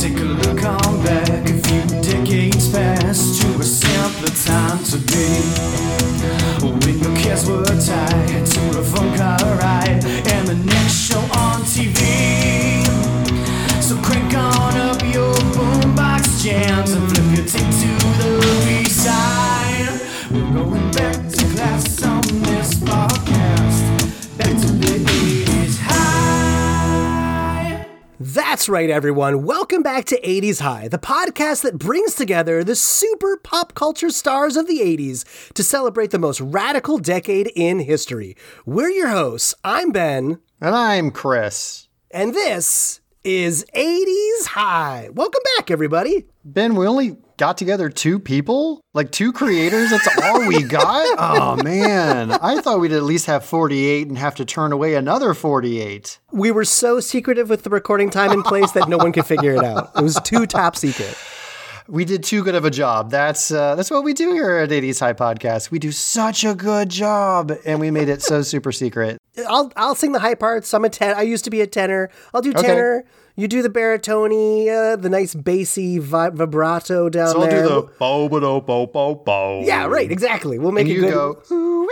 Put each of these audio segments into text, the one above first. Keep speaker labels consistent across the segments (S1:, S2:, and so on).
S1: Take a look on back a few decades past to a simpler time to be.
S2: That's right, everyone. Welcome back to 80s High, the podcast that brings together the super pop culture stars of the 80s to celebrate the most radical decade in history. We're your hosts. I'm Ben,
S3: And I'm Chris.
S2: and this is 80s High. Welcome back, everybody.
S3: Ben, we only got together two people? Like two creators? That's all we got? Oh, man. I thought we'd at least have 48 and have to turn away another 48.
S2: We were so secretive with the recording time and place that no one could figure it out. It was too top secret.
S3: We did too good of a job. That's uh, that's what we do here at 80s High Podcast. We do such a good job, and we made it so super secret.
S2: I'll I'll sing the high parts. I'm a ten. I used to be a tenor. I'll do
S3: Okay.
S2: You do the baritone, uh, the nice bassy vi- vibrato down there.
S3: So I'll do the bo bo do bo bo bo.
S2: yeah, right. Exactly. We'll make
S3: And
S2: it
S3: you
S2: good.
S3: go.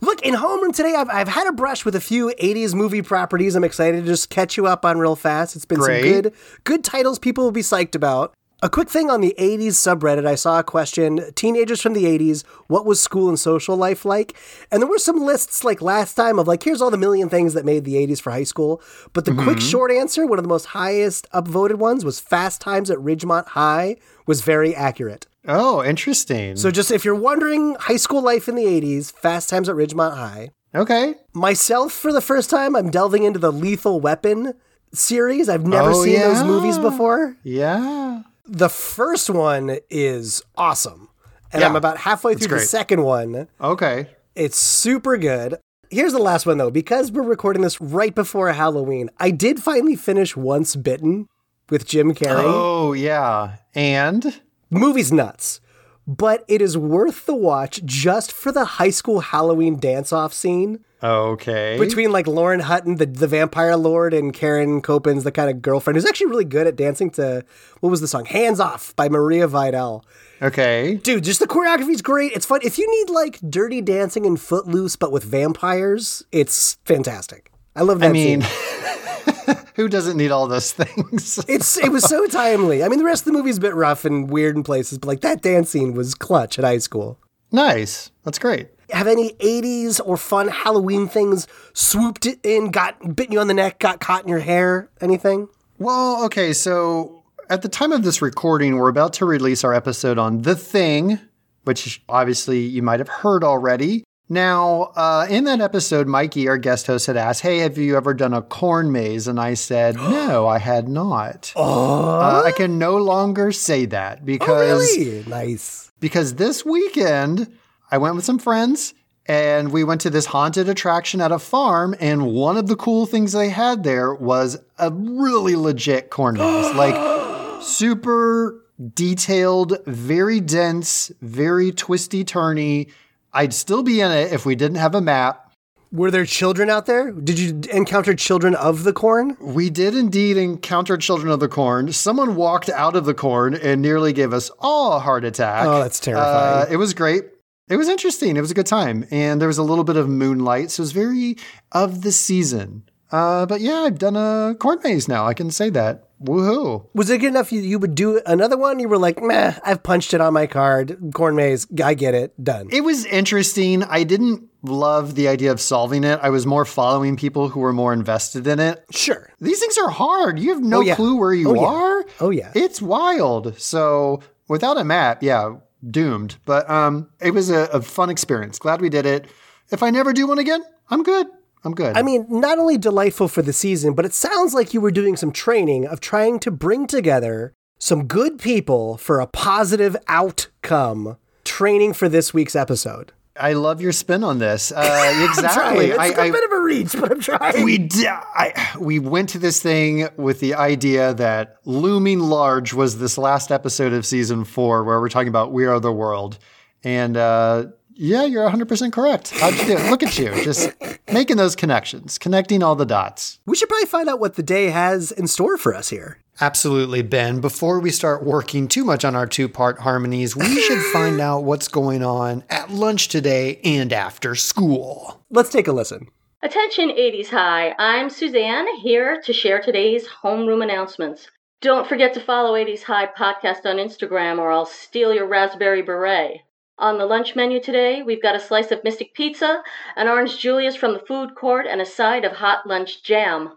S2: Look, in homeroom today, I've, I've had a brush with a few 80s movie properties. I'm excited to just catch you up on real fast. It's been
S3: Great.
S2: some good good titles people will be psyched about. A quick thing on the 80s subreddit, I saw a question teenagers from the 80s, what was school and social life like? And there were some lists like last time of like, here's all the million things that made the 80s for high school. But the quick mm-hmm. short answer, one of the most highest upvoted ones, was Fast Times at Ridgemont High, was very accurate.
S3: Oh, interesting.
S2: So just if you're wondering high school life in the 80s, Fast Times at Ridgemont High.
S3: okay.
S2: Myself, for the first time, I'm delving into the Lethal Weapon series. I've never
S3: Oh,
S2: seen those movies before.
S3: Yeah.
S2: The first one is awesome. And
S3: Yeah,
S2: I'm about halfway through the second one.
S3: Okay.
S2: It's super good. Here's the last one, though. Because we're recording this right before Halloween, I did finally finish Once Bitten with Jim Carrey.
S3: Oh, yeah. And
S2: movie's nuts, but it is worth the watch just for the high school Halloween dance off scene.
S3: Okay.
S2: between like Lauren Hutton, the, the vampire lord, and Karen Kopins the kind of girlfriend who's actually really good at dancing to what was the song? Hands Off by Maria Vidal.
S3: okay.
S2: Dude, just the choreography's great. It's fun. If you need like dirty dancing and footloose but with vampires, it's fantastic. I love that
S3: I mean,
S2: scene.
S3: who doesn't need all those things?
S2: It's it was so timely. I mean, the rest of the movie's a bit rough and weird in places, but like that dance scene was clutch at high school.
S3: nice. That's great.
S2: Have any 80s or fun Halloween things swooped in, got bitten you on the neck, got caught in your hair? Anything?
S3: Well, okay. So at the time of this recording, we're about to release our episode on The Thing, which obviously you might have heard already. Now, uh, in that episode, Mikey, our guest host, had asked, Hey, have you ever done a corn maze? And I said, No, I had not. Uh, I can no longer say that because
S2: Oh, Really? Nice.
S3: because this weekend I went with some friends and we went to this haunted attraction at a farm and one of the cool things they had there was a really legit corn maze like super detailed very dense very twisty turny I'd still be in it if we didn't have a map
S2: Were there children out there? Did you encounter children of the corn?
S3: we did indeed encounter children of the corn someone walked out of the corn and nearly gave us all a heart attack
S2: Oh, that's terrifying.
S3: Uh, it was great. It was interesting. It was a good time. And there was a little bit of moonlight. So it was very of the season. Uh, but yeah, I've done a corn maze now. I can say that. Woohoo.
S2: Was it good enough you, you would do another one? You were like, meh, I've punched it on my card. Corn maze, I get it. Done.
S3: It was interesting. I didn't love the idea of solving it. I was more following people who were more invested in it.
S2: sure.
S3: These things are hard. You have no
S2: Oh, yeah.
S3: clue where you
S2: Oh, yeah.
S3: are.
S2: Oh, yeah.
S3: It's wild. So without a map, yeah, doomed. But um, it was a, a fun experience. Glad we did it. If I never do one again, I'm good. I'm good.
S2: I mean, not only delightful for the season, but it sounds like you were doing some training of trying to bring together some good people for a positive outcome training for this week's episode.
S3: I love your spin on this. Uh, exactly.
S2: It's
S3: I,
S2: a
S3: I-
S2: bit of a reach, but I'm trying.
S3: we di- we went to this thing with the idea that looming large was this last episode of season four, where we're talking about We Are the World, and uh, Yeah, you're 100% correct. How'd you do it? Look at you, just making those connections, connecting all the dots.
S2: We should probably find out what the day has in store for us here.
S3: Absolutely, Ben. Before we start working too much on our two part harmonies, we should find out what's going on at lunch today and after school.
S2: Let's take a listen.
S4: Attention 80s High, I'm Suzanne here to share today's homeroom announcements. Don't forget to follow 80s High podcast on Instagram or I'll steal your raspberry beret. On the lunch menu today, we've got a slice of Mystic Pizza, an orange Julius from the food court, and a side of hot lunch jam.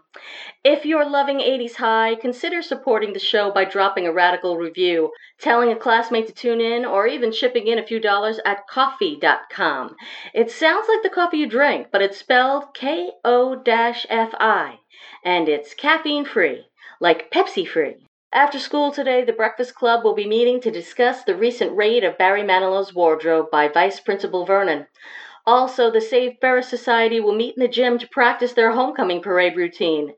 S4: If you're loving 80s High, consider supporting the show by dropping a radical review, telling a classmate to tune in, or even chipping in a few dollars at ko-fi.com. It sounds like the coffee you drink, but it's spelled K O F I, and it's caffeine free, like Pepsi free. After school today, the Breakfast Club will be meeting to discuss the recent raid of Barry Manilow's wardrobe by Vice Principal Vernon. Also, the Save Ferris Society will meet in the gym to practice their homecoming parade routine.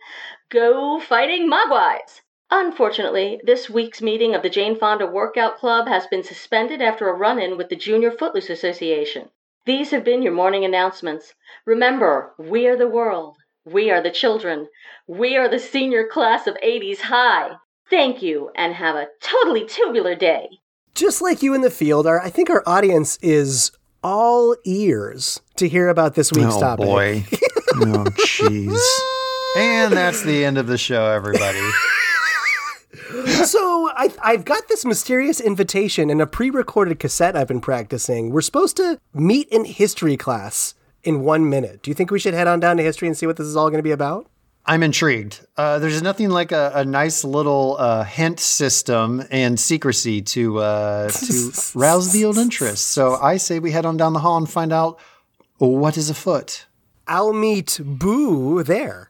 S4: Go fighting Mogwais! Unfortunately, this week's meeting of the Jane Fonda Workout Club has been suspended after a run in with the Junior Footloose Association. These have been your morning announcements. Remember, we are the world. We are the children. We are the senior class of 80s High. Thank you, and have a totally tubular day.
S2: Just like you in the field, our, I think our audience is all ears to hear about this week's topic.
S3: oh,
S2: topic.
S3: boy. oh, jeez. And that's the end of the show, everybody.
S2: so I, I've got this mysterious invitation and a pre-recorded cassette I've been practicing. We're supposed to meet in history class in one minute. Do you think we should head on down to history and see what this is all going to be about?
S3: I'm intrigued. Uh, there's nothing like a, a nice little uh, hint system and secrecy to uh, to rouse the old interest. So I say we head on down the hall and find out what is afoot.
S2: I'll meet Boo there.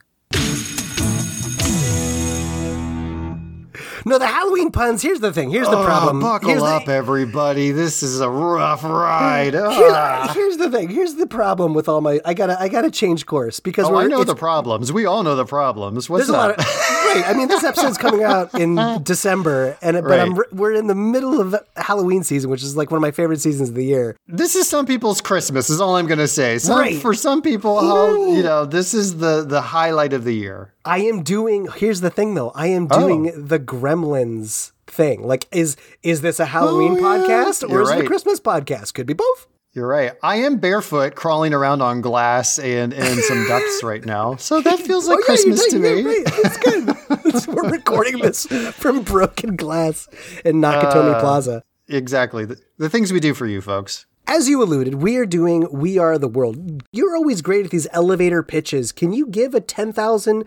S2: No, the Halloween puns. Here's the thing. Here's the
S3: Oh,
S2: problem.
S3: buckle
S2: here's
S3: up,
S2: The,
S3: everybody. This is a rough ride.
S2: here's,
S3: Ah.
S2: here's the thing. Here's the problem with all my. I gotta. I gotta change course because
S3: Oh,
S2: we're,
S3: I know the problems. We all know the problems. What's
S2: There's a lot
S3: up?
S2: of right. I mean, this episode's coming out in December, and but I'm,
S3: Right.
S2: we're in the middle of Halloween season, which is like one of my favorite seasons of the year.
S3: this is some people's Christmas. Is all I'm going to say. Some,
S2: Right.
S3: For some people, you know, this is the the highlight of the year.
S2: I am doing. Here's the thing, though. I am
S3: Oh.
S2: doing the Gremlins thing. Like, is is this a Halloween
S3: Oh, yeah.
S2: podcast or
S3: You're
S2: is it a. Christmas podcast? Could be both.
S3: You're right. I am barefoot, crawling around on glass and and some ducks right now. So that feels like
S2: Oh, yeah,
S3: Christmas to me.
S2: right. It's good. We're recording this from broken glass in Nakatomi
S3: Uh,
S2: Plaza.
S3: Exactly. The, the things we do for you folks.
S2: As you alluded, we are doing We Are the World. You're always great at these elevator pitches. Can you give a 10,000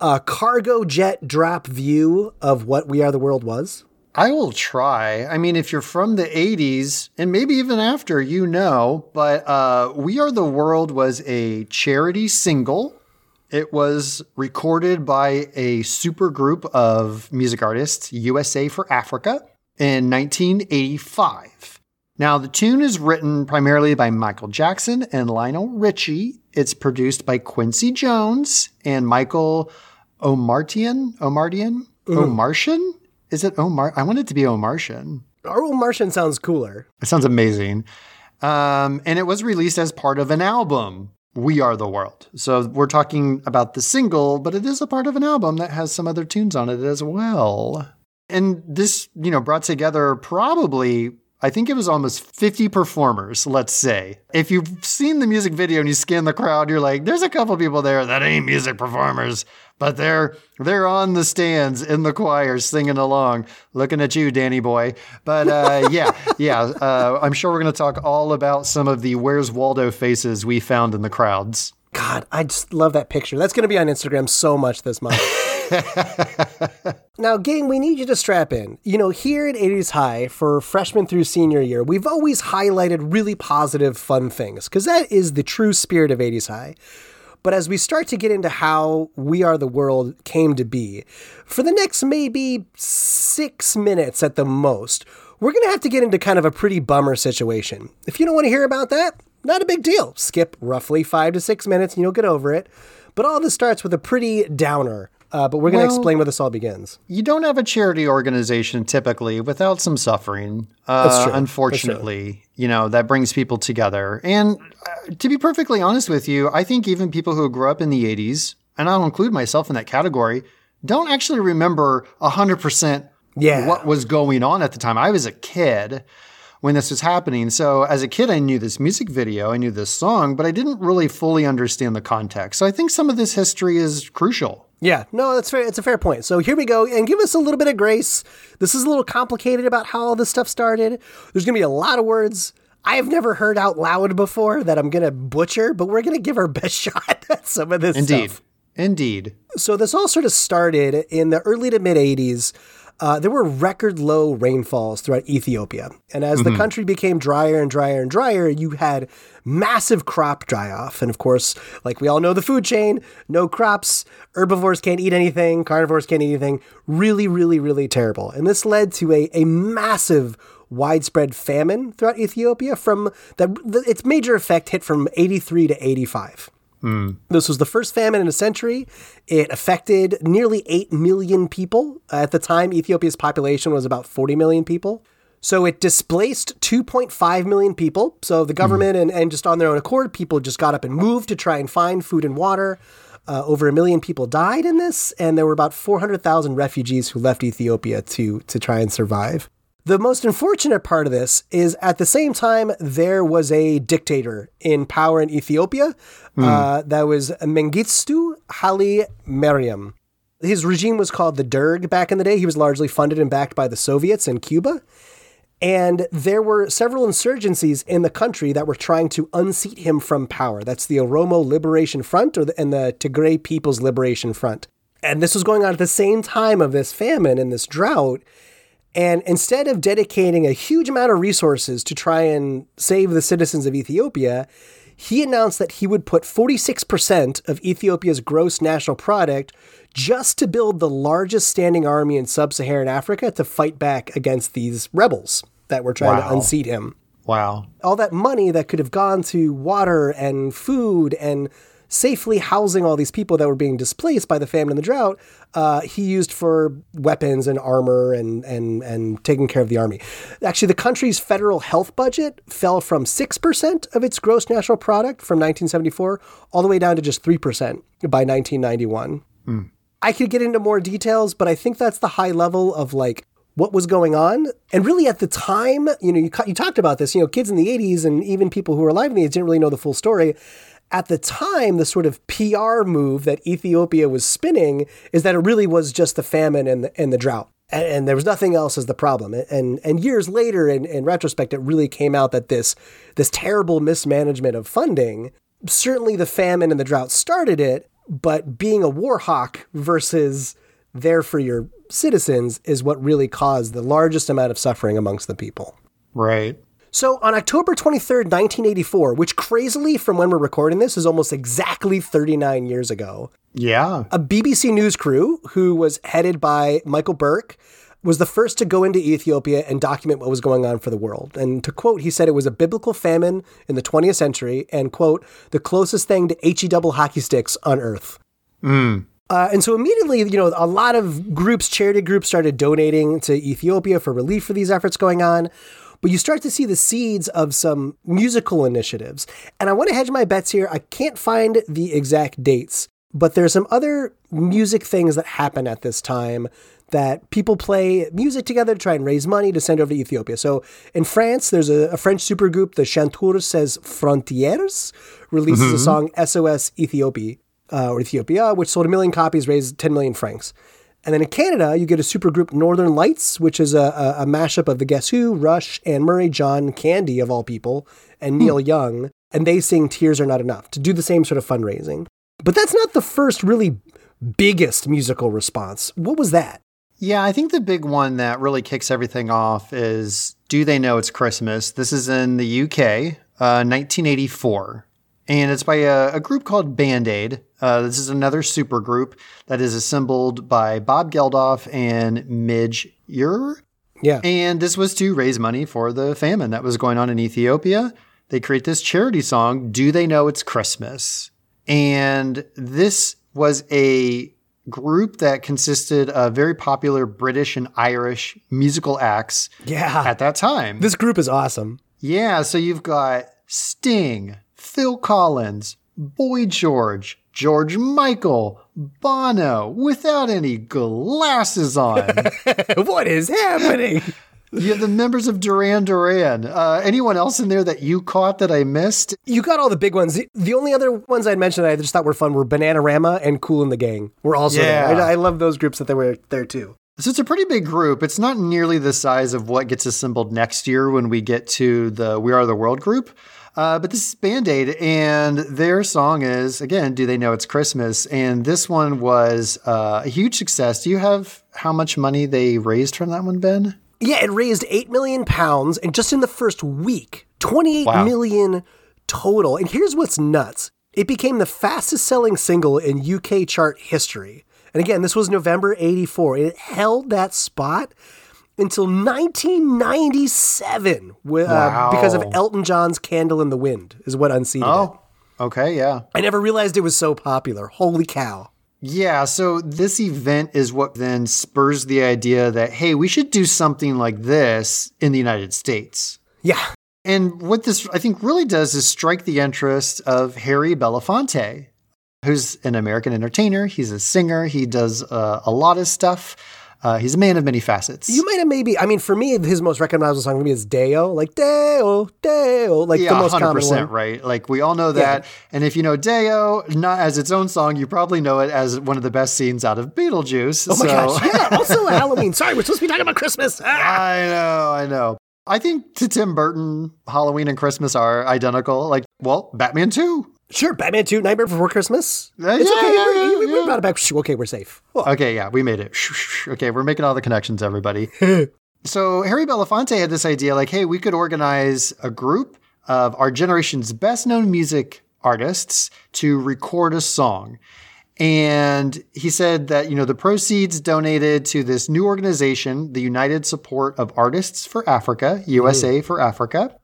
S2: uh, cargo jet drop view of what We Are the World was?
S3: I will try. I mean, if you're from the 80s and maybe even after, you know, but uh, We Are the World was a charity single. It was recorded by a super group of music artists, USA for Africa, in 1985. Now, the tune is written primarily by Michael Jackson and Lionel Richie. It's produced by Quincy Jones and Michael Omartian. Omartian? Omartian? Is it Omar? I want it to be Omartian.
S2: Our Martian sounds cooler.
S3: It sounds amazing. Um, and it was released as part of an album, We Are the World. So we're talking about the single, but it is a part of an album that has some other tunes on it as well. And this, you know, brought together probably, I think it was almost 50 performers, let's say. If you've seen the music video and you scan the crowd, you're like, there's a couple people there that ain't music performers, but they're they're on the stands in the choir singing along. Looking at you, Danny boy. But uh, yeah, yeah, uh, I'm sure we're going to talk all about some of the Where's Waldo faces we found in the crowds.
S2: God, I just love that picture. That's going to be on Instagram so much this month. now, gang, we need you to strap in. You know, here at 80s High, for freshman through senior year, we've always highlighted really positive, fun things, because that is the true spirit of 80s High. But as we start to get into how We Are the World came to be, for the next maybe six minutes at the most, we're going to have to get into kind of a pretty bummer situation. If you don't want to hear about that, not a big deal. Skip roughly five to six minutes and you'll get over it. But all this starts with a pretty downer. Uh, but we're going to
S3: Well-
S2: explain where this all begins.
S3: You don't have a charity organization typically without some suffering. Uh,
S2: That's true.
S3: Unfortunately, you know, that brings people together. And uh, to be perfectly honest with you, I think even people who grew up in the 80s, and I'll include myself in that category, don't actually remember 100%
S2: Yeah.
S3: what was going on at the time. I was a kid when this was happening. So as a kid, I knew this music video, I knew this song, but I didn't really fully understand the context. So I think some of this history is crucial.
S2: Yeah, no, that's fair. It's a fair point. So here we go, and give us a little bit of grace. This is a little complicated about how all this stuff started. There's going to be a lot of words I've never heard out loud before that I'm going to butcher, but we're going to give our best shot at some of this
S3: Indeed.
S2: stuff.
S3: Indeed.
S2: So this all sort of started in the early to mid 80s. Uh, there were record low rainfalls throughout Ethiopia. And as the country became drier and drier and drier, you had massive crop dry off. And of course, like we all know the food chain, no crops, herbivores can't eat anything, carnivores can't eat anything. Really, really, really terrible. And this led to a, a massive widespread famine throughout Ethiopia from that its major effect hit from 83 to 85. This was the first famine in a century. It affected nearly 8 million people. At the time, Ethiopia's population was about 40 million people. So it displaced 2.5 million people. So the government and, and just on their own accord, people just got up and moved to try and find food and water. Uh, over a million people died in this, and there were about 400,000 refugees who left Ethiopia to, to try and survive. The most unfortunate part of this is at the same time, there was a dictator in power in Ethiopia. Uh, that was Mengistu Haile Mariam. His regime was called the Derg back in the day. He was largely funded and backed by the Soviets and Cuba. And there were several insurgencies in the country that were trying to unseat him from power. That's the Oromo Liberation Front or the, and the Tigray People's Liberation Front. And this was going on at the same time of this famine and this drought. And instead of dedicating a huge amount of resources to try and save the citizens of Ethiopia, he announced that he would put 46% of Ethiopia's gross national product just to build the largest standing army in sub Saharan Africa to fight back against these rebels that were trying
S3: Wow.
S2: to unseat him
S3: Wow.
S2: all that money that could have gone to water and food and safely housing all these people that were being displaced by the famine and the drought, uh, he used for weapons and armor and, and, and taking care of the army. Actually, the country's federal health budget fell from 6% of its gross national product from 1974 all the way down to just 3% by 1991. I could get into more details, but I think that's the high level of like what was going on. And really at the time, you know, you, you talked about this, you know, kids in the 80s and even people who were alive in the 80s didn't really know the full story. At the time, the sort of PR move that Ethiopia was spinning is that it really was just the famine and the, and the drought. And, and there was nothing else as the problem. And and years later, in, in retrospect, it really came out that this this terrible mismanagement of funding, certainly the famine and the drought started it, but being a war hawk versus there for your citizens is what really caused the largest amount of suffering amongst the people.
S3: Right.
S2: So on October 23rd, 1984, which crazily from when we're recording this is almost exactly 39 years ago,
S3: Yeah.
S2: a BBC News crew who was headed by Michael Buerk was the first to go into Ethiopia and document what was going on for the world. And to quote, he said it was a biblical famine in the 20th century and quote, the closest thing to HE double hockey sticks on earth. Uh, and so immediately, you know, a lot of groups, charity groups started donating to Ethiopia for relief for these efforts going on. But you start to see the seeds of some musical initiatives. And I want to hedge my bets here. I can't find the exact dates, but there's some other music things that happen at this time that people play music together to try and raise money to send over to Ethiopia. So in France, there's a, a French supergroup, the Chanteurs Sans Frontières, releases a song SOS Ethiopia, uh, or Ethiopia, which sold a million copies, raised 10 million francs. And then in Canada, you get a supergroup Northern Lights, which is a, a, a mashup of the Guess Who, Rush, Anne Murray, John Candy, of all people, and Neil Young. And they sing Tears Are Not Enough to do the same sort of fundraising. But that's not the first really biggest musical response. What was that?
S3: Yeah, I think the big one that really kicks everything off is Do They Know It's Christmas? This is in the UK, uh, 1984. And it's by a, a group called Band Aid. Uh, this is another super group that is assembled by Bob Geldof and Midge Ure.
S2: Yeah.
S3: And this was to raise money for the famine that was going on in Ethiopia. They create this charity song, Do They Know It's Christmas? And this was a group that consisted of very popular British and Irish musical acts
S2: Yeah.
S3: at that time.
S2: This group is awesome.
S3: yeah, so you've got Sting, Phil Collins, Boy George, George Michael, Bono, without any glasses on.
S2: what is happening?
S3: you have the members of Duran Duran. Uh, anyone else in there that you caught that I missed?
S2: You got all the big ones. The- only other ones I'd mentioned that I just thought were fun were Bananarama and Kool & the Gang. Were also
S3: Yeah.
S2: there. I, I love those groups that they were there too.
S3: So it's a pretty big group. It's not nearly the size of what gets assembled next year when we get to the We Are the World group. Uh, but this is Band Aid, and their song is, again, Do They Know It's Christmas? And this one was uh, a huge success. Do you have how much money they raised from that one, Ben?
S2: Yeah, it raised eight million pounds, and just in the first week, twenty-eight
S3: Wow.
S2: million total. And here's what's nuts: it became the fastest-selling single in UK chart history. And again, this was November '84, and it held that spot until 1997 wi- uh, because of Elton John's "Candle in the Wind" is what unseated it.
S3: Oh, okay, yeah.
S2: I never realized it was so popular. Holy cow!
S3: Yeah, so this event is what then spurs the idea that, hey, we should do something like this in the United States.
S2: Yeah,
S3: And what this, I think, really does is strike the interest of Harry Belafonte, who's an American entertainer. He's a singer. He does uh, a lot of stuff. Uh, he's a man of many facets.
S2: you might have maybe. I mean, for me, his most recognizable song for me is "Day-O," like "Day-O, Day-O," like
S3: yeah,
S2: the most
S3: hundred
S2: common one.
S3: right. Like we all know that. And if you know Day-O not as its own song, you probably know it as one of the best scenes out of Beetlejuice.
S2: Oh my
S3: so,
S2: gosh! Yeah. Also Halloween. Sorry, we're supposed to be talking about Christmas. Ah!
S3: I know, I know. I think to Tim Burton, Halloween and Christmas are identical. Like, well, Batman too.
S2: Sure, Batman Two, Nightmare Before Christmas.
S3: Uh,
S2: it's
S3: yeah,
S2: okay.
S3: yeah,
S2: we, we,
S3: yeah,
S2: we
S3: yeah.
S2: brought it back. Okay, we're safe. Well,
S3: Okay, yeah, we made it. Okay, we're making all the connections, everybody. so Harry Belafonte had this idea, like, hey, we could organize a group of our generation's best known music artists to record a song. And he said that, you know, the proceeds donated to this new organization, the United Support of Artists for Africa, USA for Africa.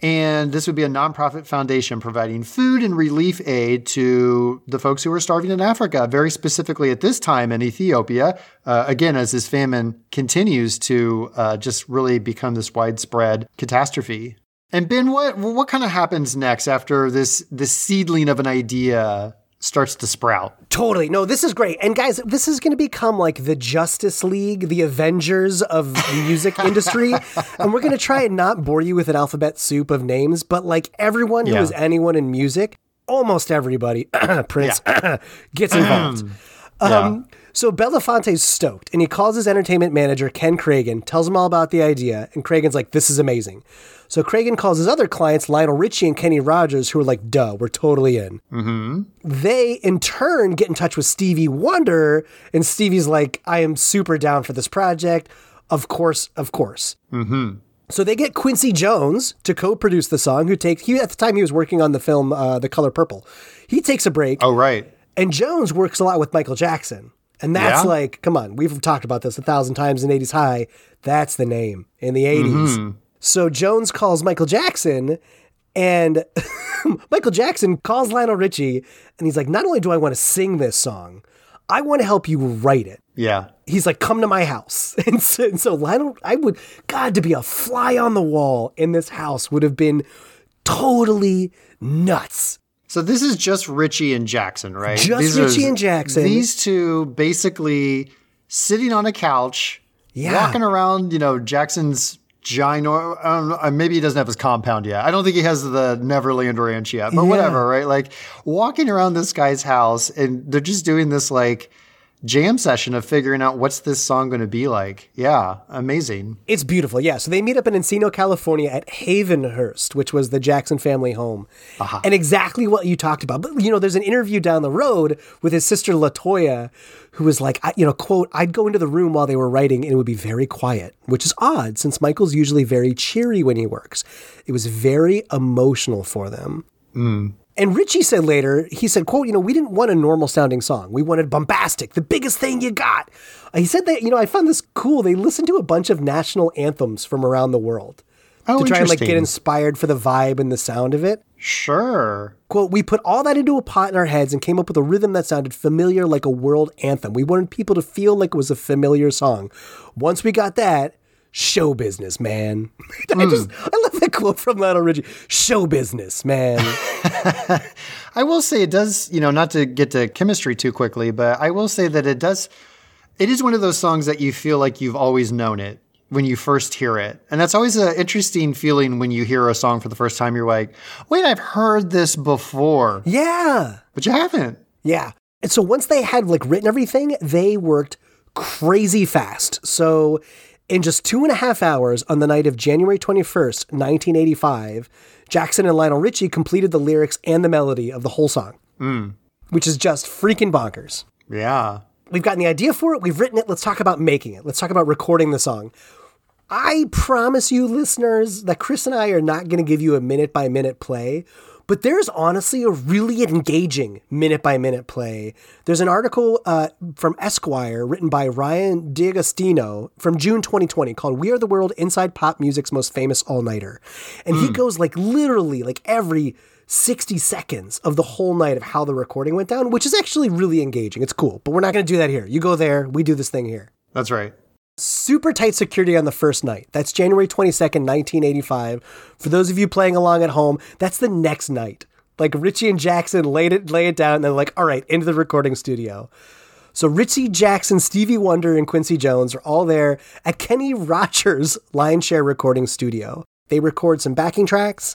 S3: And this would be a nonprofit foundation providing food and relief aid to the folks who are starving in Africa, very specifically at this time in Ethiopia. Uh, again, as this famine continues to uh, just really become this widespread catastrophe. And Ben, what what kind of happens next after this this seedling of an idea starts to sprout?
S2: totally. No, this is great. And guys, this is going to become like the Justice League, the Avengers of the music industry. And we're going to try and not bore you with an alphabet soup of names, but like everyone who
S3: Yeah.
S2: is anyone in music, almost everybody, Prince, gets involved. Um, so Belafonte's stoked, and he calls his entertainment manager Ken Kragen, tells him all about the idea, and Kragen's like, "This is amazing." So Kragen calls his other clients, Lionel Richie and Kenny Rogers, who are like, "Duh, we're totally in." Mm-hmm. They in turn get in touch with Stevie Wonder, and Stevie's like, "I am super down for this project." Of course, of course. So they get Quincy Jones to co-produce the song. Who takes he at the time he was working on the film uh, The Color Purple. He takes a break.
S3: Oh, right.
S2: And Jones works a lot with Michael Jackson. And that's
S3: Yeah?
S2: like, come on, we've talked about this a thousand times in 80s High. That's the name in the 80s. Mm-hmm. So Jones calls Michael Jackson, and Michael Jackson calls Lionel Richie, and he's like, not only do I want to sing this song, I want to help you write it.
S3: Yeah.
S2: He's like, come to my house. And so, and so Lionel, I would, God, to be a fly on the wall in this house would have been totally nuts.
S3: So this is just Richie and Jackson, right?
S2: Just
S3: are-
S2: Richie and Jackson.
S3: These two basically sitting on a couch,
S2: Yeah.
S3: walking around, you know, Jackson's giant, or I don't know, uh, maybe he doesn't have his compound yet. I don't think he has the Neverland Ranch yet, but
S2: Yeah.
S3: whatever, right? Like walking around this guy's house and they're just doing this like jam session of figuring out what's this song going to be like. Yeah, amazing.
S2: It's beautiful, yeah. So they meet up in Encino, California at Havenhurst, which was the Jackson family home. Uh-huh. And exactly what you talked about. But, you know, there's an interview down the road with his sister Latoya, who was like, I, you know, quote, I'd go into the room while they were writing and it would be very quiet, which is odd since Michael's usually very cheery when he works. It was very emotional for them. Hmm. And Richie said later, he said, quote, you know, we didn't want a normal sounding song. We wanted bombastic, the biggest thing you got. He said that, you know, I found this cool. They listened to a bunch of national anthems from around the world
S3: Oh,
S2: to try and like get inspired for the vibe and the sound of it.
S3: Sure.
S2: Quote, we put all that into a pot in our heads and came up with a rhythm that sounded familiar like a world anthem. We wanted people to feel like it was a familiar song. Once we got that, show business, man. I hmm. just, I love that quote from Lionel Richie. Show business, man.
S3: I will say it does, you know, not to get to chemistry too quickly, but I will say that it does, it is one of those songs that you feel like you've always known it when you first hear it. And that's always an interesting feeling when you hear a song for the first time. You're like, wait, I've heard this before,
S2: yeah.
S3: but you haven't.
S2: Yeah. And so once they had like written everything, they worked crazy fast. So in just two and a half hours on the night of January 21st, 1985, Jackson and Lionel Richie completed the lyrics and the melody of the whole song, hmm. which is just freaking bonkers.
S3: Yeah.
S2: We've gotten the idea for it. We've written it. Let's talk about making it. Let's talk about recording the song. I promise you, listeners, that Chris and I are not going to give you a minute by minute play, but there's honestly a really engaging minute by minute play. There's an article uh, from Esquire written by Ryan D'Agostino from June 2020 called We Are the World Inside Pop Music's Most Famous All Nighter. And he goes like literally like every 60 seconds of the whole night of how the recording went down, which is actually really engaging. It's cool, but we're not going to do that here. You go there, we do this thing here
S3: That's right.
S2: Super tight security on the first night. That's January 22nd, 1985. For those of you playing along at home, that's the next night. Like Richie and Jackson laid it, lay it down, and they're like, all right, into the recording studio. So Richie Jackson, Stevie Wonder, and Quincy Jones are all there at Kenny Rogers' Lion Share recording studio. They record some backing tracks,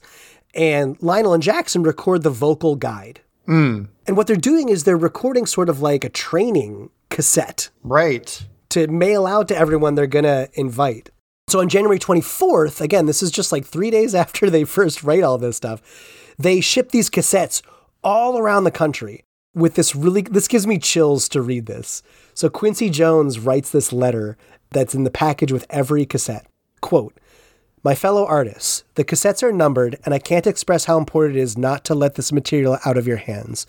S2: and Lionel and Jackson record the vocal guide. Hmm. And what they're doing is they're recording sort of like a training cassette
S3: Right.
S2: To mail out to everyone they're going to invite. So on January 24th, again, this is just like three days after they first write all this stuff, they ship these cassettes all around the country with this really, this gives me chills to read this. So Quincy Jones writes this letter that's in the package with every cassette. Quote, my fellow artists, the cassettes are numbered, and I can't express how important it is not to let this material out of your hands.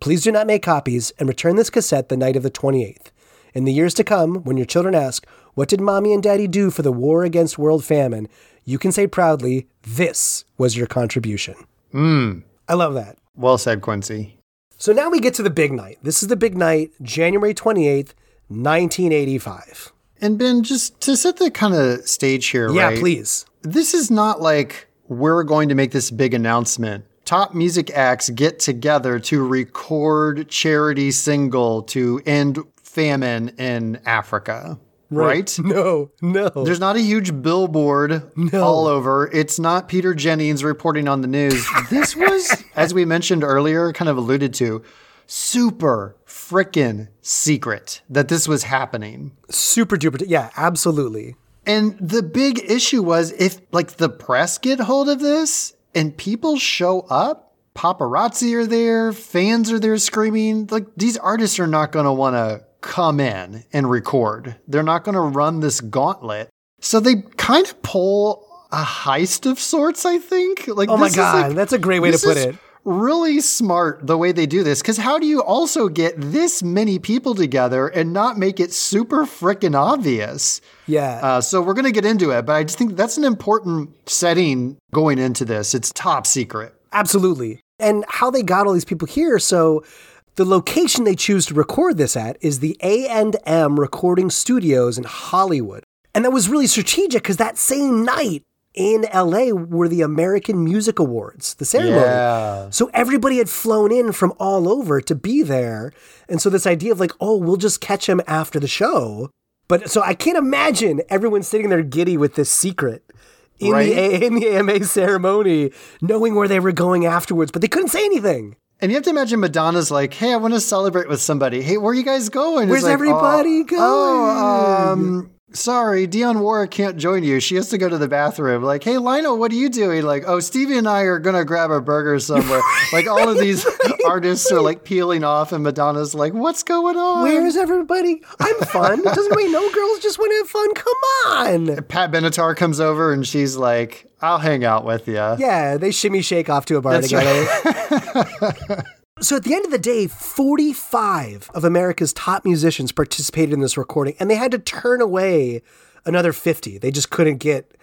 S2: Please do not make copies and return this cassette the night of the 28th. In the years to come, when your children ask, What did mommy and daddy do for the war against world famine? you can say proudly, This was your contribution. Hmm. I love that.
S3: Well said, Quincy.
S2: So now we get to the big night. This is the big night, January 28th, 1985.
S3: And Ben, just to set the kind of stage here,
S2: Yeah,
S3: right?
S2: please.
S3: This is not like we're going to make this big announcement. Top music acts get together to record charity single to end famine in Africa. Right?
S2: No, no.
S3: There's not a huge billboard all over. It's not Peter Jennings reporting on the news. This was, as we mentioned earlier, kind of alluded to, super frickin' secret that this was happening.
S2: Super duper. Yeah, absolutely.
S3: And the big issue was if like the press get hold of this and people show up, paparazzi are there, fans are there screaming, like these artists are not going to want to come in and record. They're not going to run this gauntlet. So they kind of pull a heist of sorts, I think. Like
S2: Oh my
S3: this is,
S2: God,
S3: like-
S2: that's a great way to put it.
S3: Really smart the way they do this. Because how do you also get this many people together and not make it super freaking obvious?
S2: Yeah.
S3: Uh, so we're going to get into it, but I just think that's an important setting going into this. It's top secret.
S2: Absolutely. And how they got all these people here. So the location they choose to record this at is the A&M Recording Studios in Hollywood. And that was really strategic because that same night in LA were the American Music Awards, the ceremony.
S3: Yeah.
S2: So everybody had flown in from all over to be there. And so this idea of like, oh, we'll just catch him after the show. But so I can't imagine everyone sitting there giddy with this secret in
S3: Right?
S2: the A- in the AMA ceremony, knowing where they were going afterwards, but they couldn't say anything.
S3: And you have to imagine Madonna's like, hey, I want to celebrate with somebody. Hey, where are you guys going?
S2: Where's
S3: like,
S2: everybody
S3: "Oh,
S2: going?"
S3: Oh, um, sorry, Dionne Warwick can't join you. She has to go to the bathroom. Like, hey, Lionel, what are you doing? Like, oh, Stevie and I are going to grab a burger somewhere. like, all of these artists are like peeling off, and Madonna's like, what's going on?
S2: Where's everybody? I'm fun. Doesn't mean no girls just want to have fun. Come on.
S3: Pat Benatar comes over and she's like, I'll hang out with you.
S2: Yeah, they shimmy shake off to a bar
S3: That's
S2: together. so at the end of the day, 45 of America's top musicians participated in this recording, and they had to turn away another 50. They just couldn't get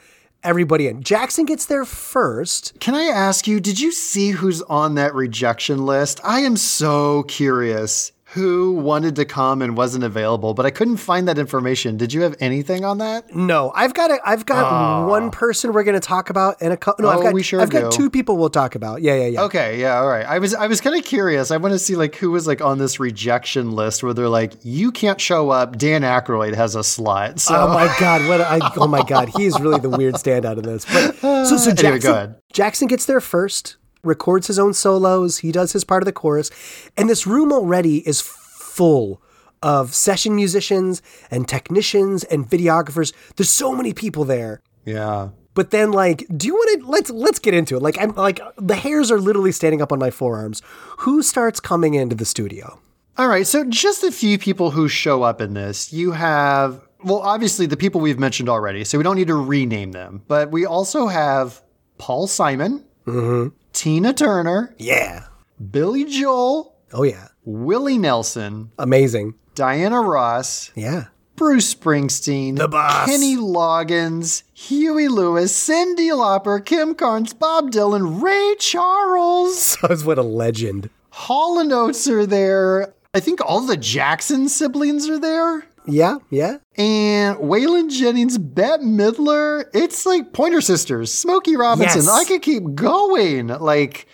S2: everybody in. Jackson gets there first.
S3: Can I ask you, did you see who's on that rejection list? I am so curious who wanted to come and wasn't available, but I couldn't find that information. Did you have anything on that?
S2: No, I've got a, I've got ah. one person we're going to talk about and a couple. No, I've
S3: Oh,
S2: got
S3: we sure
S2: I've got two people we'll talk about. Yeah, yeah, yeah.
S3: Okay, yeah, all right. I was I was kind of curious. I want to see like who was like on this rejection list where they're like, you can't show up. Dan Aykroyd has a slot. So
S2: Oh my god! What I, oh my god! He's really the weird standout in this. But so so
S3: Anyway,
S2: Jackson,
S3: ahead.
S2: Jackson gets there first, records his own solos. He does his part of the chorus, and this room already is full of session musicians and technicians and videographers. There's so many people there.
S3: yeah.
S2: But then, like, do you want to let's let's get into it? Like, I'm like the hairs are literally standing up on my forearms. Who starts coming into the studio?
S3: All right, so just a few people who show up in this. You have, well, obviously the people we've mentioned already, so we don't need to rename them. But we also have Paul Simon, mm-hmm. Tina Turner,
S2: Yeah.
S3: Billy Joel,
S2: Oh yeah.
S3: Willie Nelson,
S2: Amazing.
S3: Diana Ross,
S2: Yeah.
S3: Bruce Springsteen,
S2: The boss.
S3: Kenny Loggins, Huey Lewis, Cyndi Lauper, Kim Carnes, Bob Dylan, Ray Charles,
S2: That's what a legend.
S3: Hall and Oates are there. I think all the Jackson siblings are there.
S2: Yeah. Yeah.
S3: And Waylon Jennings, Bette Midler, it's like Pointer Sisters, Smokey Robinson.
S2: Yes.
S3: I could keep going. Like,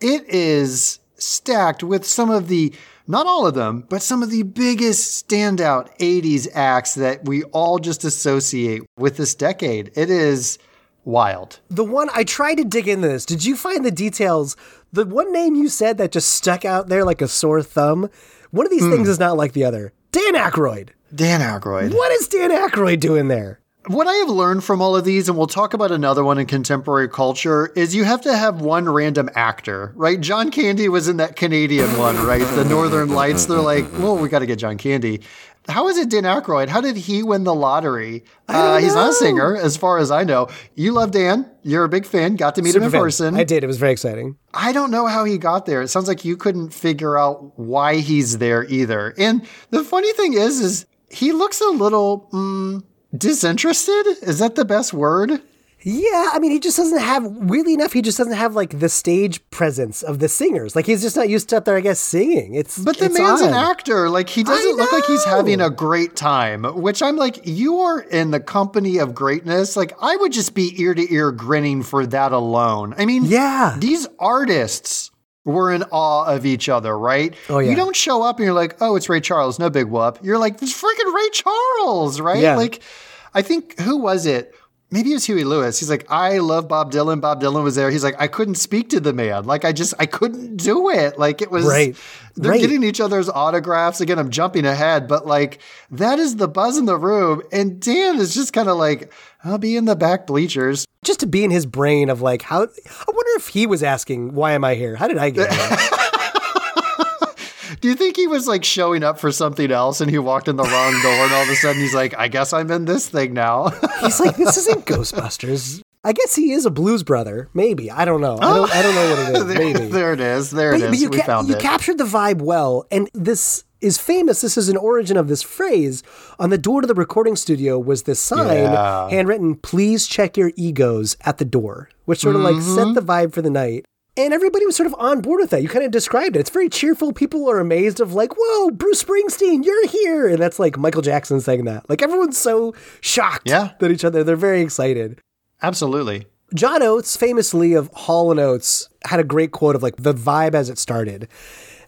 S3: it is stacked with some of the, not all of them, but some of the biggest standout 80s acts that we all just associate with this decade. It is wild.
S2: The one I tried to dig into this. Did you find the details? The one name you said that just stuck out there like a sore thumb. One of these hmm. things is not like the other. Dan Aykroyd.
S3: Dan Aykroyd.
S2: What is Dan Aykroyd doing there?
S3: What I have learned from all of these, and we'll talk about another one in contemporary culture, is you have to have one random actor, right? John Candy was in that Canadian one, right? The Northern Lights. They're like, well, we got to get John Candy. How is it Dan Aykroyd? How did he win the lottery? Uh, he's not a singer, as far as I know. You love Dan. You're a big fan. Got to meet him in
S2: fan.
S3: person.
S2: I did. It was very exciting.
S3: I don't know how he got there. It sounds like you couldn't figure out why he's there either. And the funny thing is, is he looks a little mm, disinterested. Is that the best word?
S2: Yeah, I mean, he just doesn't have, weirdly enough, he just doesn't have like the stage presence of the singers. Like he's just not used to up there, I guess, singing. It's
S3: But the
S2: it's
S3: man's an actor. Like he doesn't look like he's having a great time. Which I'm like, you are in the company of greatness. Like I would just be ear to ear grinning for that alone. I mean,
S2: Yeah.
S3: these artists were in awe of each other, right?
S2: Oh, yeah.
S3: You don't show up and you're like, oh, it's Ray Charles, no big whoop. You're like, it's freaking Ray Charles, right?
S2: Yeah.
S3: Like, I think who was it? Maybe it was Huey Lewis. He's like, I love Bob Dylan. Bob Dylan was there. He's like, I couldn't speak to the man. Like, I just, I couldn't do it. Like, it was,
S2: Right.
S3: they're
S2: Right.
S3: getting each other's autographs. Again, I'm jumping ahead, but like, that is the buzz in the room. And Dan is just kind of like, I'll be in the back bleachers.
S2: Just to be in his brain of like, how, I wonder if he was asking, why am I here? How did I get here?
S3: Do you think he was like showing up for something else and he walked in the wrong door and all of a sudden he's like, I guess I'm in this thing now?
S2: He's like, this isn't Ghostbusters. I guess he is a blues brother. Maybe. I don't know. I don't, I don't know what it is.
S3: there,
S2: Maybe.
S3: there it is. There it
S2: But-
S3: is.
S2: but you,
S3: we
S2: ca-
S3: found
S2: you
S3: it.
S2: captured the vibe well, and this is famous. This is an origin of this phrase. On the door to the recording studio was this sign,
S3: Yeah.
S2: handwritten, "Please check your egos at the door," which sort of like
S3: Mm-hmm.
S2: set the vibe for the night. And everybody was sort of on board with that. You kind of described it. It's very cheerful. People are amazed of like, "Whoa, Bruce Springsteen, you're here!" And that's like Michael Jackson saying that. Like everyone's so shocked
S3: Yeah.
S2: that each other. They're very excited.
S3: Absolutely.
S2: John Oates, famously of Hall and Oates, had a great quote of like the vibe as it started.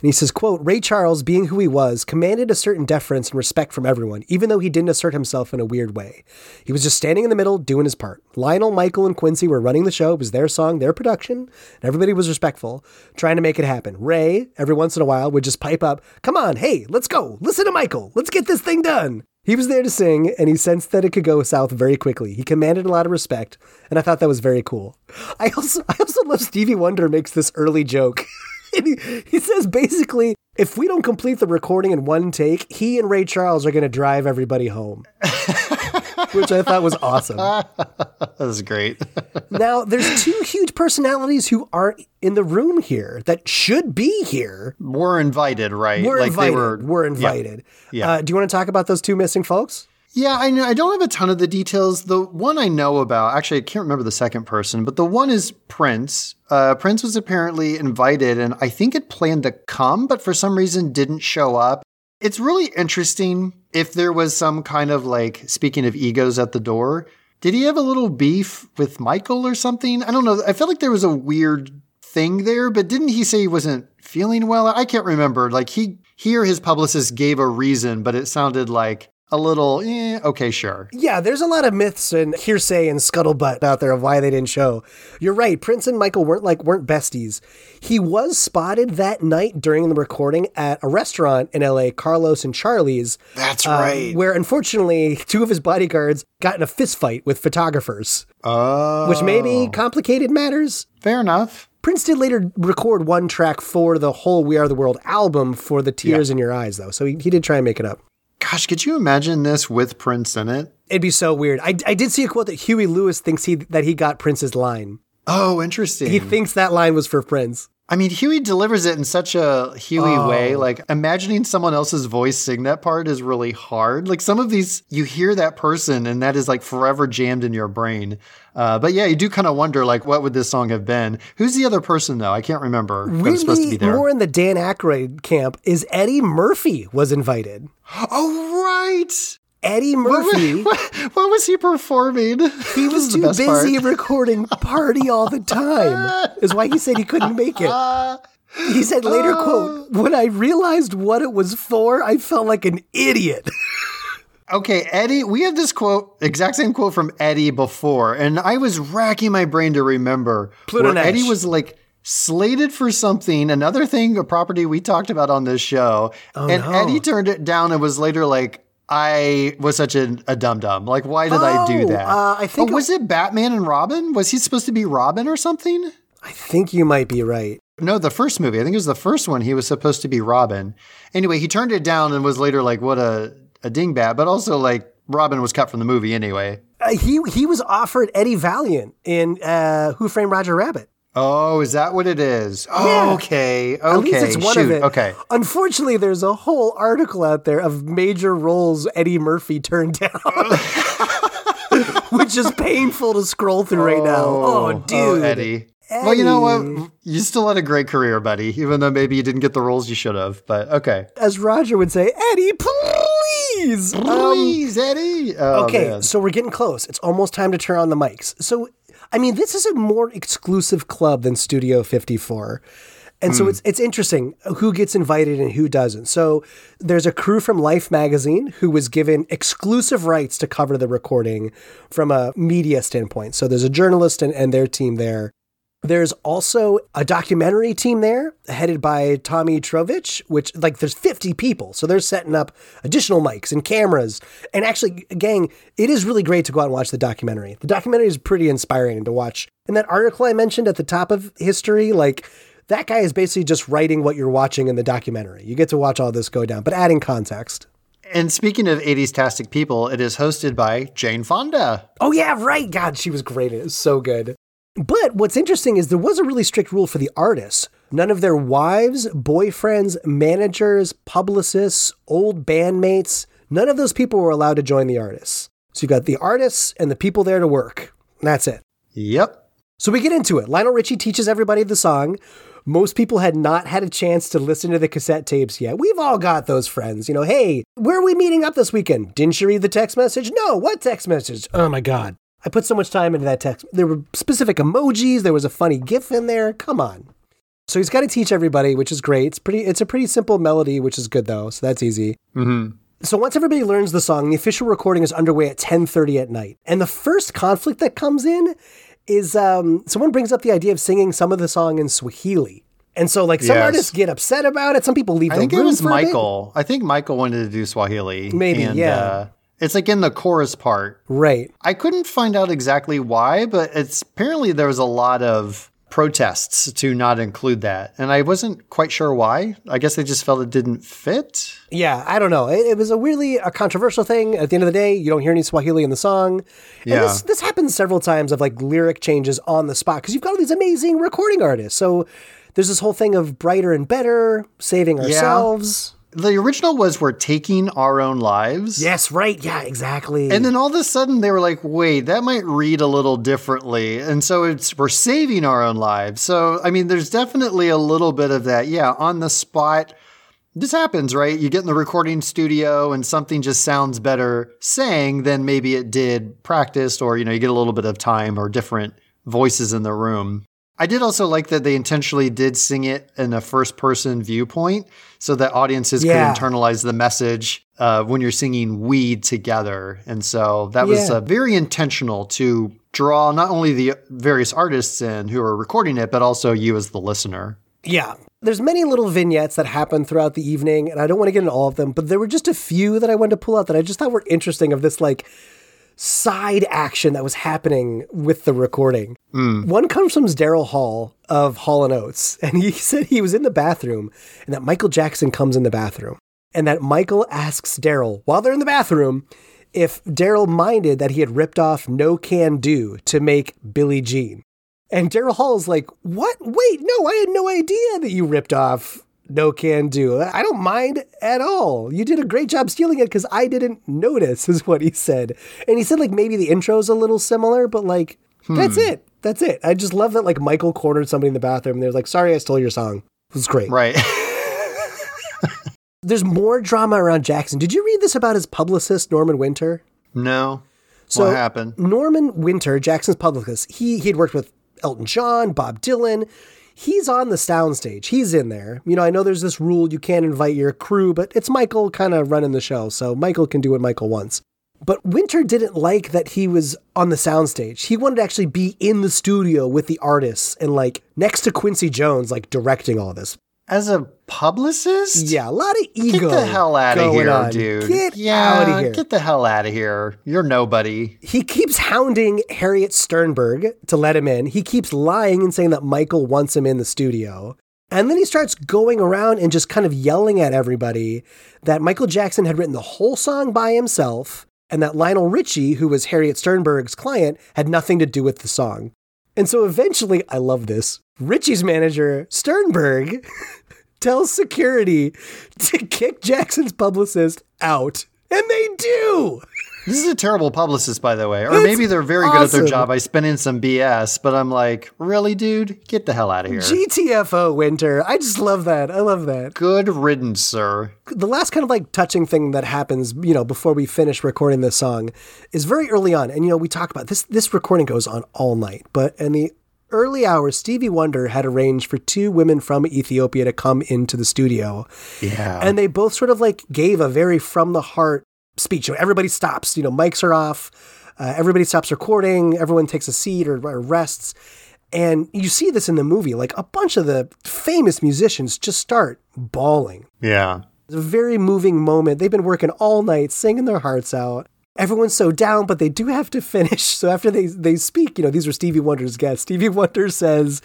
S2: And he says, quote, Ray Charles, being who he was, commanded a certain deference and respect from everyone, even though he didn't assert himself in a weird way. He was just standing in the middle, doing his part. Lionel, Michael, and Quincy were running the show. It was their song, their production, and everybody was respectful, trying to make it happen. Ray, every once in a while, would just pipe up, Come on, hey, let's go. Listen to Michael. Let's get this thing done. He was there to sing, and he sensed that it could go south very quickly. He commanded a lot of respect, and I thought that was very cool. I also, I also love Stevie Wonder makes this early joke. he, he says basically, if we don't complete the recording in one take, he and Ray Charles are going to drive everybody home. Which I thought was awesome.
S3: That was great.
S2: Now, there's two huge personalities who aren't in the room here that should be here.
S3: We're invited, right?
S2: We're
S3: like
S2: invited.
S3: they were.
S2: We're invited.
S3: Yeah.
S2: Uh, do you want to talk about those two missing folks?
S3: Yeah, I know. I don't have a ton of the details. The one I know about, actually, I can't remember the second person, but the one is Prince. Uh, Prince was apparently invited, and I think it planned to come, but for some reason didn't show up. It's really interesting if there was some kind of like, speaking of egos at the door, did he have a little beef with Michael or something? I don't know. I felt like there was a weird thing there, but didn't he say he wasn't feeling well? I can't remember. Like he, he or his publicist gave a reason, but it sounded like a little, eh, okay, sure.
S2: Yeah, there's a lot of myths and hearsay and scuttlebutt out there of why they didn't show. You're right. Prince and Michael weren't like weren't besties. He was spotted that night during the recording at a restaurant in LA, Carlos and Charlie's.
S3: That's
S2: uh,
S3: right.
S2: Where unfortunately two of his bodyguards got in a fist fight with photographers,
S3: Oh,
S2: which maybe complicated matters.
S3: fair enough.
S2: Prince did later record one track for the whole We Are the World album for the Tears in Your Eyes, though. So he, he did try and make it up.
S3: Gosh, could you imagine this with Prince in it?
S2: It'd be so weird. I, I did see a quote that Huey Lewis thinks he that he got Prince's line.
S3: Oh, interesting.
S2: He thinks that line was for Prince.
S3: I mean, Huey delivers it in such a Huey
S2: Oh.
S3: way. Like, imagining someone else's voice sing that part is really hard. Like, some of these, you hear that person, and that is like forever jammed in your brain. Uh, but yeah, you do kind of wonder, like, what would this song have been? Who's the other person, though? I can't remember. that was supposed to be
S2: Really,
S3: there.
S2: more in the Dan Aykroyd camp is Eddie Murphy was invited.
S3: oh, right.
S2: Eddie Murphy,
S3: what, what was he performing?
S2: he was too busy recording "Party All the Time," is why he said he couldn't make it. He said later, "quote When I realized what it was for, I felt like an idiot."
S3: Okay, Eddie, we had this quote, exact same quote from Eddie before, and I was racking my brain to remember.
S2: Pluto
S3: where Eddie was like slated for something, another thing, a property we talked about on this show, oh, and
S2: Oh, no.
S3: Eddie turned it down and was later like, I was such a, a dum dum. Like, why did I do
S2: Oh,
S3: that?
S2: uh, I think-
S3: oh, was it Batman and Robin? Was he supposed to be Robin or something?
S2: I think you might be right.
S3: No, the first movie. I think it was the first one. He was supposed to be Robin. Anyway, he turned it down and was later like, what a, a dingbat, but also like, Robin was cut from the movie anyway.
S2: Uh, he he was offered Eddie Valiant in uh, Who Framed Roger Rabbit.
S3: Oh, is that what it is?
S2: Yeah.
S3: Oh, okay. Okay.
S2: At least it's one
S3: Shoot.
S2: of it.
S3: Okay.
S2: Unfortunately, there's a whole article out there of major roles Eddie Murphy turned down, which is painful to scroll through right now. Oh, dude,
S3: Eddie. Well, you know what? You still had a great career, buddy, even though maybe you didn't get the roles you should have. But okay.
S2: As Roger would say, Eddie, please. Um,
S3: Please, Eddie. Oh,
S2: okay,
S3: man.
S2: so we're getting close. It's almost time to turn on the mics. So, I mean, this is a more exclusive club than Studio 54. And
S3: Hmm.
S2: so it's it's interesting who gets invited and who doesn't. So there's a crew from Life magazine who was given exclusive rights to cover the recording from a media standpoint. So there's a journalist and, and their team there. There's also a documentary team there headed by Tommy Trbovich, which like there's 50 people. So they're setting up additional mics and cameras. And actually, gang, it is really great to go out and watch the documentary. The documentary is pretty inspiring to watch. And that article I mentioned at the top of history, like that guy is basically just writing what you're watching in the documentary. You get to watch all this go down, but adding context.
S3: And speaking of 80s tastic people, it is hosted by Jane Fonda.
S2: Oh yeah, right. God, she was great. It was so good. But what's interesting is there was a really strict rule for the artists. None of their wives, boyfriends, managers, publicists, old bandmates, none of those people were allowed to join the artists. So you got the artists and the people there to work. That's it.
S3: Yep.
S2: So we get into it. Lionel Richie teaches everybody the song. Most people had not had a chance to listen to the cassette tapes yet. We've all got those friends. You know, hey, where are we meeting up this weekend? Didn't you read the text message? No, what text message? Oh my God. I put so much time into that text. There were specific emojis, there was a funny GIF in there. Come on. So he's got to teach everybody, which is great. It's pretty it's a pretty simple melody, which is good though, so that's easy.
S3: Mm-hmm.
S2: So once everybody learns the song, the official recording is underway at 10:30 at night. And the first conflict that comes in is um, someone brings up the idea of singing some of the song in Swahili. And so like some
S3: Yes.
S2: artists get upset about it, some people leave
S3: I
S2: the
S3: think it was
S2: for a bit.
S3: Michael. I think Michael wanted to do Swahili.
S2: Maybe,
S3: and,
S2: yeah.
S3: Uh, it's like in the chorus part.
S2: Right.
S3: I couldn't find out exactly why, but it's apparently there was a lot of protests to not include that. And I wasn't quite sure why. I guess they just felt it didn't fit.
S2: Yeah, I don't know. It, it was a really a controversial thing. At the end of the day, you don't hear any Swahili in the song. And
S3: Yeah.
S2: this, this happens several times of like lyric changes on the spot because you've got all these amazing recording artists. So there's this whole thing of brighter and better, saving ourselves.
S3: The original was we're taking our own lives.
S2: Yes, right. Yeah, exactly.
S3: And then all of a sudden they were like, wait, that might read a little differently. And so it's we're saving our own lives. So I mean, there's definitely a little bit of that. Yeah, on the spot. This happens, right? You get in the recording studio and something just sounds better saying than maybe it did practiced, or you know, you get a little bit of time or different voices in the room. I did also like that they intentionally did sing it in a first person viewpoint so that audiences
S2: Yeah.
S3: could internalize the message uh, when you're singing we together. And so that was
S2: Yeah.
S3: uh, very intentional to draw not only the various artists in who are recording it, but also you as the listener.
S2: Yeah. There's many little vignettes that happen throughout the evening, and I don't want to get into all of them, but there were just a few that I wanted to pull out that I just thought were interesting of this like side action that was happening with the recording. Hmm. One comes from Daryl Hall of Hall and Oates, and he said he was in the bathroom and that Michael Jackson comes in the bathroom. And that Michael asks Daryl while they're in the bathroom if Daryl minded that he had ripped off No Can Do to make Billie Jean. And Daryl Hall is like, What? Wait, no, I had no idea that you ripped off No Can Do. I don't mind at all. You did a great job stealing it because I didn't notice, is what he said. And he said, like, maybe the intro's a little similar, but like, that's hmm. it. That's it. I just love that, like, Michael cornered somebody in the bathroom and they're like, Sorry, I stole your song. It was great.
S3: Right.
S2: There's more drama around Jackson. Did you read this about his publicist, Norman Winter?
S3: no.
S2: So
S3: what happened?
S2: Norman Winter, Jackson's publicist, he he had worked with Elton John, Bob Dylan. He's on the soundstage. He's in there. You know, I know there's this rule you can't invite your crew, but it's Michael kind of running the show, so Michael can do what Michael wants. But Winter didn't like that he was on the soundstage. He wanted to actually be in the studio with the artists and like next to Quincy Jones, like directing all this.
S3: As a publicist?
S2: Yeah, a lot of ego.
S3: Get the hell out of here,
S2: on.
S3: dude.
S2: Get
S3: yeah,
S2: out of here.
S3: Get the hell out of here. You're nobody.
S2: He keeps hounding Harriet Sternberg to let him in. He keeps lying and saying that Michael wants him in the studio. And then he starts going around and just kind of yelling at everybody that Michael Jackson had written the whole song by himself and that Lionel Richie, who was Harriet Sternberg's client, had nothing to do with the song. And so eventually, I love this. Richie's manager, Sternberg, tells security to kick Jackson's publicist out. And they do!
S3: This is a terrible publicist, by the way. Or
S2: It's
S3: maybe they're very good at their job. I spin in some BS, but I'm like, really, dude? Get the hell out of here.
S2: GTFO Winter. I just love that. I love that.
S3: Good riddance, sir.
S2: The last kind of like touching thing that happens, you know, before we finish recording this song is very early on. And you know, we talk about this this recording goes on all night, but and the early hours, Stevie Wonder had arranged for two women from Ethiopia to come into the studio.
S3: Yeah.
S2: And they both sort of like gave a very from the heart speech. You know, everybody stops, you know, mics are off, uh, everybody stops recording, everyone takes a seat or, or rests. And you see this in the movie, like a bunch of the famous musicians just start bawling.
S3: yeah.
S2: It's a very moving moment. They've been working all night, singing their hearts out. Everyone's so down, but they do have to finish. So after they they speak, you know, these were Stevie Wonder's guests. Stevie Wonder says,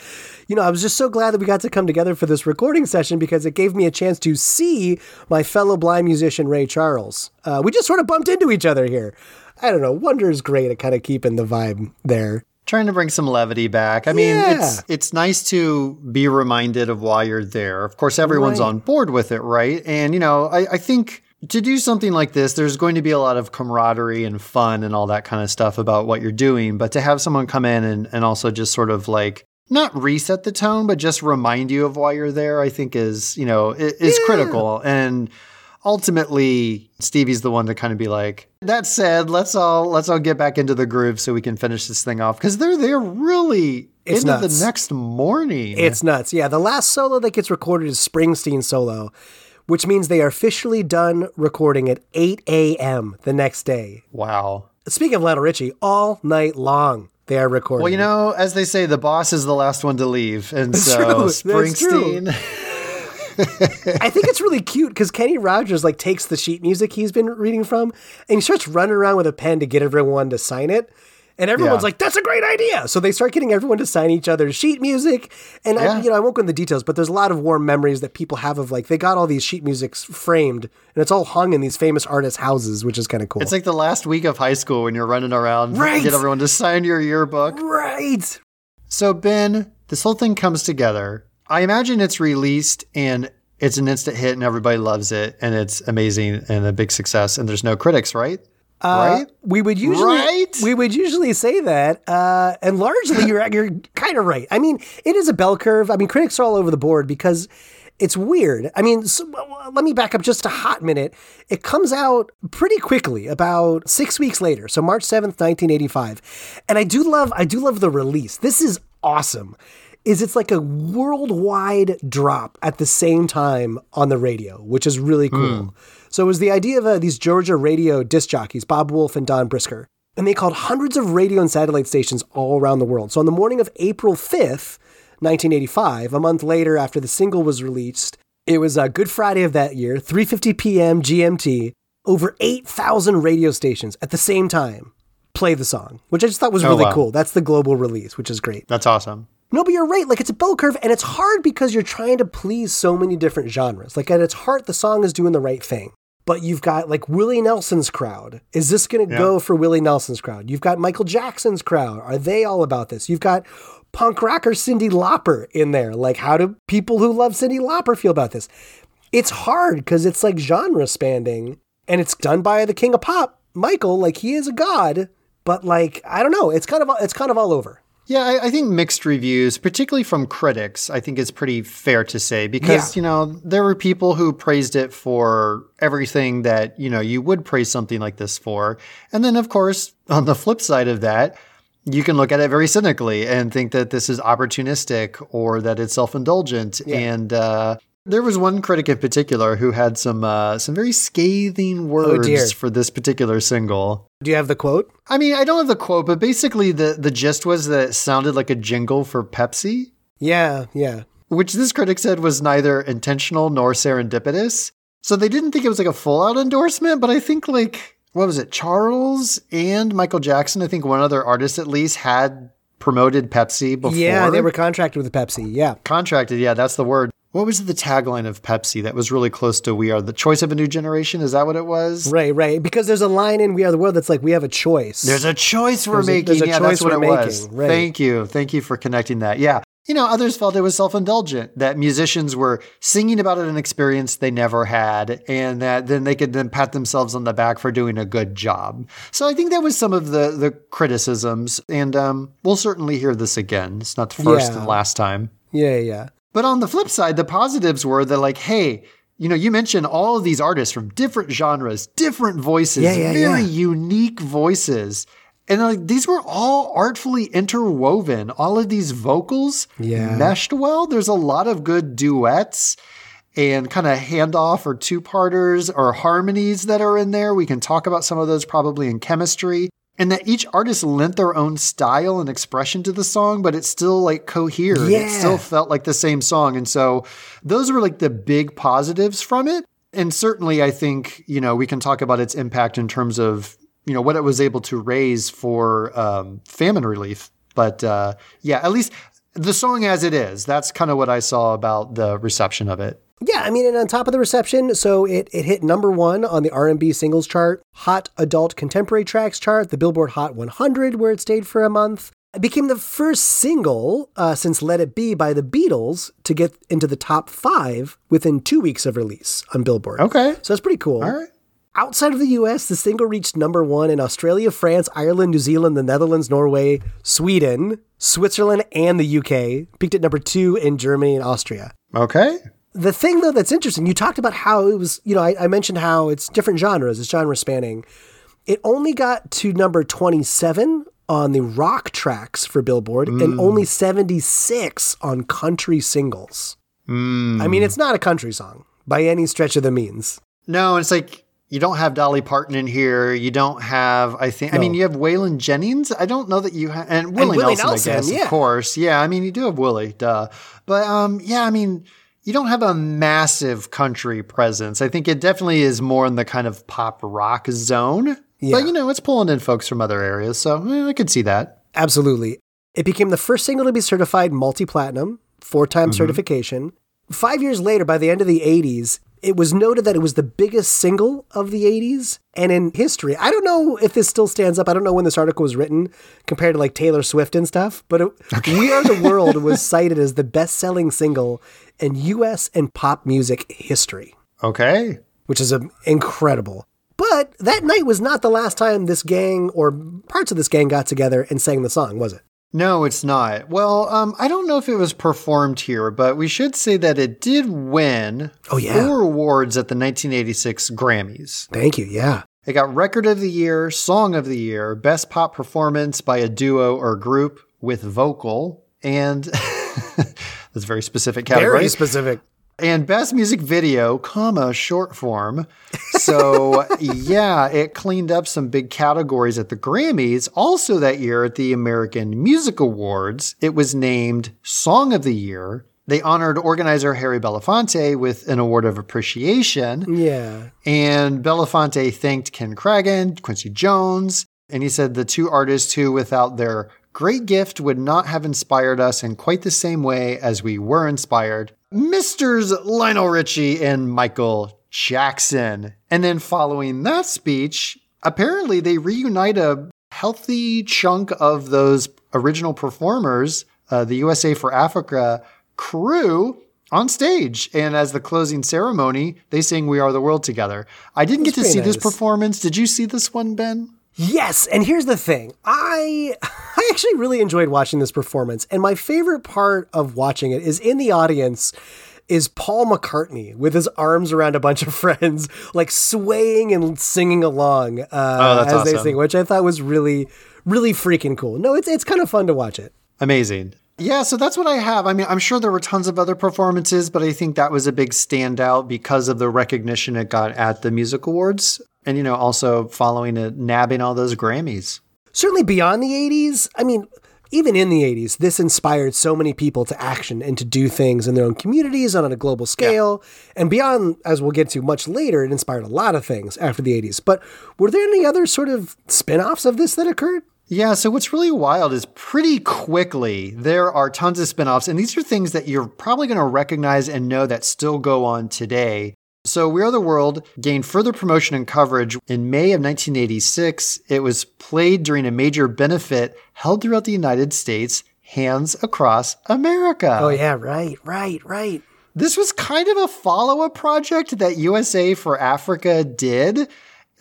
S2: you know, I was just so glad that we got to come together for this recording session because it gave me a chance to see my fellow blind musician Ray Charles. Uh, we just sort of bumped into each other here. I don't know. Wonder is great at kind of keeping the vibe there.
S3: Trying to bring some levity back. I mean,
S2: Yeah.
S3: it's it's nice to be reminded of why you're there. Of course, everyone's
S2: Right.
S3: on board with it, right? And you know, I, I think to do something like this, there's going to be a lot of camaraderie and fun and all that kind of stuff about what you're doing. But to have someone come in and, and also just sort of like not reset the tone, but just remind you of why you're there, I think is, you know, is critical. And ultimately Stevie's the one to kind of be like, that said, let's all let's all get back into the groove so we can finish this thing off. Because they're there really
S2: It's
S3: into
S2: nuts.
S3: the next morning.
S2: It's nuts. Yeah, the last solo that gets recorded is Springsteen solo, which means they are officially done recording at 8 a.m. the next day.
S3: wow.
S2: Speaking of Lionel Richie, all night long they are recording.
S3: Well, you know, as they say, the boss is the last one to leave, and so
S2: true.
S3: Springsteen.
S2: I think it's really cute because Kenny Rogers like takes the sheet music he's been reading from and he starts running around with a pen to get everyone to sign it. And everyone's
S3: Yeah.
S2: like, "That's a great idea!" So they start getting everyone to sign each other's sheet music. And I, you know, I won't go into the details, but there's a lot of warm memories that people have of like they got all these sheet musics framed, and it's all hung in these famous artists' houses, which is kind of cool.
S3: It's like the last week of high school when you're running around
S2: Right.
S3: to get everyone to sign your yearbook.
S2: right.
S3: So, Ben, this whole thing comes together. I imagine it's released, and it's an instant hit and everybody loves it and it's amazing and a big success and there's no critics, right?
S2: Uh, we would usually
S3: Right?
S2: we would usually say that, uh, and largely you're you're kind of right. I mean, it is a bell curve. I mean, critics are all over the board because it's weird. I mean, so, well, let me back up just a hot minute. It comes out pretty quickly, about six weeks later, so March seventh, nineteen eighty five, and I do love I do love the release. This is awesome. Is it's like a worldwide drop at the same time on the radio, which is really cool. So it was the idea of uh, these Georgia radio disc jockeys, Bob Wolf and Don Brisker. And they called hundreds of radio and satellite stations all around the world. So on the morning of April 5th, 1985, a month later after the single was released, it was uh, Good Friday of that year, 3:50 p.m. GMT, over 8,000 radio stations at the same time play the song, which I just thought was really
S3: wow.
S2: cool. That's the global release, which is great.
S3: That's awesome.
S2: No, but you're right. Like it's a bell curve, and it's hard because you're trying to please so many different genres. Like at its heart, the song is doing the right thing. But you've got like Willie Nelson's crowd. Is this going to go for Willie Nelson's crowd? You've got Michael Jackson's crowd. Are they all about this? You've got punk rocker Cyndi Lauper in there. Like, how do people who love Cyndi Lauper feel about this? It's hard because it's like genre spanning, and it's done by the king of pop, Michael. Like he is a god, but like I don't know. It's kind of it's kind of all over.
S3: Yeah, I, I think mixed reviews, particularly from critics, I think is pretty fair to say because,
S2: Yeah.
S3: you know, there were people who praised it for everything that, you know, you would praise something like this for. And then, of course, on the flip side of that, you can look at it very cynically and think that this is opportunistic or that it's self-indulgent. And uh, there was one critic in particular who had some uh, some very scathing
S2: Oh,
S3: words for this particular single.
S2: Do you have the quote?
S3: I mean, I don't have the quote, but basically the the gist was that it sounded like a jingle for Pepsi,
S2: Yeah, yeah.
S3: which this critic said was neither intentional nor serendipitous. So they didn't think it was like a full out endorsement, but I think like what was it? Charles and Michael Jackson, I think one other artist at least had promoted Pepsi before.
S2: Yeah, they were contracted with Pepsi. Yeah.
S3: contracted. Yeah, that's the word. What was the tagline of Pepsi that was really close to "We are the choice of a new generation"? Is that what it was?
S2: Right, right. Because there's a line in We Are the World that's like, we have a choice.
S3: There's a choice we're
S2: There's a-
S3: making.
S2: there's a
S3: yeah, that's what it
S2: we're
S3: was.
S2: making, right.
S3: Thank you. Thank you for connecting that. Yeah. You know, others felt it was self indulgent, that musicians were singing about an experience they never had, and that then they could then pat themselves on the back for doing a good job. So I think that was some of the, the criticisms, and um, we'll certainly hear this again. It's not the first
S2: Yeah.
S3: and last time.
S2: yeah, yeah.
S3: But on the flip side, the positives were that, like, hey, you know, you mentioned all of these artists from different genres, different voices,
S2: Yeah, yeah,
S3: very
S2: yeah.
S3: unique voices. And like these were all artfully interwoven. All of these vocals meshed well. There's a lot of good duets and kind of handoff or two parters or harmonies that are in there. We can talk about some of those probably in chemistry. And that each artist lent their own style and expression to the song, but it still like cohered. It still felt like the same song. And so those were like the big positives from it. And certainly I think, you know, we can talk about its impact in terms of, you know, what it was able to raise for um, famine relief. But uh, yeah, at least the song as it is, that's kind of what I saw about the reception of it.
S2: Yeah, I mean, and on top of the reception, so it, it hit number one on the R&B singles chart, Hot Adult Contemporary Tracks chart, the Billboard Hot 100, where it stayed for a month. It became the first single uh, since Let It Be by the Beatles to get into the top five within two weeks of release on Billboard.
S3: Okay.
S2: So that's pretty cool.
S3: All right.
S2: Outside of the US, the single reached number one in Australia, France, Ireland, New Zealand, the Netherlands, Norway, Sweden, Switzerland, and the UK. Peaked at number two in Germany and Austria.
S3: Okay.
S2: The thing, though, that's interesting, you talked about how it was, you know, I, I mentioned how it's different genres, it's genre spanning. It only got to number 27 on the rock tracks for Billboard and only 76 on country singles. I mean, it's not a country song by any stretch of the means.
S3: No, it's like you don't have Dolly Parton in here. You don't have, I think, I mean, you have Waylon Jennings. I don't know that you have, and Willie
S2: Willie
S3: Nelson,
S2: Nelson,
S3: I guess,
S2: yeah.
S3: of course. Yeah, I mean, you do have Willie, duh. But um, yeah, I mean, you don't have a massive country presence. I think it definitely is more in the kind of pop rock zone.
S2: Yeah.
S3: But you know, it's pulling in folks from other areas, so eh, I could see that.
S2: Absolutely. It became the first single to be certified multi platinum, four time certification. Five years later, by the end of the 80s, It was noted that it was the biggest single of the 80s and in history. I don't know if this still stands up. I don't know when this article was written compared to like Taylor Swift and stuff, but it, We Are the World was cited as the best selling single in US and pop music history,
S3: Okay.
S2: which is um, incredible. But that night was not the last time this gang or parts of this gang got together and sang the song, was it?
S3: No, it's not. Well, um, I don't know if it was performed here, but we should say that it did win
S2: Oh, yeah.
S3: four awards at the 1986 Grammys.
S2: Thank you. Yeah.
S3: It got Record of the Year, Song of the Year, Best Pop Performance by a Duo or Group with Vocal, and that's a very specific category.
S2: Very specific.
S3: And best music video, comma short form. So yeah, it cleaned up some big categories at the Grammys. Also that year at the American Music Awards, it was named Song of the Year. They honored organizer Harry Belafonte with an award of appreciation.
S2: Yeah.
S3: And Belafonte thanked Ken Kragen, Quincy Jones, and he said the two artists who, without their great gift, would not have inspired us in quite the same way as we were inspired. Misters Lionel Richie and Michael Jackson. And then following that speech, apparently they reunite a healthy chunk of those original performers, uh, the USA for Africa crew on stage. And as the closing ceremony, they sing We Are the World together. I didn't get to see this performance. Did you see this one, Ben?
S2: Yes, and here's the thing. I I actually really enjoyed watching this performance, and my favorite part of watching it is in the audience is Paul McCartney with his arms around a bunch of friends, like swaying and singing along uh,
S3: Oh, that's
S2: as they sing, which I thought was really, really freaking cool. No, it's it's kind of fun to watch it.
S3: Amazing. Yeah, so that's what I have. I mean, I'm sure there were tons of other performances, but I think that was a big standout because of the recognition it got at the music awards. And, you know, also following it, nabbing all those Grammys.
S2: Certainly beyond the 80s, I mean, even in the 80s, this inspired so many people to action and to do things in their own communities on a global scale. And beyond, as we'll get to much later, it inspired a lot of things after the 80s. But were there any other sort of spin offs of this that occurred?
S3: Yeah, so what's really wild is pretty quickly there are tons of spin-offs and these are things that you're probably going to recognize and know that still go on today. So We Are the World gained further promotion and coverage in May of 1986. It was played during a major benefit held throughout the United States, Hands Across America.
S2: Oh, yeah, right, right, right.
S3: This was kind of a follow up project that USA for Africa did.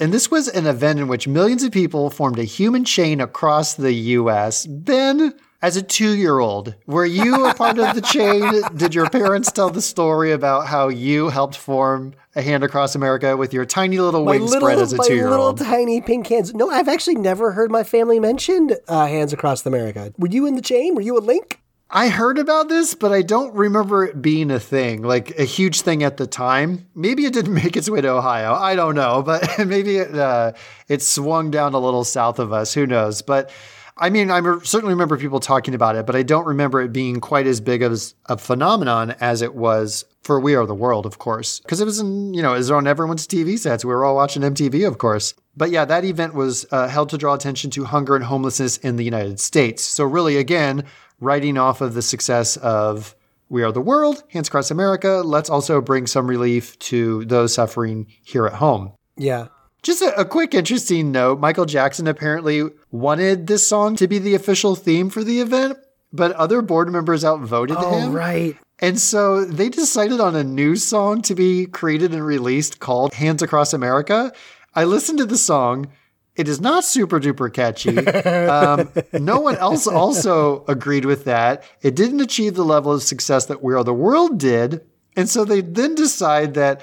S3: And this was an event in which millions of people formed a human chain across the US. Ben, as a two year old, were you a part of the chain? Did your parents tell the story about how you helped form a hand across America with your tiny little
S2: My
S3: wing
S2: little,
S3: spread as a two year old?
S2: little tiny pink hands. No, I've actually never heard my family mentioned uh, Hands Across America. Were you in the chain? Were you a link?
S3: I heard about this, but I don't remember it being a thing, like a huge thing at the time. Maybe it didn't make its way to Ohio. I don't know, but maybe it, uh, it swung down a little south of us. Who knows? But I mean, I certainly remember people talking about it, but I don't remember it being quite as big of a phenomenon as it was for We Are the World, of course, because it was in, you know, it was on everyone's TV sets. We were all watching MTV, of course. But yeah, that event was uh, held to draw attention to hunger and homelessness in the United States. So really, again, writing off of the success of We Are the World, Hands Across America, let's also bring some relief to those suffering here at home.
S2: Yeah.
S3: Just a, a quick interesting note Michael Jackson apparently wanted this song to be the official theme for the event, but other board members outvoted
S2: Oh,
S3: him.
S2: right.
S3: And so they decided on a new song to be created and released called Hands Across America. I listened to the song. It is not super duper catchy. Um, no one else also agreed with that. It didn't achieve the level of success that We Are the World did. And so they then decide that,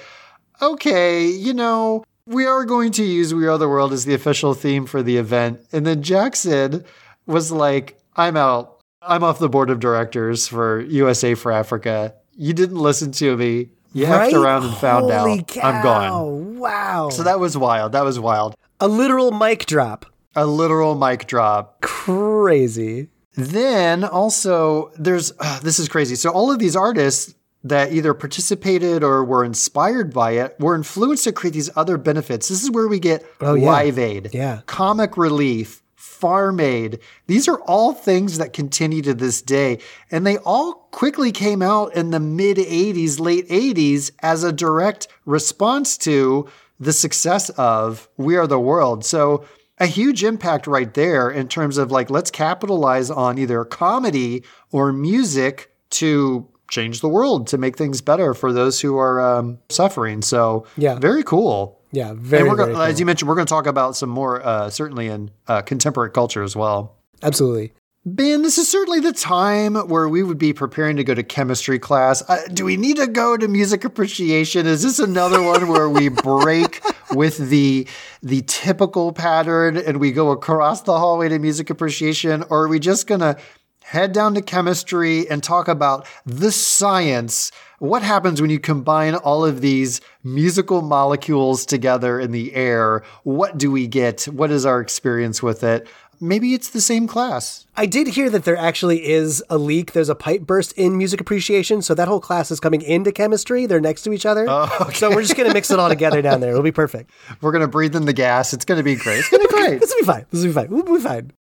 S3: okay, you know, we are going to use We Are the World as the official theme for the event. And then Jackson was like, I'm out. I'm off the board of directors for USA for Africa. You didn't listen to me. You
S2: right?
S3: effed around and found
S2: Holy
S3: out.
S2: Cow.
S3: I'm gone.
S2: Oh wow.
S3: So that was wild. That was wild.
S2: a literal mic drop.
S3: A literal mic drop.
S2: Crazy.
S3: Then also, there's uh, this is crazy. So all of these artists that either participated or were inspired by it were influenced to create these other benefits. This is where we get
S2: Oh, yeah.
S3: Live Aid,
S2: Yeah.
S3: Comic Relief, Farm Aid. These are all things that continue to this day. And they all quickly came out in the mid 80s, late 80s as a direct response to the success of We Are the World. So, a huge impact right there in terms of like, let's capitalize on either comedy or music to change the world, to make things better for those who are um, suffering. So,
S2: Yeah.
S3: very cool.
S2: Yeah, very,
S3: and we're
S2: very
S3: gonna, as you mentioned, we're going to talk about some more, uh, certainly in uh, contemporary culture as well.
S2: Absolutely.
S3: Ben, this is certainly the time where we would be preparing to go to chemistry class. Uh, do we need to go to music appreciation? Is this another one where we break with the the typical pattern and we go across the hallway to music appreciation, or are we just gonna head down to chemistry and talk about the science? What happens when you combine all of these musical molecules together in the air? What do we get? What is our experience with it? Maybe it's the same class.
S2: I did hear that there actually is a leak. There's a pipe burst in music appreciation, so that whole class is coming into chemistry. They're next to each other. Oh, so we're just going to mix it all together down there. It'll be perfect.
S3: We're gonna breathe in the gas. It's gonna be great. It's gonna be great.
S2: This will be fine. This will be fine. We'll be fine.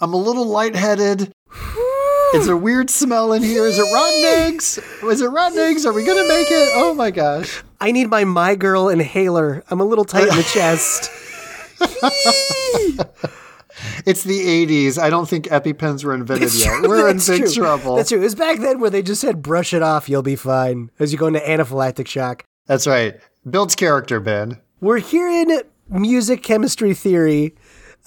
S3: I'm a little lightheaded. It's a weird smell in here. Is it rotten eggs? Is it rotten eggs? Are we gonna make it? Oh my gosh.
S2: I need my My Girl inhaler. I'm a little tight in the chest.
S3: It's the 80s. I don't think EpiPens were invented yet. We're in
S2: That's
S3: big
S2: true.
S3: trouble.
S2: That's true. It was back then where they just said, brush it off, you'll be fine, as you go into anaphylactic shock.
S3: That's right. Builds character, Ben.
S2: We're here in music chemistry theory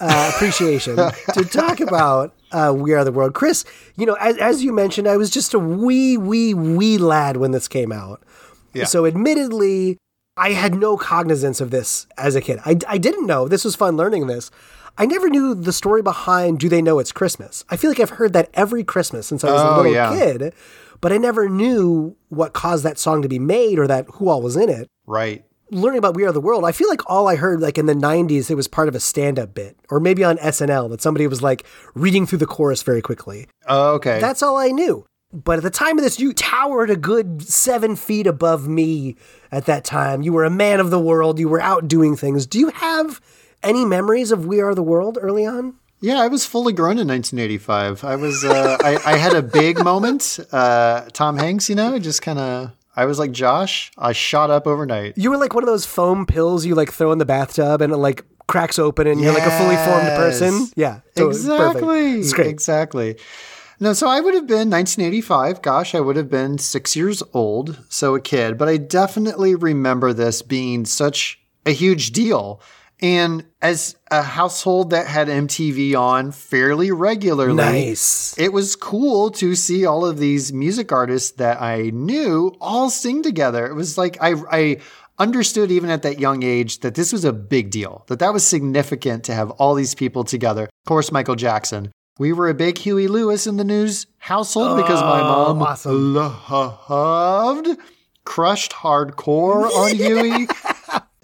S2: uh, appreciation to talk about uh, We Are the World. Chris, you know, as, as you mentioned, I was just a wee, wee, wee lad when this came out.
S3: Yeah.
S2: So, admittedly, I had no cognizance of this as a kid. I, I didn't know. This was fun learning this. I never knew the story behind Do They Know It's Christmas? I feel like I've heard that every Christmas since I was a
S3: Oh,
S2: little
S3: yeah.
S2: kid, but I never knew what caused that song to be made or that who all was in it
S3: Right.
S2: Learning about We Are the World, I feel like all I heard like in the 90s, it was part of a stand up bit or maybe on SNL that somebody was like reading through the chorus very quickly.
S3: Oh, okay.
S2: That's all I knew. But at the time of this, you towered a good seven feet above me at that time. You were a man of the world. You were out doing things. Do you have any memories of We Are the World early on?
S3: Yeah, I was fully grown in 1985. I was, uh, I, I had a big moment. Uh, Tom Hanks, you know, just kind of, I was like Josh. I shot up overnight.
S2: You were like one of those foam pills you like throw in the bathtub and it like cracks open and you're like a fully formed person. Yeah.
S3: Exactly.
S2: It's great.
S3: Exactly. No, so I would have been 1985. Gosh, I would have been six years old, so a kid. But I definitely remember this being such a huge deal. And as a household that had MTV on fairly regularly,
S2: Nice.
S3: it was cool to see all of these music artists that I knew all sing together. It was like I, I understood even at that young age that this was a big deal, that that was significant to have all these people together. Of course, Michael Jackson. We were a big Huey Lewis and the News household because my oh, mom
S2: awesome.
S3: loved, crushed hardcore on Huey.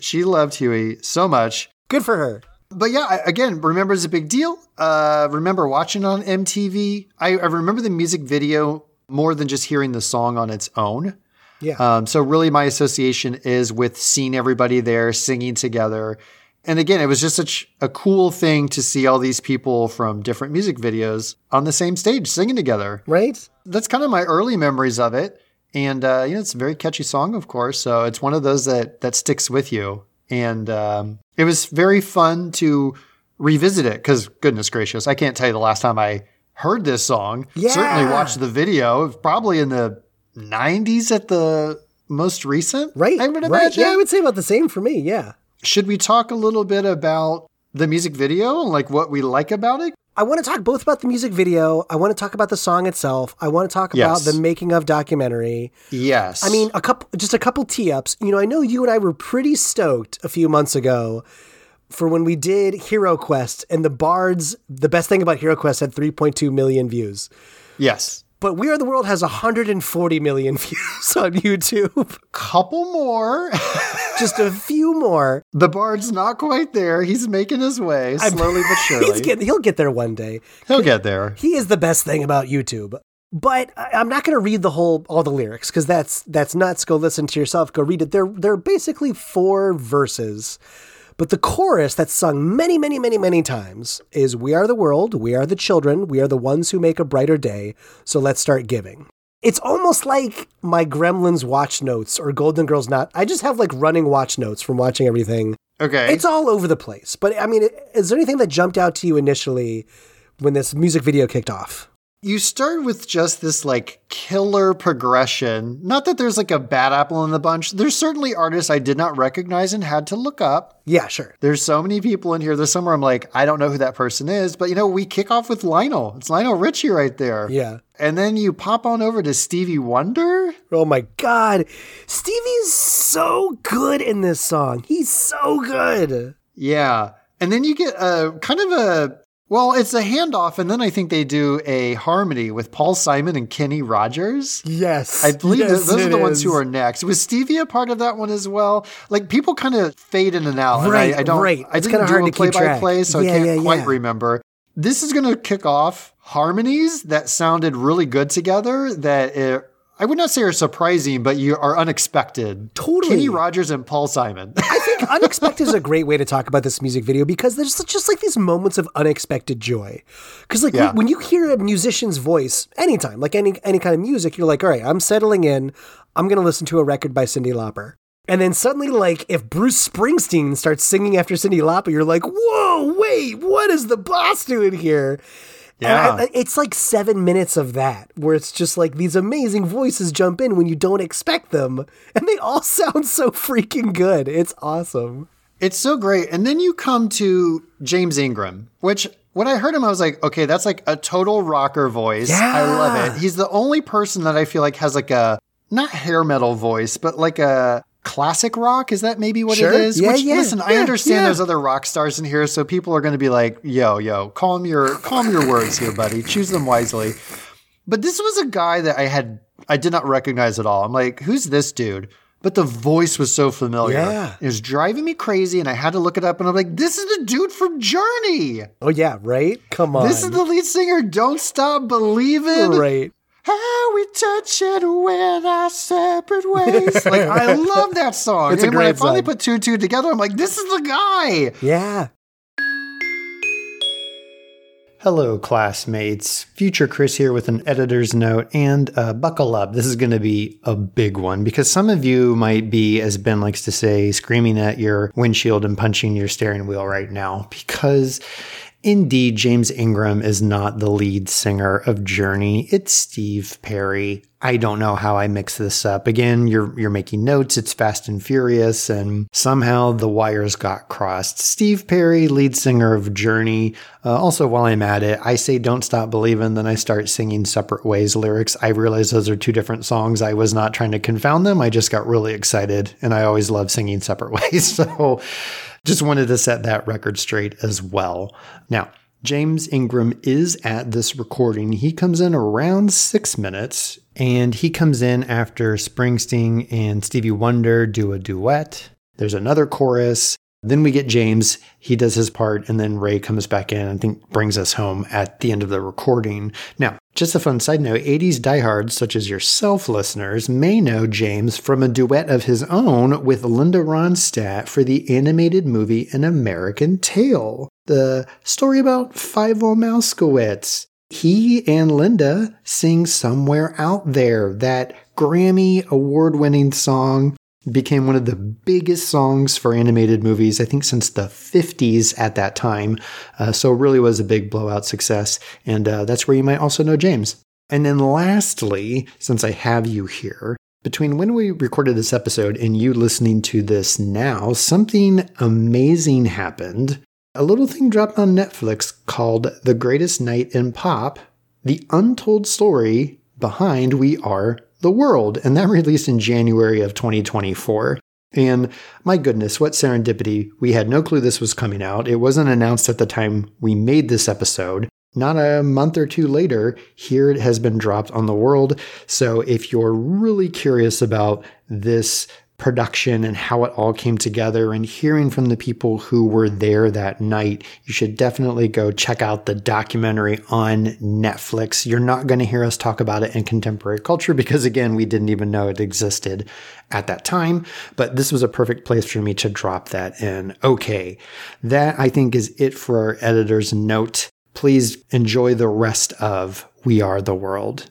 S3: She loved Huey so much
S2: Good for her.
S3: but yeah, I, again, remember it's a big deal. Uh, remember watching on MTV. I, I remember the music video more than just hearing the song on its own.
S2: Yeah.
S3: Um, so really, my association is with seeing everybody there singing together. And again, it was just such a cool thing to see all these people from different music videos on the same stage singing together.
S2: right?
S3: That's kind of my early memories of it. And uh, you know, it's a very catchy song, of course. So it's one of those that that sticks with you. And um, it was very fun to revisit it because, goodness gracious, I can't tell you the last time I heard this song.
S2: Yeah.
S3: Certainly watched the video. Probably in the '90s at the most recent.
S2: Right.
S3: I would
S2: right. Yeah, I would say about the same for me. Yeah.
S3: Should we talk a little bit about the music video and like what we like about it?
S2: I want to talk both about the music video. I want to talk about the song itself. I want to talk about the making of documentary.
S3: Yes.
S2: I mean, a couple, just a couple tee ups. You know, I know you and I were pretty stoked a few months ago for when we did Hero Quest and the Bards. The best thing about Hero Quest had 3.2 million views.
S3: yes.
S2: But We Are the World has 140 million views on YouTube.
S3: Couple more.
S2: Just a few more.
S3: The bard's not quite there. He's making his way slowly but surely.
S2: He's getting, he'll get there one day.
S3: He'll get there.
S2: He is the best thing about YouTube. But I'm not going to read the whole all the lyrics because that's that's nuts. Go listen to yourself. Go read it. They're they're basically four verses. But the chorus that's sung many, many, many, many times is We are the world, we are the children, we are the ones who make a brighter day, so let's start giving. It's almost like my Gremlins watch notes or Golden Girls not. I just have like running watch notes from watching everything.
S3: Okay.
S2: It's all over the place. But I mean, is there anything that jumped out to you initially when this music video kicked off?
S3: You start with just this like killer progression. Not that there's like a bad apple in the bunch. There's certainly artists I did not recognize and had to look up.
S2: Yeah, sure.
S3: There's so many people in here. There's somewhere I'm like, I don't know who that person is. But you know, we kick off with Lionel. It's Lionel Richie right there.
S2: Yeah.
S3: And then you pop on over to Stevie Wonder.
S2: Oh my God. Stevie's so good in this song. He's so good.
S3: Yeah. And then you get a kind of a well, it's a handoff, and then I think they do a harmony with Paul Simon and Kenny Rogers.
S2: Yes.
S3: I believe
S2: yes,
S3: those are the ones who are next. Was Stevie a part of that one as well? Like people kind of fade in and out. and
S2: Right,
S3: I, I don't.
S2: right.
S3: I
S2: It's
S3: didn't do
S2: hard
S3: a
S2: to keep
S3: play by
S2: track.
S3: play, so
S2: Yeah,
S3: I can't
S2: yeah,
S3: quite
S2: yeah.
S3: remember. This is going to kick off harmonies that sounded really good together. That it, I would not say are surprising, but you are unexpected.
S2: Totally.
S3: Kenny Rogers and Paul Simon.
S2: I think unexpected is a great way to talk about this music video because there's just like these moments of unexpected joy. Because like
S3: Yeah.
S2: when, when you hear a musician's voice, anytime, like any any kind of music, you're like, all right, I'm settling in. I'm gonna listen to a record by Cyndi Lauper. And then suddenly, like, if Bruce Springsteen starts singing after Cyndi Lauper, you're like, whoa, wait, what is the boss doing here?
S3: Yeah.
S2: I- it's like seven minutes of that, where it's just like these amazing voices jump in when you don't expect them, and they all sound so freaking good. It's awesome.
S3: It's so great. And then you come to James Ingram, which when I heard him, I was like, okay, that's like a total rocker voice. I love it. He's the only person that I feel like has like a not hair metal voice, but like a classic rock. Is that maybe what
S2: Sure.
S3: it is?
S2: Yeah,
S3: which
S2: yeah,
S3: listen, I understand
S2: yeah.
S3: there's other rock stars in here, so people are gonna be like, yo, yo, calm your calm your words here, buddy. Choose them wisely. But this was a guy that I had I did not recognize at all. I'm like, who's this dude? But the voice was so familiar.
S2: Yeah.
S3: It was driving me crazy, and I had to look it up. And I'm like, this is the dude from Journey.
S2: Oh yeah, right? Come on.
S3: This is the lead singer. Don't stop believing.
S2: right.
S3: How we touch it went our separate ways. like I love that song.
S2: It's a
S3: and when I finally
S2: song.
S3: put two and two together, I'm like, this is the guy.
S2: Yeah.
S3: Hello, classmates. Future Chris here with an editor's note and uh, buckle up. This is going to be a big one because some of you might be, as Ben likes to say, screaming at your windshield and punching your steering wheel right now because indeed James Ingram is not the lead singer of Journey. It's Steve Perry. I don't know how I mix this up. Again, you're you're making notes. It's Fast and Furious, and somehow the wires got crossed. Steve Perry, lead singer of Journey. Uh, also, while I'm at it, I say "Don't Stop Believing," then I start singing "Separate Ways" lyrics. I realize those are two different songs. I was not trying to confound them. I just got really excited, and I always love singing "Separate Ways." So, just wanted to set that record straight as well. Now. James Ingram is at this recording. He comes in around six minutes, and he comes in after Springsteen and Stevie Wonder do a duet. There's another chorus. Then we get James. He does his part, and then Ray comes back in and I think brings us home at the end of the recording. Now, just a fun side note 80s diehards, such as yourself listeners, may know James from a duet of his own with Linda Ronstadt for the animated movie An American Tail, the story about Fievel Mousekewitz. He and Linda sing Somewhere Out There, that Grammy award winning song became one of the biggest songs for animated movies, I think, since the 50s at that time. Uh, so, really was a big blowout success. And uh, that's where you might also know James. And then, lastly, since I have you here, between when we recorded this episode and you listening to this now, something amazing happened. A little thing dropped on Netflix called The Greatest Night in Pop The Untold Story Behind We Are the World. And that released in January of 2024. And my goodness, what serendipity. We had no clue this was coming out. It wasn't announced at the time we made this episode. Not a month or two later, here it has been dropped on the world. So if you're really curious about this production and how it all came together and hearing from the people who were there that night, you should definitely go check out the documentary on Netflix. You're not going to hear us talk about it in contemporary culture because, again, we didn't even know it existed at that time. But this was a perfect place for me to drop that in. Okay, that I think is it for our editor's note. Please enjoy the rest of We Are the World.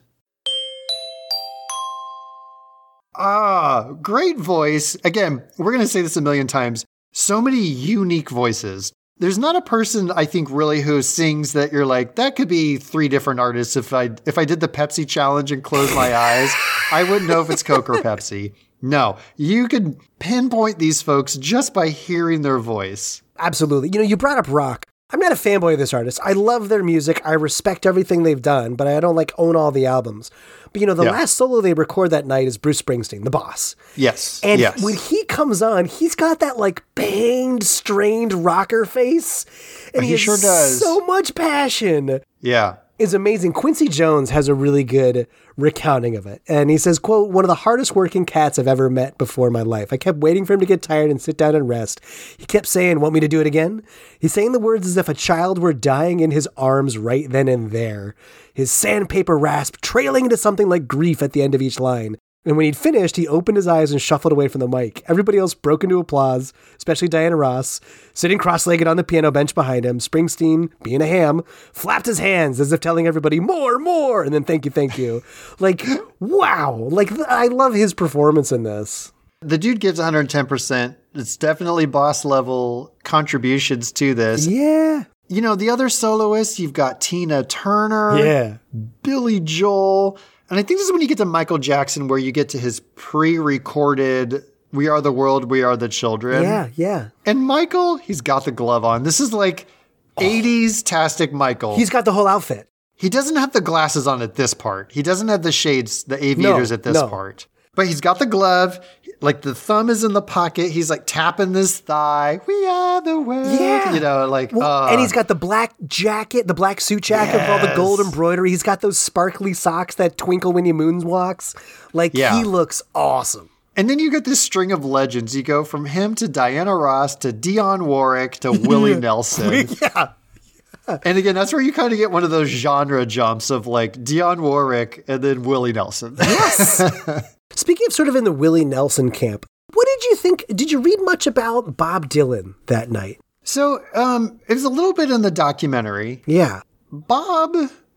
S3: Ah, great voice. Again, we're going to say this a million times. So many unique voices. There's not a person I think really who sings that you're like that could be three different artists if I if I did the Pepsi challenge and closed my eyes, I wouldn't know if it's Coke or Pepsi. No, you could pinpoint these folks just by hearing their voice.
S2: Absolutely. You know, you brought up rock. I'm not a fanboy of this artist. I love their music. I respect everything they've done, but I don't like own all the albums. But you know, the
S3: Yeah.
S2: last solo they record that night is Bruce Springsteen, the boss.
S3: Yes.
S2: And
S3: yes.
S2: when he comes on, he's got that like banged, strained rocker face. And
S3: He
S2: has
S3: sure does.
S2: so much passion.
S3: yeah.
S2: Is amazing. Quincy Jones has a really good recounting of it. And he says, quote, one of the hardest working cats I've ever met before in my life. I kept waiting for him to get tired and sit down and rest. He kept saying, want me to do it again? He's saying the words as if a child were dying in his arms right then and there. His sandpaper rasp trailing into something like grief at the end of each line. And when he'd finished, he opened his eyes and shuffled away from the mic. Everybody else broke into applause, especially Diana Ross, sitting cross legged on the piano bench behind him. Springsteen, being a ham, flapped his hands as if telling everybody, more, more, and then thank you, thank you. Like, wow. Like, I love his performance in this.
S3: The dude gives 110%. It's definitely boss level contributions to this.
S2: Yeah.
S3: You know, the other soloists, you've got Tina Turner,
S2: Yeah.
S3: Billy Joel. And I think this is when you get to Michael Jackson, where you get to his pre recorded We Are the World, We Are the Children.
S2: Yeah, yeah.
S3: And Michael, he's got the glove on. This is like 80s Tastic Michael.
S2: He's got the whole outfit.
S3: he doesn't have the glasses on at this part. He doesn't have the shades, the aviators
S2: No,
S3: at this
S2: no.
S3: part. But he's got the glove. Like the thumb is in the pocket. He's like tapping this thigh. We are the world.
S2: Yeah.
S3: You know, like,
S2: Well,
S3: uh,
S2: and he's got the black jacket, the black suit jacket with all the gold embroidery. He's got those sparkly socks that twinkle when he moonwalks. Like,
S3: Yeah.
S2: he looks awesome.
S3: And then you get this string of legends. You go from him to Diana Ross to Dionne Warwick to Willie Nelson.
S2: Yeah.
S3: And again, that's where you kind of get one of those genre jumps of like Dionne Warwick and then Willie Nelson.
S2: Speaking of sort of in the Willie Nelson camp, what did you think? Did you read much about Bob Dylan that night?
S3: so um, it was a little bit in the documentary.
S2: Yeah.
S3: Bob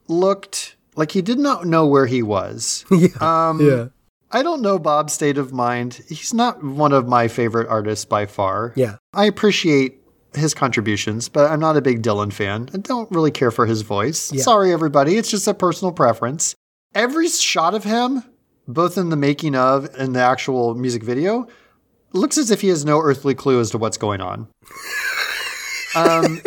S3: looked like he did not know where he was.
S2: Yeah.
S3: Um,
S2: yeah.
S3: I don't know Bob's state of mind. He's not one of my favorite artists by far.
S2: Yeah.
S3: I appreciate his contributions, but I'm not a big Dylan fan. I don't really care for his voice.
S2: Yeah.
S3: Sorry, everybody. It's just a personal preference. Every shot of him, both in the making of and the actual music video, looks as if he has no earthly clue as to what's going on. Um,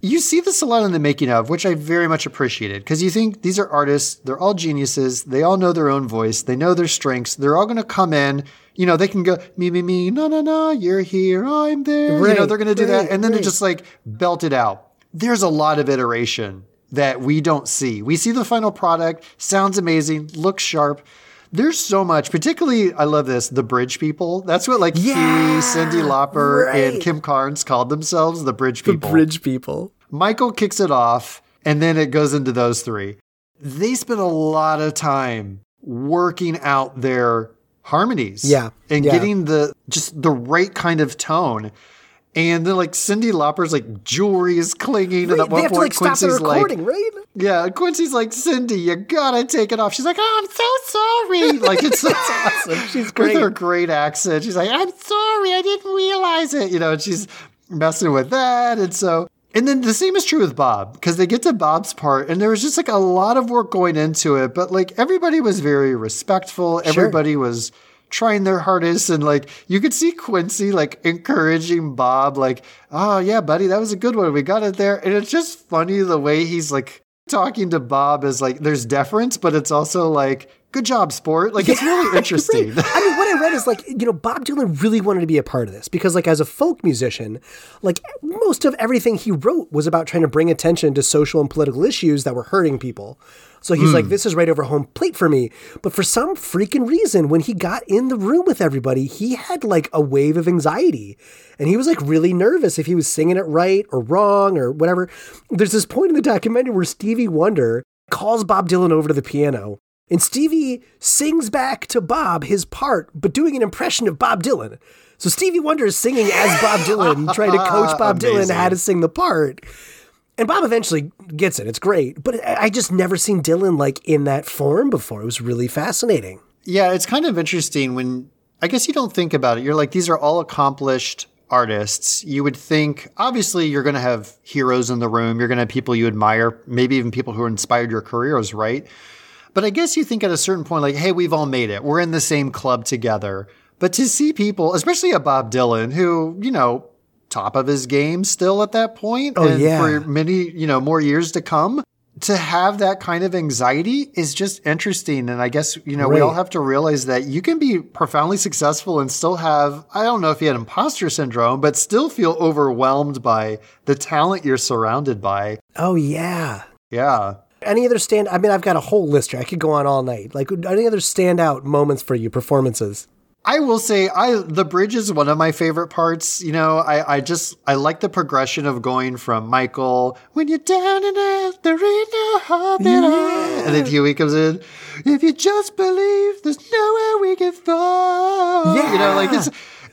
S3: you see this a lot in the making of, which I very much appreciated because you think these are artists, they're all geniuses, they all know their own voice, they know their strengths, they're all going to come in. You know, they can go me, me, me, no, no, no, you're here, I'm there. you know, they're going to do
S2: right,
S3: that, and then
S2: right.
S3: they just like belt it out. There's a lot of iteration that we don't see. We see the final product, sounds amazing, looks sharp. There's so much, particularly I love this, the bridge people. That's what like
S2: Yeah,
S3: Huey, Cyndi Lauper, and. Kim Carnes called themselves, the bridge people.
S2: The bridge people.
S3: Michael kicks it off, and then it goes into those three. They spend a lot of time working out their harmonies.
S2: Yeah,
S3: And
S2: yeah.
S3: getting the just the right kind of tone. And then like Cyndi Lauper's like jewelry is clinging, and
S2: Right,
S3: at
S2: they
S3: one
S2: have to
S3: point
S2: like
S3: Quincy's like,
S2: right?
S3: yeah, Quincy's like, Cyndi, you gotta take it off. She's like, oh, I'm so sorry. Like it's so
S2: awesome. She's
S3: with
S2: great.
S3: her great accent. She's like, I'm sorry, I didn't realize it. You know, and she's messing with that. And so, and then the same is true with Bob because they get to Bob's part, and there was just like a lot of work going into it. But like everybody was very respectful. Everybody was trying their hardest and like you could see Quincy like encouraging Bob like oh yeah buddy that was a good one we got it there and it's just funny the way he's like talking to Bob is like there's deference but it's also like good job sport like it's really interesting
S2: Right. I mean, what I read is like, you know, Bob Dylan really wanted to be a part of this because, like, as a folk musician, like, most of everything he wrote was about trying to bring attention to social and political issues that were hurting people. So he's like, hmm. this is right over home plate for me. But for some freaking reason, when he got in the room with everybody, he had like a wave of anxiety. And he was like really nervous if he was singing it right or wrong or whatever. There's this point in the documentary where Stevie Wonder calls Bob Dylan over to the piano. And Stevie sings back to Bob his part, but doing an impression of Bob Dylan. So Stevie Wonder is singing as Bob Dylan, trying to coach Bob Dylan how to sing the part. And Bob eventually gets it. It's great. But I just never seen Dylan like in that form before. It was really fascinating.
S3: Yeah, it's kind of interesting when I guess you don't think about it. You're like, these are all accomplished artists. You would think, obviously, you're going to have heroes in the room. You're going to have people you admire, maybe even people who inspired your careers, right? But I guess you think at a certain point, like, hey, we've all made it. We're in the same club together. But to see people, especially a Bob Dylan, who, you know, top of his game still at that point,
S2: Oh,
S3: and
S2: yeah.
S3: for many, you know, more years to come, to have that kind of anxiety is just interesting. And I guess, you know, we all have to realize that you can be profoundly successful and still have, I don't know if you had imposter syndrome, but still feel overwhelmed by the talent you're surrounded by.
S2: Oh, yeah.
S3: Yeah.
S2: Any other stand? I mean, I've got a whole list here. I could go on all night. Like, any other standout moments for you, performances?
S3: I will say I the bridge is one of my favorite parts. You know, I, I just I like the progression of going from Michael, when you're down and out, there ain't no hope at all. And then Huey comes in, if you just believe there's nowhere we can fall. Yeah. You know, like it's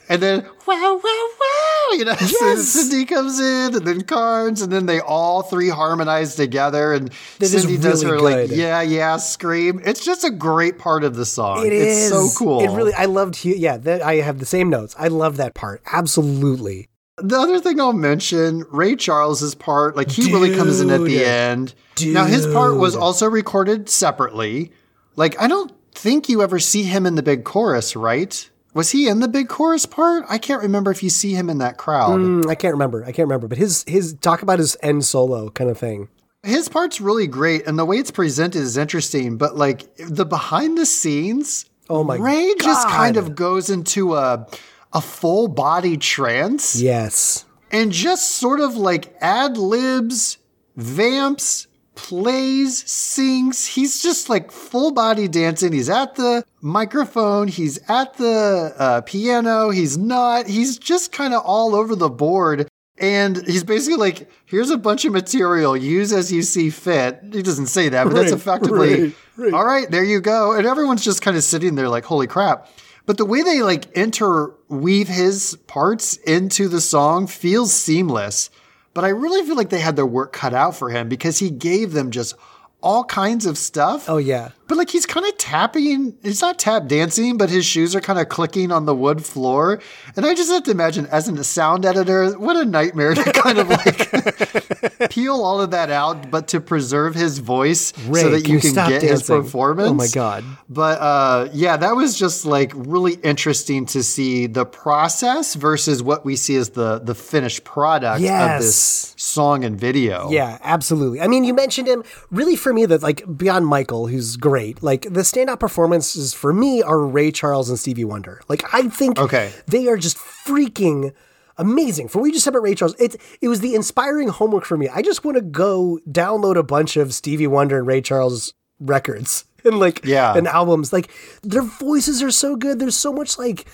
S3: and then wow, wow, wow, you know,
S2: Yes.
S3: Cyndi comes in and then Carnes, and then they all three harmonize together and
S2: That
S3: Cyndi does her
S2: really
S3: like yeah, yeah scream. It's just a great part of the song.
S2: It
S3: it's
S2: is
S3: so cool.
S2: It really. I loved. Yeah, that, I have the same notes. I love that part. Absolutely.
S3: The other thing I'll mention, Ray Charles's part, like he really comes in at the
S2: Dude.
S3: end. Now his part was also recorded separately. Like I don't think you ever see him in the big chorus, right? Was he in the big chorus part? I can't remember if you see him in that crowd.
S2: Mm, I can't remember. I can't remember. But his his talk about his end solo kind of thing.
S3: His part's really great, and the way it's presented is interesting. But like the behind the scenes,
S2: Oh my
S3: Ray just kind of goes into a a full body trance.
S2: Yes.
S3: and just sort of like ad libs, vamps, plays, sings. He's just like full body dancing. He's at the microphone, he's at the uh, piano, he's not. He's just kind of all over the board. And he's basically like, here's a bunch of material, use as you see fit. He doesn't say that, but that's effectively,
S2: right, right.
S3: all right, there you go. And everyone's just kind of sitting there like, holy crap. But the way they like interweave his parts into the song feels seamless. But I really feel like they had their work cut out for him because he gave them just all kinds of stuff.
S2: Oh yeah.
S3: But like he's kind of tapping, he's not tap dancing, but his shoes are kind of clicking on the wood floor. And I just have to imagine, as a sound editor, what a nightmare to kind of like peel all of that out, but to preserve his voice
S2: Ray,
S3: so that
S2: can
S3: you can get his performance.
S2: Oh my God.
S3: But uh, yeah, that was just like really interesting to see the process versus what we see as the the finished product of this song and video.
S2: Yeah, absolutely. I mean, you mentioned him. Really, for me, that like beyond Michael, who's great. Like the standout performances for me are Ray Charles and Stevie Wonder. Like I think
S3: Okay.
S2: they are just freaking amazing. For what we just said about Ray Charles, it it was the inspiring homework for me. I just want to go download a bunch of Stevie Wonder and Ray Charles records and like
S3: Yeah.
S2: and albums. Like their voices are so good. There's so much like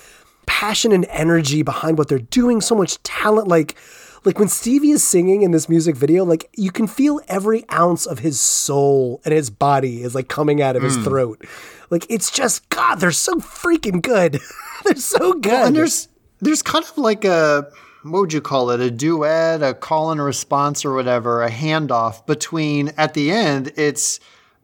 S2: passion and energy behind what they're doing. So much talent. Like like when Stevie is singing in this music video, like you can feel every ounce of his soul and his body is like coming out of his
S3: Hmm.
S2: throat. Like it's just God, they're so freaking good. they're so good.
S3: and there's there's kind of like a what would you call it a duet a call and a response or whatever a handoff between at the end it's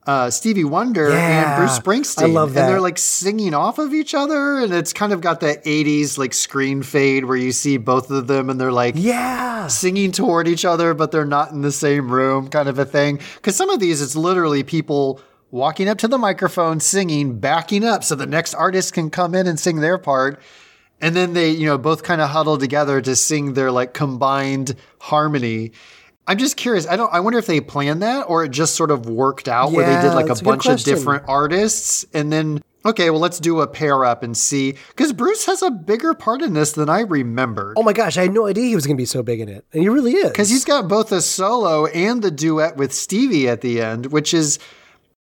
S3: uh, Stevie Wonder
S2: Yeah,
S3: and Bruce Springsteen.
S2: I love that.
S3: And they're like singing off of each other. And it's kind of got that 80s like screen fade where you see both of them and they're like
S2: yeah.
S3: singing toward each other, but they're not in the same room, kind of a thing. Because some of these, it's literally people walking up to the microphone, singing, backing up so the next artist can come in and sing their part. And then they, you know, both kind of huddle together to sing their like combined harmony. I'm just curious. I don't. I wonder if they planned that or it just sort of worked out where they did like a
S2: a
S3: bunch of different artists and then okay, well let's do a pair up and see because Bruce has a bigger part in this than I remembered.
S2: Oh my gosh, I had no idea he was going to be so big in it, and he really is.
S3: Because he's got both a solo and the duet with Stevie at the end, which is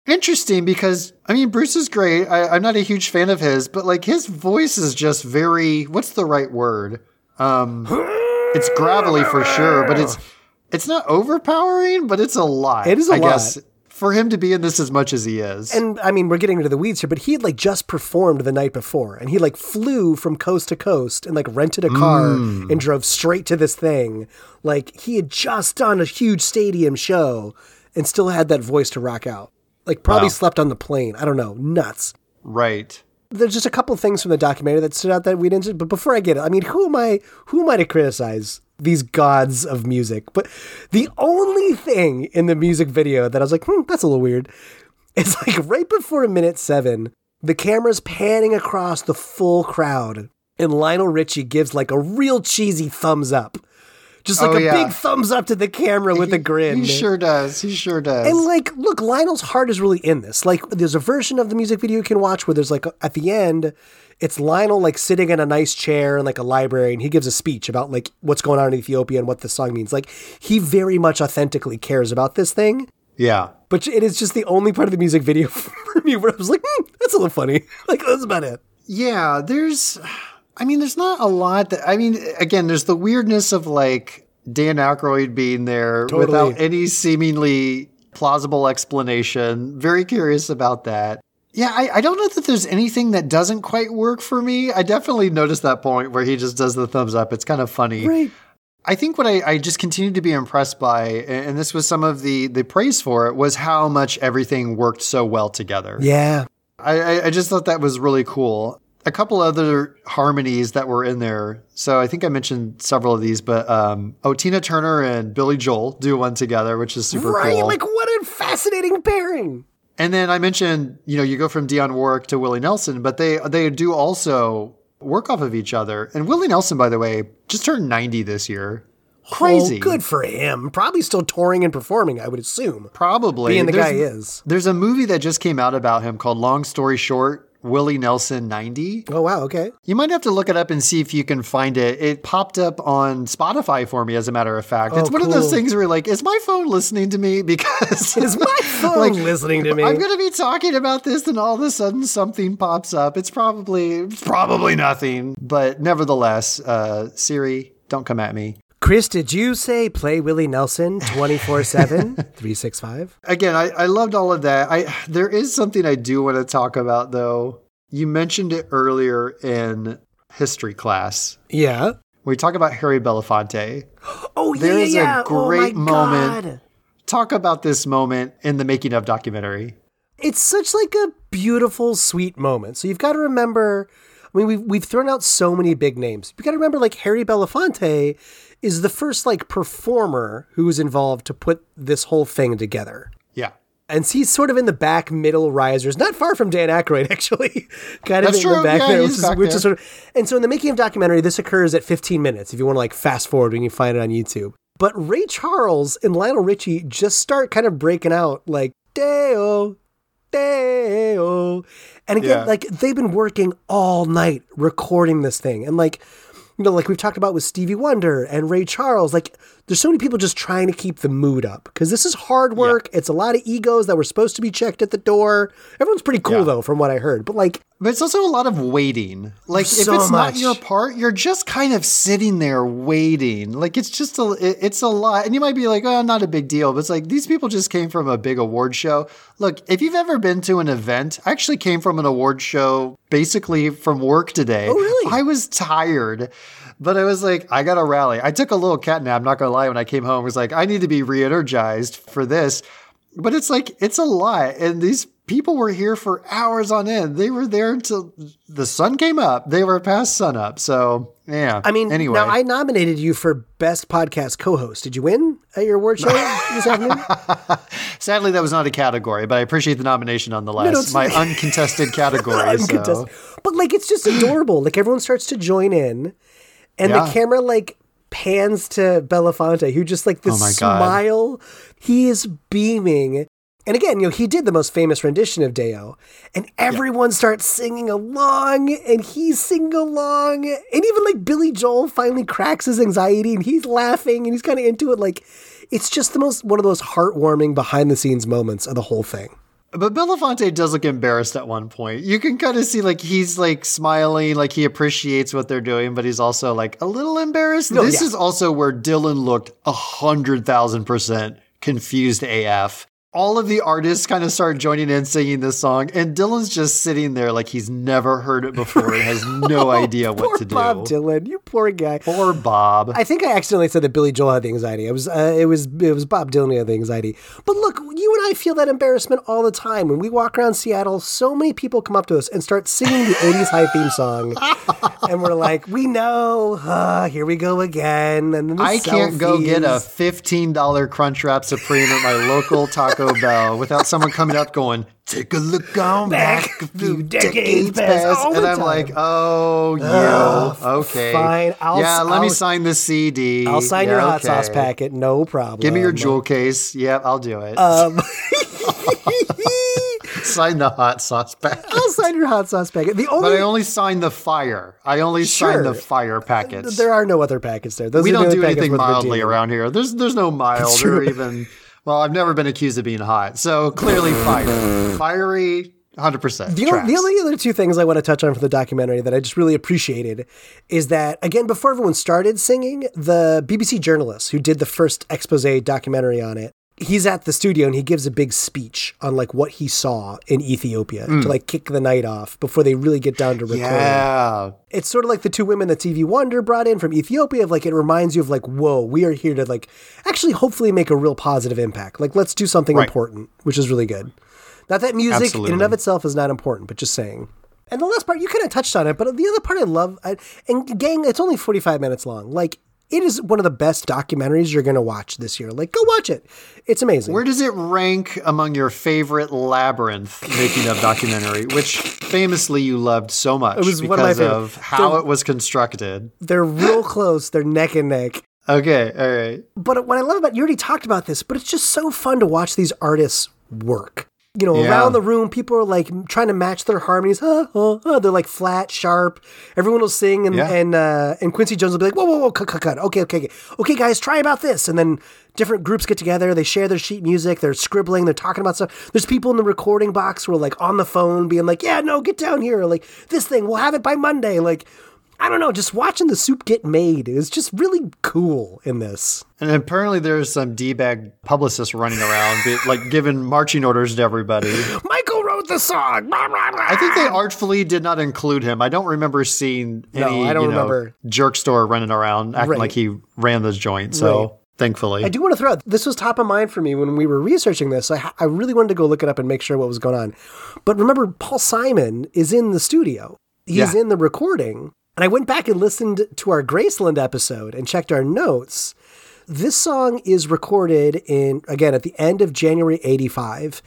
S3: interesting because I mean Bruce is great. I, I'm not a huge fan of his, but like his voice is just very what's the right word? Um it's gravelly for sure, but it's it's not overpowering, but it's a lot.
S2: It is a
S3: I
S2: lot.
S3: guess for him to be in this as much as he is.
S2: And I mean, we're getting into the weeds here, but he had like just performed the night before, and he like flew from coast to coast and like rented a car mm. and drove straight to this thing. Like he had just done a huge stadium show and still had that voice to rock out. Like probably
S3: Wow.
S2: slept on the plane. I don't know, nuts.
S3: right.
S2: There's just a couple things from the documentary that stood out that we didn't. But before I get it, I mean, who am I? Who am I to criticize these gods of music? But the only thing in the music video that I was like, hmm, that's a little weird. It's like right before minute seven, the camera's panning across the full crowd, and Lionel Richie gives like a real cheesy thumbs up, just like
S3: Oh,
S2: a
S3: yeah.
S2: big thumbs up to the camera with a grin.
S3: He sure does. He sure does.
S2: And like, look, Lionel's heart is really in this. Like, there's a version of the music video you can watch where there's like at the end, it's Lionel like sitting in a nice chair in like a library, and he gives a speech about like what's going on in Ethiopia and what the song means. Like, he very much authentically cares about this thing.
S3: yeah.
S2: But it is just the only part of the music video for me where I was like, hmm, that's a little funny. Like, that's about it.
S3: Yeah, there's I mean there's not a lot that I mean again there's the weirdness of like Dan Aykroyd being there
S2: Totally.
S3: without any seemingly plausible explanation. Very curious about that. Yeah, I, I don't know that there's anything that doesn't quite work for me. I definitely noticed that point where he just does the thumbs up. It's kind of funny.
S2: Right.
S3: I think what I, I just continued to be impressed by, and this was some of the the praise for it, was how much everything worked so well together.
S2: Yeah.
S3: I, I, I just thought that was really cool. A couple other harmonies that were in there. So I think I mentioned several of these, but um, oh, Tina Turner and Billy Joel do one together, which is super
S2: right.
S3: cool.
S2: Right, like, what a fascinating pairing.
S3: And then I mentioned, you know, you go from Dionne Warwick to Willie Nelson, but they they do also work off of each other. And Willie Nelson, by the way, just turned ninety this year. Crazy,
S2: Oh, good for him. Probably still touring and performing, I would assume.
S3: Probably
S2: Being the
S3: There's-
S2: guy is.
S3: There's a movie that just came out about him called Long Story Short, Willie Nelson 90.
S2: Oh, wow. Okay.
S3: You might have to look it up and see if you can find it. It popped up on Spotify for me, as a matter of fact. it's
S2: Oh,
S3: one of those things where, like, is my phone listening to me? Because
S2: Is my phone
S3: Like,
S2: listening to me?
S3: I'm going to be talking about this, and all of a sudden something pops up. It's probably it's probably nothing, but nevertheless, uh, Siri, don't come at me.
S2: Chris, did you say play Willie Nelson 24 7, 365?
S3: Again, I, I loved all of that. I there is something I do want to talk about though. You mentioned it earlier in history class.
S2: Yeah.
S3: We talk about Harry Belafonte.
S2: Oh, yeah.
S3: There is a
S2: yeah. oh, my
S3: great moment.
S2: God.
S3: Talk about this moment in the making of documentary.
S2: It's such like a beautiful, sweet moment. So you've got to remember. I mean, we've we've thrown out so many big names. You've got to remember, like Harry Belafonte is the first like performer who was involved to put this whole thing together.
S3: Yeah.
S2: And he's sort of in the back middle risers, not far from Dan Aykroyd, actually. kind of
S3: That's
S2: in the back
S3: Yeah,
S2: there, which, is,
S3: back
S2: which
S3: there.
S2: is sort of. And so in the making of documentary, this occurs at 15 minutes. If you want to like fast forward, when you find it on YouTube. But Ray Charles and Lionel Richie just start kind of breaking out like Day-O, Day-O, and again,
S3: Yeah.
S2: like they've been working all night recording this thing, and like. You know, like we've talked about with Stevie Wonder and Ray Charles, like there's so many people just trying to keep the mood up because this is hard work. It's a lot of egos that were supposed to be checked at the door. Everyone's pretty cool
S3: Yeah.
S2: though, from what I heard. But like,
S3: But it's also a lot of waiting. Like
S2: So
S3: if it's
S2: much.
S3: not your part, you're just kind of sitting there waiting. Like it's just a it- it's a lot. And you might be like, "Oh, not a big deal." But it's like these people just came from a big award show. Look, if you've ever been to an event, I actually came from an award show basically from work today.
S2: Oh, really?
S3: I was tired. But I was like, I gotta rally. I took a little cat nap, not gonna lie, when I came home. I was like, I need to be re-energized for this. But it's like it's a lot. And these people were here for hours on end. They were there until the sun came up. They were past sun up. So yeah.
S2: I mean,
S3: anyway.
S2: now I nominated you for best podcast co-host. Did you win at your award show this afternoon?
S3: Sadly that was not a category, but I appreciate the nomination nonetheless.
S2: no, it's-
S3: My uncontested category.
S2: Uncontested.
S3: so.
S2: But like, it's just adorable. Like everyone starts to join in, and
S3: Yeah.
S2: the camera like pans to Belafonte, who just like this
S3: Oh
S2: smile. He is beaming. And again, you know, he did the most famous rendition of Day-O, and everyone starts singing along, and he's singing along, and even like Billy Joel finally cracks his anxiety, and he's laughing, and he's kind of into it. Like, it's just the most one of those heartwarming behind the scenes moments of the whole thing.
S3: But Belafonte does look embarrassed at one point. You can kind of see like he's like smiling, like he appreciates what they're doing, but he's also like a little embarrassed.
S2: No,
S3: this
S2: yeah.
S3: is also where Dylan looked a hundred thousand percent confused AF. All of the artists kind of start joining in singing this song, and Dylan's just sitting there like he's never heard it before and has no idea what to do.
S2: Bob Dylan, you poor guy.
S3: Poor Bob.
S2: I think I accidentally said that Billy Joel had the anxiety. It was uh, it was it was Bob Dylan who had the anxiety. But look, you and I feel that embarrassment all the time when we walk around Seattle. So many people come up to us and start singing the '80s high theme song, and we're like, "We know, uh, here we go again." And
S3: I can't go get a fifteen dollar Crunchwrap Supreme at my local Taco Bell without someone coming up going, "Take a look on back, a few decades past,"
S2: all
S3: and I'm
S2: time.
S3: like, "Oh, you okay?
S2: fine, I'll-
S3: yeah, let me
S2: I'll-
S3: sign the CD.
S2: I'll sign
S3: Yeah,
S2: your hot sauce packet, no problem.
S3: Give me your jewel case. Yep, I'll do it.
S2: Um,
S3: sign the hot sauce packet.
S2: I'll sign your hot sauce packet. The
S3: But
S2: only
S3: I only sign the fire. I only sign the
S2: Sure.
S3: fire packets.
S2: there are no other packets there. Those
S3: we don't do anything mildly around here. There's there's no mild or even well, I've never been accused of being hot. So clearly fire. Fiery 100%.
S2: The, the only other two things I want to touch on for the documentary that I just really appreciated is that, again, before everyone started singing, the BBC journalist who did the first expose documentary on it, he's at the studio and he gives a big speech on like what he saw in Ethiopia to hmm. like kick the night off before they really get down to recording.
S3: Yeah.
S2: It's sort of like the two women that Stevie Wonder brought in from Ethiopia. Of like, it reminds you of like, whoa, we are here to like actually hopefully make a real positive impact. Like, let's do something
S3: Right.
S2: important, which is really good. Not that music in and of itself is not important, but just saying. And the last part, you kind of touched on it, but the other part I love, I, and gang, it's only 45 minutes long. Like, it is one of the best documentaries you're going to watch this year. Like, go watch it. It's amazing.
S3: Where does it rank among your favorite labyrinth making of documentary, which famously you loved so much it
S2: was
S3: because
S2: one of
S3: of how
S2: The-
S3: it was constructed?
S2: They're real close. They're neck and neck.
S3: Okay, all right.
S2: But what I love about you already talked about this, but it's just so fun to watch these artists work. You know,
S3: Yeah.
S2: around the room, people are like trying to match their harmonies. Huh, huh, huh. They're like flat, sharp. Everyone will sing, and
S3: Yeah.
S2: and uh, and Quincy Jones will be like, "Whoa, whoa, whoa, cut, cut, cut. Okay, okay, okay, okay, guys, try about this." And then different groups get together. They share their sheet music. They're scribbling. They're talking about stuff. There's people in the recording box who are like on the phone, being like, "Yeah, no, get down here." Like this thing, we'll have it by Monday. Like. I don't know, just watching the soup get made is just really cool in this.
S3: And apparently there's some D-bag publicist running around, be- like giving marching orders to everybody.
S2: Michael wrote the song. Blah, blah, blah.
S3: I think they artfully did not include him. I don't remember seeing
S2: No, I don't
S3: you know,
S2: remember.
S3: jerk store running around acting
S2: Right.
S3: like he ran this joint. So
S2: Right.
S3: thankfully.
S2: I do want to throw out this was top of mind for me when we were researching this. I, I really wanted to go look it up and make sure what was going on. But remember, Paul Simon is in the studio. He's
S3: Yeah.
S2: in the recording. And I went back and listened to our Graceland episode and checked our notes. This song is recorded in, again, at the end of January 85.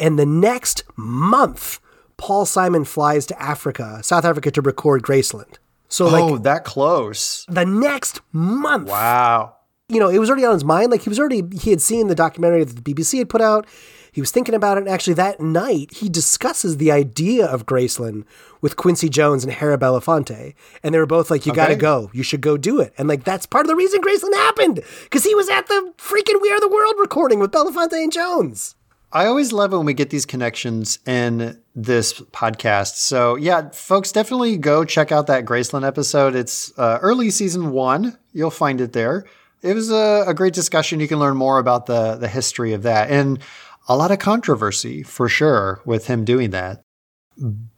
S2: And the next month, Paul Simon flies to Africa, South Africa, to record Graceland. So, like,
S3: oh, that close.
S2: the next month
S3: Wow.
S2: you know, it was already on his mind. Like he was already, he had seen the documentary that the BBC had put out. He was thinking about it. And actually, that night, he discusses the idea of Graceland with Quincy Jones and Harry Belafonte. And they were both like, you got to go. You should go do it. And like, that's part of the reason Graceland happened because he was at the freaking We Are the World recording with Belafonte and Jones.
S3: I always love it when we get these connections in this podcast. So, yeah, folks, definitely go check out that Graceland episode. It's uh, early season one. You'll find it there. It was a, a great discussion. You can learn more about the, the history of that and a lot of controversy for sure with him doing that.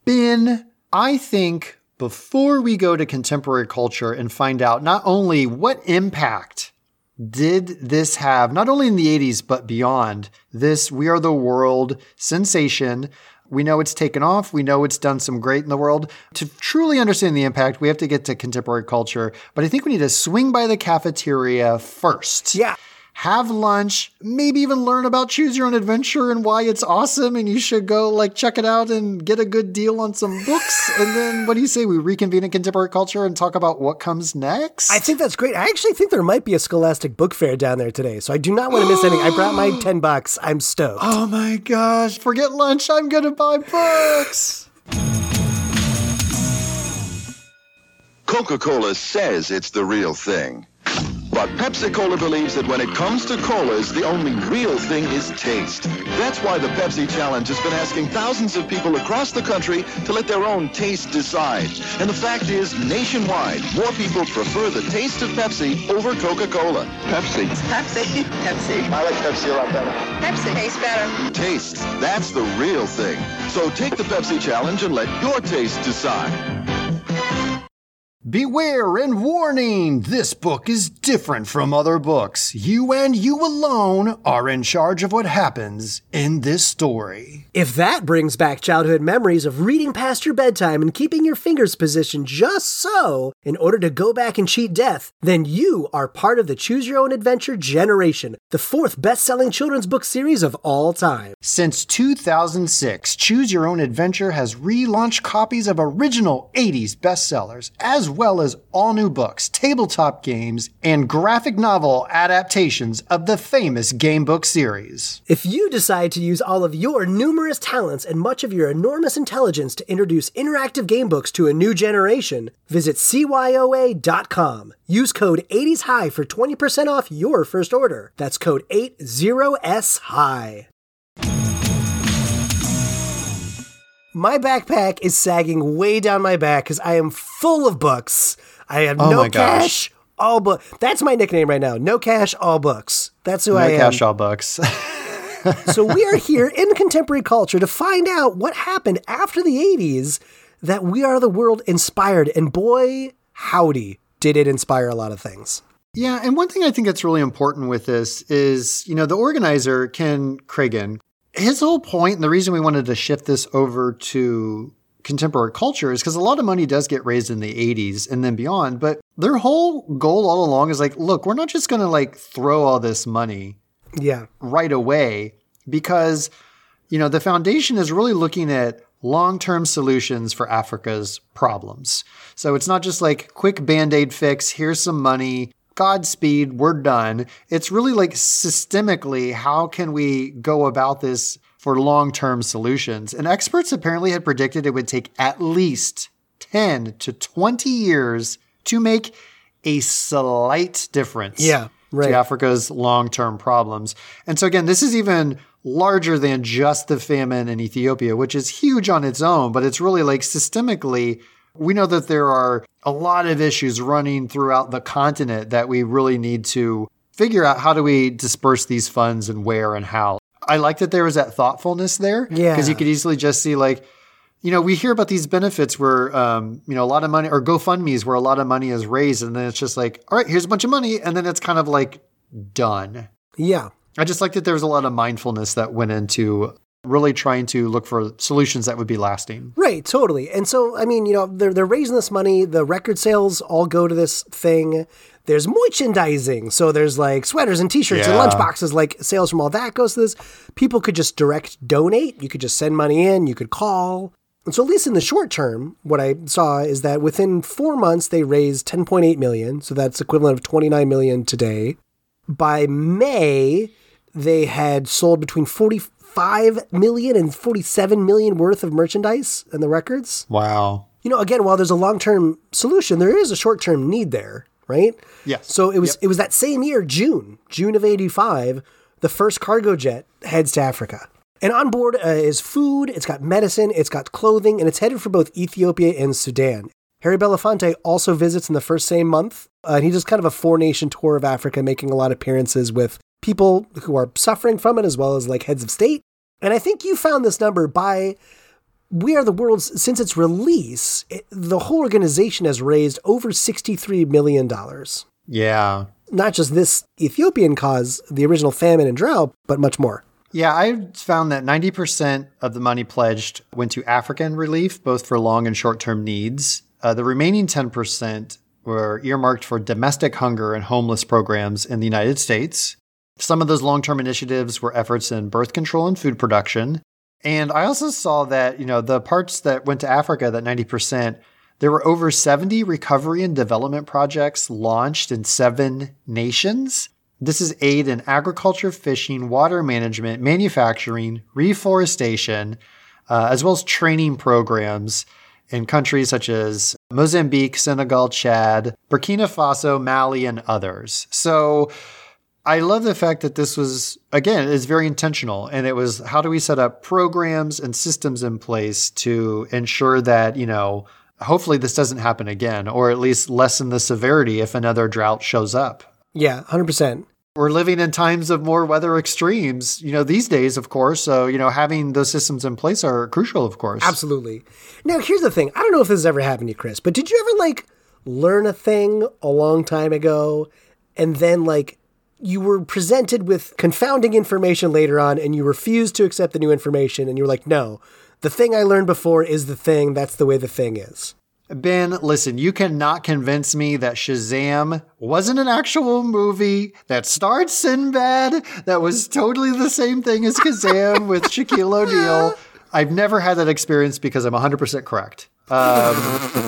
S3: Ben, I think before we go to contemporary culture and find out not only what impact did this have, not only in the 80s, but beyond, this We Are the World sensation? We know it's taken off. We know it's done some great in the world. To truly understand the impact, we have to get to contemporary culture. But I think we need to swing by the cafeteria first
S2: Yeah.
S3: Have lunch, maybe even learn about Choose Your Own Adventure and why it's awesome and you should go like check it out and get a good deal on some books. and then what do you say? We reconvene in contemporary culture and talk about what comes next?
S2: I think that's great. I actually think there might be a Scholastic book fair down there today. So I do not want to miss anything. I brought my 10 bucks. I'm stoked.
S3: Oh my gosh, forget lunch. I'm going to buy books.
S5: Coca Cola says it's the real thing. But Pepsi Cola believes that when it comes to colas, the only real thing is taste. That's why the Pepsi Challenge has been asking thousands of people across the country to let their own taste decide. And the fact is, nationwide, more people prefer the taste of Pepsi over Coca-Cola. Pepsi.
S6: Pepsi. Pepsi.
S5: I like Pepsi a lot better.
S6: Pepsi tastes better.
S5: Taste, that's the real thing. So take the Pepsi Challenge and let your taste decide.
S3: Beware and warning! This book is different from other books. You and you alone are in charge of what happens in this story.
S2: If that brings back childhood memories of reading past your bedtime and keeping your fingers positioned just so in order to go back and cheat death, then you are part of the Choose Your Own Adventure generation, the fourth best selling children's book series of all time.
S3: Since 2006, Choose Your Own Adventure has relaunched copies of original 80s bestsellers, as well as all new books, tabletop games, and graphic novel adaptations of the famous game book series.
S2: If you decide to use all of your numerous talents and much of your enormous intelligence to introduce interactive game books to a new generation, visit CYOA.com. Use code 80SHIGH for 20% off your first order. That's code 80SHIGH. My backpack is sagging way down my back because I am full of books. I have
S3: Oh
S2: no cash, all book. That's my nickname right now. No cash, all books. That's who
S3: No
S2: I am.
S3: No cash all books.
S2: So we are here in contemporary culture to find out what happened after the 80s that We Are the World inspired. And boy, howdy, did it inspire a lot of things.
S3: Yeah, and one thing I think that's really important with this is, you know, the organizer, Ken Kragen, his whole point and the reason we wanted to shift this over to contemporary culture is because a lot of money does get raised in the 80s and then beyond, but their whole goal all along is like, look, we're not just going to like throw all this money
S2: Yeah.
S3: right away because you know the foundation is really looking at long-term solutions for Africa's problems. So it's not just like quick band-aid fix, here's some money, Godspeed, we're done. It's really like systemically how can we go about this for long-term solutions? And experts apparently had predicted it would take at least 10 to 20 years to make a slight difference
S2: Yeah, right.
S3: to Africa's long term problems. And so, again, this is even larger than just the famine in Ethiopia, which is huge on its own, but it's really like systemically. We know that there are a lot of issues running throughout the continent that we really need to figure out how do we disperse these funds and where and how. I like that there was that thoughtfulness there.
S2: Yeah.
S3: Because you could easily just see, like, you know, we hear about these benefits where, um, you know, a lot of money or GoFundMe's where a lot of money is raised, and then it's just like, all right, here's a bunch of money, and then it's kind of like done.
S2: Yeah.
S3: I just like that there was a lot of mindfulness that went into really trying to look for solutions that would be lasting.
S2: Right, totally. And so, I mean, you know, they're, they're raising this money. The record sales all go to this thing. There's merchandising. So there's like sweaters and t-shirts and lunchboxes, like sales from all that goes to this. People could just direct donate. You could just send money in. You could call. And so at least in the short term, what I saw is that within four months, they raised 10.8 million. So that's equivalent of 29 million today. By May, they had sold between 45 million and 47 million worth of merchandise and the records.
S3: Wow.
S2: You know, again, while there's a long-term solution, there is a short-term need there, right?
S3: Yes.
S2: So it was it was that same year, June, June of 85, the first cargo jet heads to Africa. And on board uh, is food, it's got medicine, it's got clothing, and it's headed for both Ethiopia and Sudan. Harry Belafonte also visits in the first same month. Uh, and he does kind of a four nation tour of Africa, making a lot of appearances with people who are suffering from it, as well as like heads of state. And I think you found this number by We Are the World's, since its release, it, the whole organization has raised over $63 million.
S3: Yeah.
S2: Not just this Ethiopian cause, the original famine and drought, but much more.
S3: Yeah, I found that 90% of the money pledged went to African relief, both for long and short term needs. Uh, the remaining 10% were earmarked for domestic hunger and homeless programs in the United States. Some of those long term initiatives were efforts in birth control and food production. And I also saw that, you know, the parts that went to Africa, that 90%, there were over 70 recovery and development projects launched in seven nations. This is aid in agriculture, fishing, water management, manufacturing, reforestation, uh, as well as training programs in countries such as Mozambique, Senegal, Chad, Burkina Faso, Mali, and others. So I love the fact that this was, again, is very intentional. And it was how do we set up programs and systems in place to ensure that, you know, hopefully this doesn't happen again, or at least lessen the severity if another drought shows up.
S2: Yeah, 100%.
S3: We're living in times of more weather extremes, you know, these days, of course. So, you know, having those systems in place are crucial, of course.
S2: Absolutely. Now, here's the thing. I don't know if this has ever happened to you, Chris, but did you ever like learn a thing a long time ago and then like you were presented with confounding information later on and you refused to accept the new information and you were like, no, the thing I learned before is the thing. That's the way the thing is.
S3: Ben, listen, you cannot convince me that Shazam wasn't an actual movie that starred Sinbad, that was totally the same thing as Kazam with Shaquille O'Neal. I've never had that experience because I'm 100% correct. Um,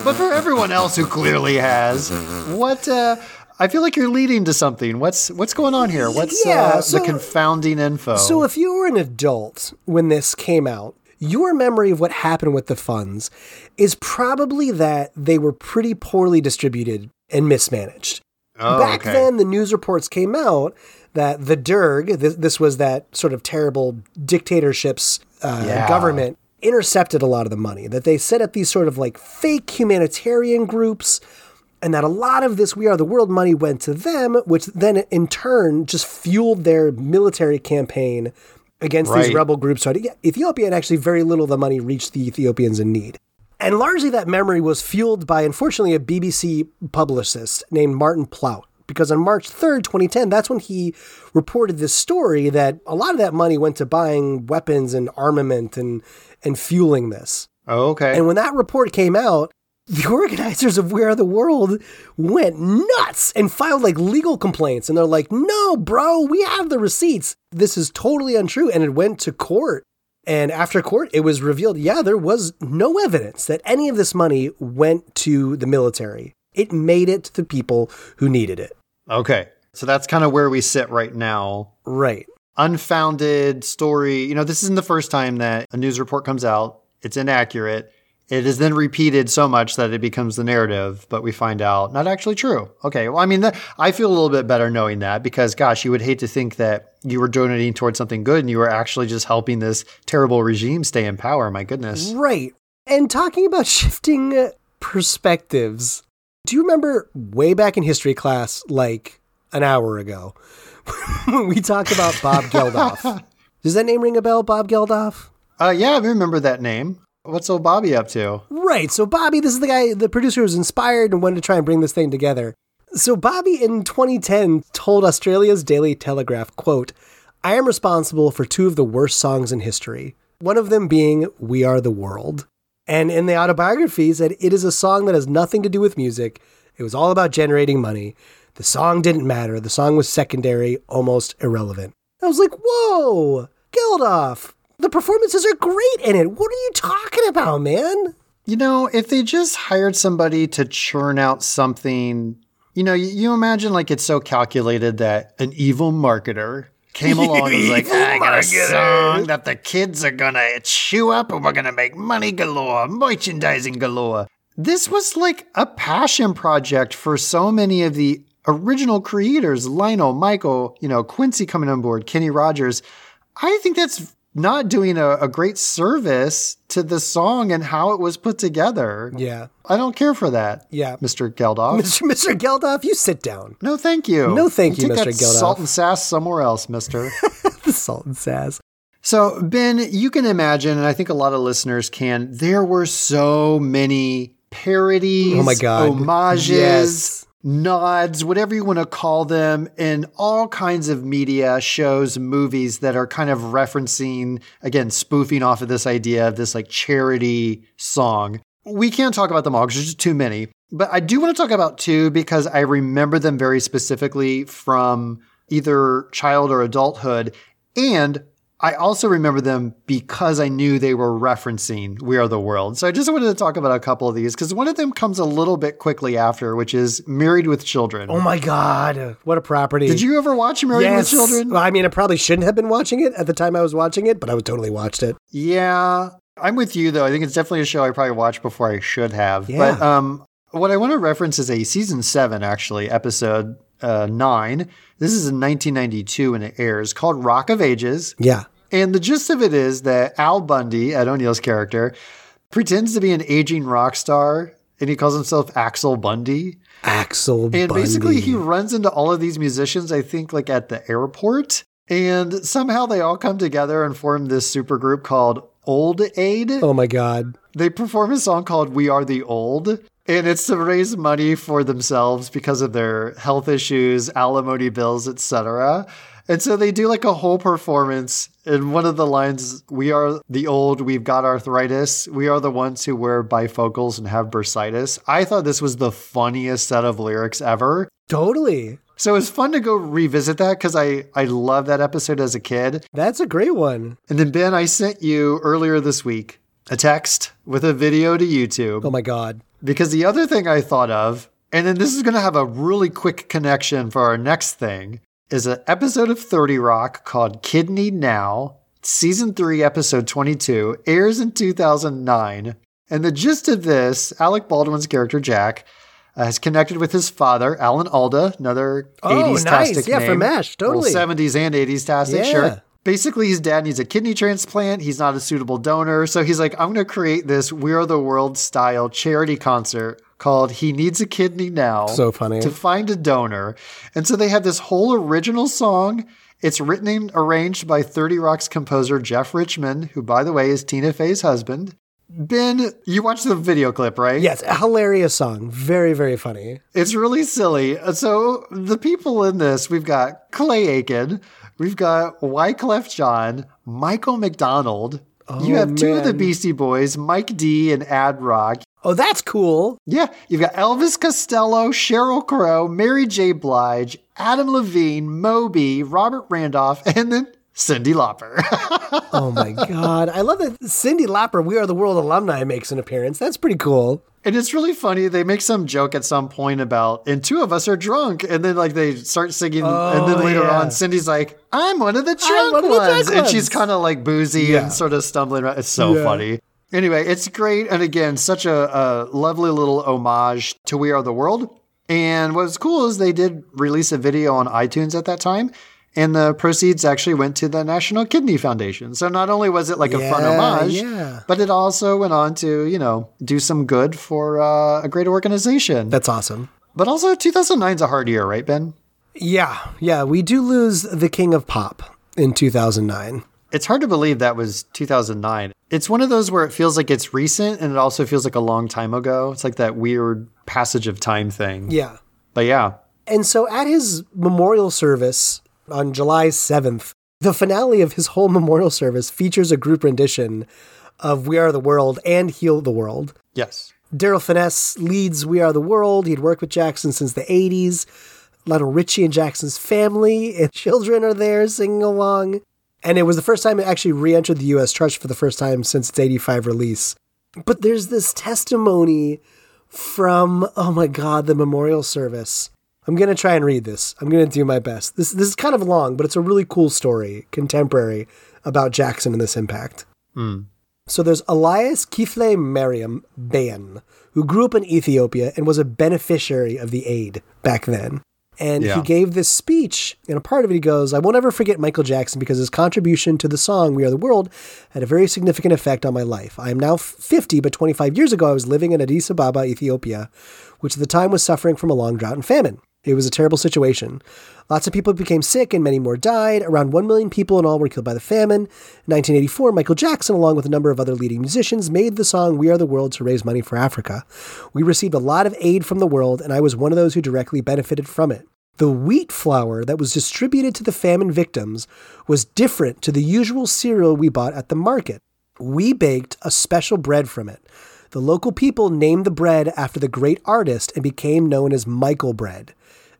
S3: but for everyone else who clearly has, what? Uh, I feel like you're leading to something. What's what's going on here? What's
S2: Yeah,
S3: uh,
S2: so-
S3: the confounding info?
S2: So, if you were an adult when this came out, your memory of what happened with the funds is probably that they were pretty poorly distributed and mismanaged.
S3: Oh,
S2: Back
S3: okay.
S2: then, the news reports came out that the Derg, this, this was that sort of terrible dictatorship's uh,
S3: Yeah.
S2: government, intercepted a lot of the money. That they set up these sort of like fake humanitarian groups, and that a lot of this We Are the World money went to them, which then in turn just fueled their military campaign against these rebel groups. So Ethiopia had actually very little of the money reached the Ethiopians in need. And largely that memory was fueled by, unfortunately, a BBC publicist named Martin Plaut. Because on March 3rd, 2010, that's when he reported this story that a lot of that money went to buying weapons and armament and, and fueling this.
S3: oh, okay.
S2: And when that report came out, the organizers of We Are the World went nuts and filed like legal complaints. And they're like, no, bro, we have the receipts. This is totally untrue. And it went to court. And after court, it was revealed yeah, there was no evidence that any of this money went to the military. It made it to the people who needed it.
S3: okay. So that's kind of where we sit right now.
S2: Right.
S3: unfounded story. You know, this isn't the first time that a news report comes out. It's inaccurate. It is then repeated so much that it becomes the narrative, but we find out not actually true. Okay. Well, I mean, that, I feel a little bit better knowing that because, gosh, you would hate to think that you were donating towards something good and you were actually just helping this terrible regime stay in power. My goodness.
S2: Right. And talking about shifting uh, perspectives, do you remember way back in history class, like an hour ago, when we talked about Bob Geldof? Does that name ring a bell, Bob Geldof?
S3: Uh, yeah, I remember that name. What's old Bobby up to?
S2: Right. So Bobby, this is the guy, the producer was inspired and wanted to try and bring this thing together. So Bobby in 2010 told Australia's Daily Telegraph, quote, I am responsible for two of the worst songs in history. One of them being We Are the World. And in the autobiography he said it is a song that has nothing to do with music. It was all about generating money. The song didn't matter. The song was secondary, almost irrelevant. I was like, whoa, Geldof. The performances are great in it. What are you talking about, man?
S3: You know, if they just hired somebody to churn out something, you know, you, you imagine like it's so calculated that an evil marketer came along and was like, I got a song that the kids are gonna chew up and we're gonna make money galore, merchandising galore. This was like a passion project for so many of the original creators, Lionel, Michael, you know, Quincy coming on board, Kenny Rogers. I think that's not doing a, a great service to the song and how it was put together.
S2: Yeah.
S3: I don't care for that.
S2: Yeah.
S3: Mr. Geldof.
S2: Mr. Mr. Geldof, you sit down.
S3: No, thank you.
S2: No, thank you,
S3: take
S2: Mr. Geldof.
S3: Salt and sass somewhere else, Mister.
S2: The salt and sass.
S3: so, Ben, you can imagine, and I think a lot of listeners can. There were so many parodies.
S2: Oh my God.
S3: Homages.
S2: Yes.
S3: Nods, whatever you want to call them, in all kinds of media, shows, movies that are kind of referencing, again, spoofing off of this idea of this like charity song. We can't talk about them all because there's just too many. But I do want to talk about two because I remember them very specifically from either child or adulthood. And I also remember them because I knew they were referencing We Are the World. So I just wanted to talk about a couple of these because one of them comes a little bit quickly after, which is Married with Children.
S2: Oh my God. What a property.
S3: Did you ever watch Married
S2: Yes.
S3: with Children?
S2: Well, I mean, I probably shouldn't have been watching it at the time I was watching it, but I would totally watched it.
S3: Yeah. I'm with you though. I think it's definitely a show I probably watched before I should have.
S2: Yeah.
S3: But um what I want to reference is a season seven, actually, episode uh, nine. This is in 1992 when it airs, called Rock of Ages.
S2: Yeah.
S3: And the gist of it is that Al Bundy, Ed O'Neill's character, pretends to be an aging rock star and he calls himself Axel Bundy.
S2: Axel
S3: And
S2: Bundy.
S3: basically, he runs into all of these musicians, I think, like at the airport. And somehow they all come together and form this super group called Old Aid.
S2: Oh my god.
S3: They perform a song called We Are the Old. And it's to raise money for themselves because of their health issues, alimony bills, etc. And so they do like a whole performance. And one of the lines, We are the old, we've got arthritis. We are the ones who wear bifocals and have bursitis. I thought this was the funniest set of lyrics ever.
S2: Totally.
S3: So it was fun to go revisit that because I, I love that episode as a kid.
S2: That's a great one.
S3: And then, Ben, I sent you earlier this week a text with a video to YouTube
S2: Oh my god.
S3: because the other thing I thought of, and then this is going to have a really quick connection for our next thing, is an episode of 30 Rock called Kidney Now, season 3, episode 22, airs in 2009. And the gist of this, Alec Baldwin's character Jack uh, has connected with his father, Alan Alda, another
S2: Oh,
S3: 80s
S2: nice.
S3: tastic
S2: Yeah,
S3: name.
S2: from MASH, totally.
S3: 70s and 80s tastic,
S2: Yeah.
S3: sure. Basically, his dad needs a kidney transplant. He's not a suitable donor. So he's like, I'm going to create this We Are the World style charity concert called He Needs a Kidney Now.
S2: So funny.
S3: To find a donor. And so they have this whole original song. It's written and arranged by 30 Rock's composer Jeff Richmond, who, by the way, is Tina Fey's husband. Ben, you watched the video clip, right?
S2: Yes, a hilarious song. Very, very funny.
S3: It's really silly. So the people in this, we've got Clay Aiken, we've got Wyclef Jean, Michael McDonald. you
S2: Oh,
S3: have two of the. Beastie Boys, Mike D and Ad Rock.
S2: Oh, that's cool.
S3: Yeah, you've got Elvis Costello, Sheryl Crow, Mary J. Blige, Adam Levine, Moby, Robert Randolph, and then Cyndi Lauper.
S2: Oh my god. I love that Cyndi Lauper, We Are the World alumni, makes an appearance. That's pretty cool.
S3: And it's really funny. They make some joke at some point about, and two of us are drunk. And then, like, they start singing. and then
S2: Oh,
S3: later
S2: yeah.
S3: on, Cyndi's like, I'm one of the drunk
S2: one of the
S3: ones. and she's kind of like boozy
S2: Yeah.
S3: and sort of stumbling around. It's so
S2: Yeah.
S3: funny. Anyway, it's great. And again, such a, a lovely little homage to We Are the World. And what's cool is they did release a video on iTunes at that time. And the proceeds actually went to the National Kidney Foundation. So not only was it like a fun homage,
S2: yeah.
S3: but it also went on to, you know, do some good for uh, a great organization.
S2: That's awesome.
S3: but also 2009 is a hard year, right, Ben?
S2: Yeah, yeah. We do lose the king of pop in 2009.
S3: It's hard to believe that was 2009. It's one of those where it feels like it's recent and it also feels like a long time ago. It's like that weird passage of time thing.
S2: Yeah.
S3: But yeah,
S2: And so at his memorial service on July 7th, the finale of his whole memorial service features a group rendition of We Are the World and Heal the World.
S3: yes.
S2: Darryl Phinnessee leads We Are the World. He'd worked with Jackson since the 80s. Lionel Richie and Jackson's family and children are there singing along. And it was the first time it actually re entered the US charts for the first time since its 85 release. But there's this testimony from, oh my God, the memorial service. I'm going to try and read this. I'm going to do my best. This, this is kind of long, but it's a really cool story, contemporary, about Jackson and this impact. Hmm. So there's Elias Kifle Mariam Bayan, who grew up in Ethiopia and was a beneficiary of the aid back then. And
S3: Yeah.
S2: he gave this speech, and a part of it he goes, I won't ever forget Michael Jackson because his contribution to the song We Are the World had a very significant effect on my life. I am now 50, but 25 years ago I was living in Addis Ababa, Ethiopia, which at the time was suffering from a long drought and famine. It was a terrible situation. Lots of people became sick and many more died. Around 1 million people in all were killed by the famine. In 1984, Michael Jackson, along with a number of other leading musicians, made the song We Are the World to raise money for Africa. We received a lot of aid from the world, and I was one of those who directly benefited from it. The wheat flour that was distributed to the famine victims was different to the usual cereal we bought at the market. We baked a special bread from it. The local people named the bread after the great artist and became known as Michael bread.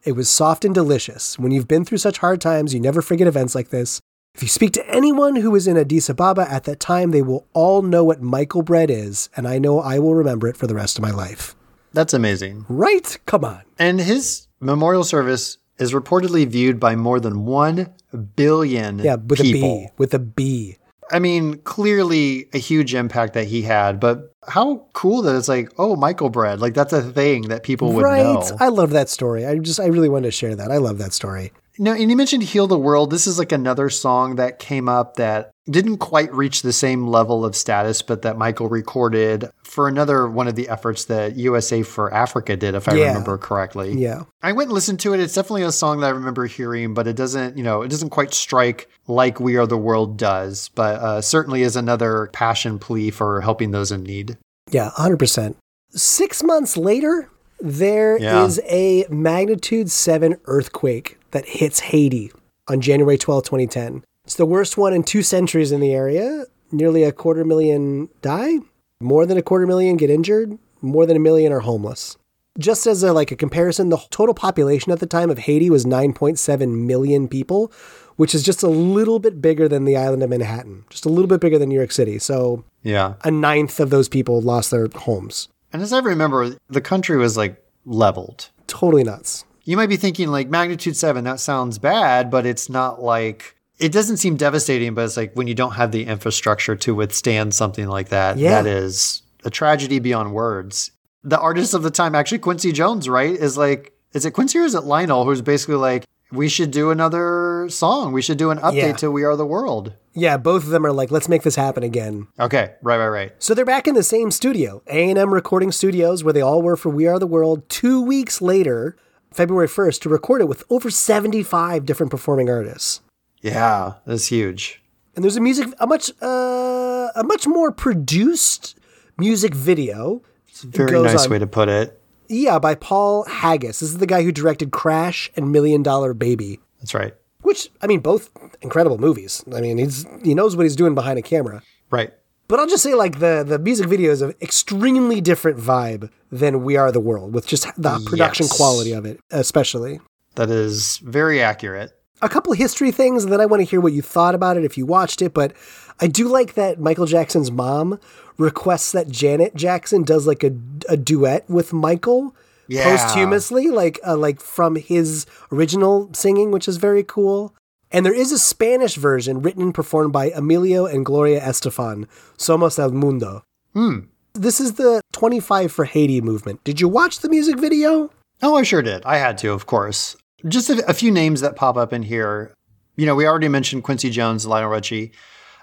S2: It was soft and delicious. When you've been through such hard times, you never forget events like this. If you speak to anyone who was in Addis Ababa at that time, they will all know what Michael bread is, and I know I will remember it for the rest of my life.
S3: That's amazing.
S2: Right? Come on.
S3: And his memorial service is reportedly viewed by more than 1 billion
S2: Yeah, with
S3: people.
S2: a B. With a B.
S3: I mean, clearly a huge impact that he had, but how cool that it's like, oh, Michael Bread. Like that's a thing that people would
S2: right.
S3: know.
S2: I love that story. I just I really wanted to share that. I love that story.
S3: No, and you mentioned Heal the World. This is like another song that came up that didn't quite reach the same level of status, but that Michael recorded for another one of the efforts that USA for Africa did, if I
S2: Yeah.
S3: remember correctly.
S2: Yeah.
S3: I went and listened to it. It's definitely a song that I remember hearing, but it doesn't, you know, it doesn't quite strike like We Are the World does, but uh, certainly is another passion plea for helping those in need.
S2: Yeah, 100%. Six months later, there is
S3: Yeah.
S2: a magnitude 7 earthquake that hits Haiti on January 12, 2010. It's the worst one in two centuries in the area. Nearly a quarter million die. More than a quarter million get injured. More than a million are homeless. Just as a like a comparison, the total population at the time of Haiti was 9.7 million people, which is just a little bit bigger than the island of Manhattan, just a little bit bigger than New York City. So
S3: Yeah.
S2: a ninth of those people lost their homes.
S3: And as I remember, the country was like leveled.
S2: Totally nuts.
S3: You might be thinking like magnitude seven, that sounds bad, but it's not like it doesn't seem devastating, but it's like when you don't have the infrastructure to withstand something like that,
S2: Yeah.
S3: that is a tragedy beyond words. The artist of the time, actually Quincy Jones, right, is like, is it Quincy or is it Lionel who's basically like, we should do another song. We should do an update
S2: Yeah.
S3: to We Are the World.
S2: Yeah, both of them are like, let's make this happen again.
S3: Okay, right, right, right.
S2: So they're back in the same studio, A&M Recording Studios, where they all were for We Are the World, two weeks later, February 1st, to record it with over 75 different performing artists.
S3: Yeah, that's huge.
S2: And there's a music, a much, uh, a much more produced music video.
S3: Very
S2: goes
S3: nice
S2: on-
S3: way to put it.
S2: Yeah, by Paul Haggis. This is the guy who directed Crash and Million Dollar Baby.
S3: That's right.
S2: Which, I mean, both incredible movies. I mean, he's he knows what he's doing behind a camera.
S3: Right.
S2: But I'll just say, like the the music video is an extremely different vibe than We Are the World, with just the production
S3: Yes.
S2: quality of it, especially.
S3: That is very accurate.
S2: A couple of history things, and then I want to hear what you thought about it if you watched it. But I do like that Michael Jackson's mom requests that Janet Jackson does like a, a duet with Michael
S3: Yeah.
S2: posthumously, like uh, like from his original singing, which is very cool. And there is a Spanish version written and performed by Emilio and Gloria Estefan, Somos el Mundo. This is the 25 for Haiti movement. Did you watch the music video?
S3: Oh, I sure did. I had to, of course. Just a, a few names that pop up in here. You know, we already mentioned Quincy Jones, Lionel Richie.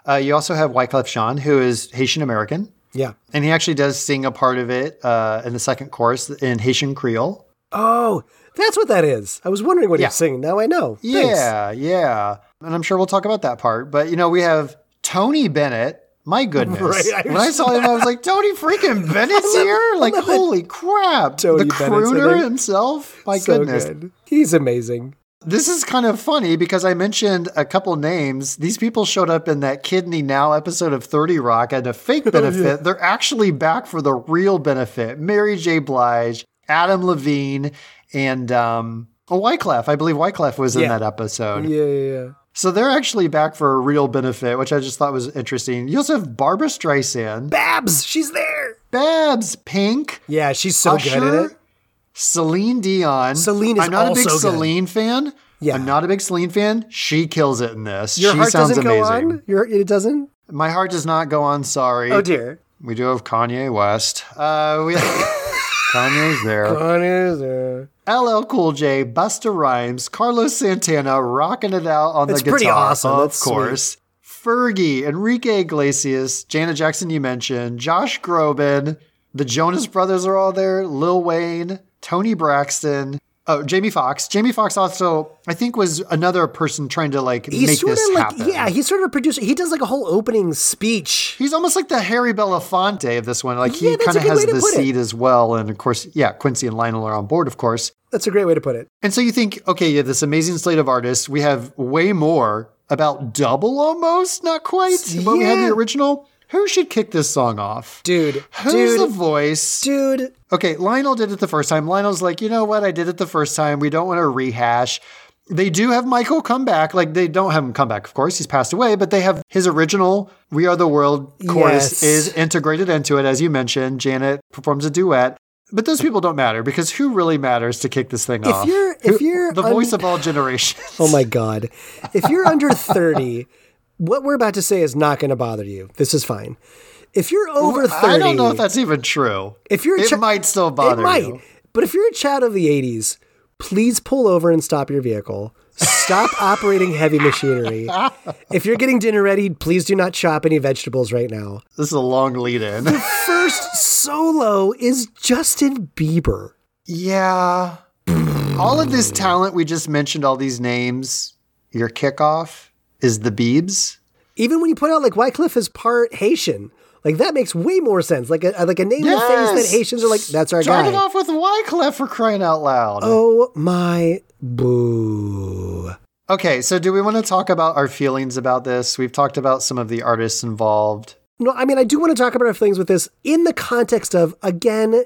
S3: Uh, you also have Wyclef Jean, who is Haitian American,
S2: Yeah.
S3: and he actually does sing a part of it uh, in the second chorus in Haitian Creole.
S2: Oh, that's what that is. I was wondering what he
S3: Yeah.
S2: was singing. Now I know. Thanks.
S3: Yeah, yeah. And I'm sure we'll talk about that part. But, you know, we have Tony Bennett. My goodness.
S2: Right, I
S3: when I saw him, I was like, Tony freaking Bennett's here? Like, holy crap.
S2: Tony
S3: the crooner himself? My
S2: so
S3: goodness.
S2: good. He's amazing.
S3: This is kind of funny because I mentioned a couple names. These people showed up in that Kidney Now episode of 30 Rock at a fake benefit. They're actually back for the real benefit. Mary J. Blige, Adam Levine, and um, oh, Wyclef. I believe Wyclef was in
S2: Yeah.
S3: that episode.
S2: Yeah, yeah, yeah.
S3: So they're actually back for a real benefit, which I just thought was interesting. You also have Barbra Streisand,
S2: Babs, she's there.
S3: Babs, Pink,
S2: Yeah, she's so good at it.
S3: Celine Dion.
S2: Celine is
S3: I'm not a big
S2: good.
S3: Celine fan.
S2: Yeah.
S3: I'm not a big Celine fan. She kills it in this.
S2: Your
S3: she
S2: heart
S3: sounds
S2: doesn't
S3: amazing.
S2: go on. Your it doesn't.
S3: My heart does not go on. Sorry.
S2: Oh dear.
S3: We do have Kanye West. Uh, we Kanye's there. Kanye's there. LL Cool J, Busta Rhymes, Carlos Santana rocking it out on the guitar.
S2: It's pretty awesome.
S3: Of
S2: That's
S3: course. Fergie, Enrique Iglesias, Janet Jackson, you mentioned, Josh Groban, the Jonas Brothers are all there, Lil Wayne, Toni Braxton. Oh, Jamie Foxx. Jamie Foxx also, I think, was another person trying to like
S2: He's
S3: make
S2: sort
S3: this
S2: of like
S3: happen.
S2: yeah, he's sort of a producer. He does like a whole opening speech.
S3: He's almost like the Harry Belafonte of this one. Like
S2: Yeah,
S3: he kind of has the
S2: put it.
S3: as well. And of course, yeah, Quincy and Lionel are on board, of course.
S2: That's a great way to put it.
S3: And so you think, okay, you have this amazing slate of artists. We have way more, about double almost, not quite, what we had in the original. Who should kick this song off?
S2: Dude,
S3: Who's
S2: dude,
S3: the voice?
S2: dude.
S3: Okay, Lionel did it the first time. Lionel's like, you know what? I did it the first time. We don't want to rehash. They do have Michael come back. Like, they don't have him come back, of course. He's passed away, but they have his original We Are the World chorus
S2: Yes.
S3: is integrated into it, as you mentioned. Janet performs a duet. But those people don't matter because who really matters to kick this thing
S2: If
S3: off?
S2: you're- if you're
S3: the
S2: un-
S3: voice of all generations.
S2: Oh my god. If you're under 30 what we're about to say is not going to bother you. This is fine. If you're over 30,
S3: I don't know if that's even true.
S2: if you're a
S3: it
S2: chi-
S3: might still bother
S2: it might.
S3: you.
S2: But if you're a child of the 80s, please pull over and stop your vehicle. Stop operating heavy machinery. If you're getting dinner ready, please do not chop any vegetables right now.
S3: This is a long lead in.
S2: the First solo is Justin Bieber.
S3: yeah. all of this talent we just mentioned, all these names, your kickoff is the Beebs.
S2: Even when you put out like Wyclef is part Haitian, like that makes way more sense. Like a like a name and face
S3: Yes!
S2: that Haitians are like, that's our
S3: Started
S2: guy.
S3: off with Wyclef for crying out loud.
S2: Oh my boo.
S3: Okay, so do we want to talk about our feelings about this? We've talked about some of the artists involved.
S2: No, I mean, I do want to talk about our feelings with this in the context of, again,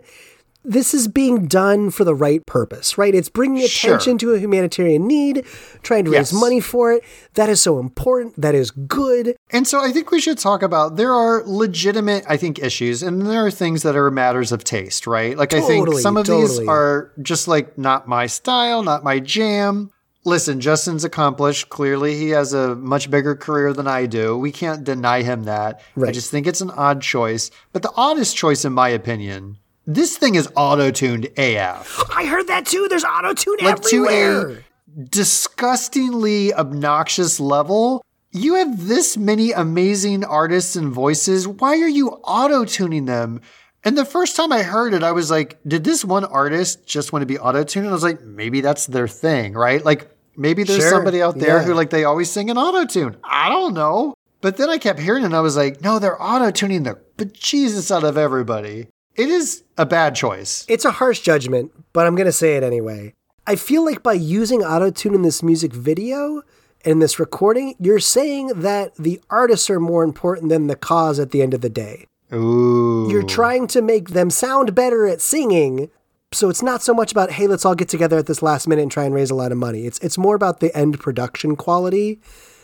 S2: this is being done for the right purpose, right? It's bringing
S3: Sure.
S2: attention to a humanitarian need, trying to raise money for it. That is so important. That is good.
S3: And so I think we should talk about there are legitimate, I think, issues, and there are things that are matters of taste, right? Like I think some of these are just like not my style, not my jam. Listen, Justin's accomplished. Clearly, he has a much bigger career than I do. We can't deny him that. I just think it's an odd choice. But the oddest choice, in my opinion, this thing is auto tuned AF.
S2: I heard that too. There's auto tune
S3: like to a disgustingly obnoxious level. You have this many amazing artists and voices. Why are you auto tuning them? And the first time I heard it, I was like, did this one artist just want to be auto tuned? And I was like, maybe that's their thing, right? Like, maybe there's
S2: Sure,
S3: somebody out there
S2: yeah.
S3: who, like, they always sing in auto tune. I don't know. But then I kept hearing it and I was like, no, they're auto tuning the bejesus out of everybody. It is a bad choice.
S2: It's a harsh judgment, but I'm going to say it anyway. I feel like by using autotune in this music video and this recording, you're saying that the artists are more important than the cause at the end of the day.
S3: Ooh.
S2: You're trying to make them sound better at singing. So it's not so much about, hey, let's all get together at this last minute and try and raise a lot of money. It's it's more about the end production quality.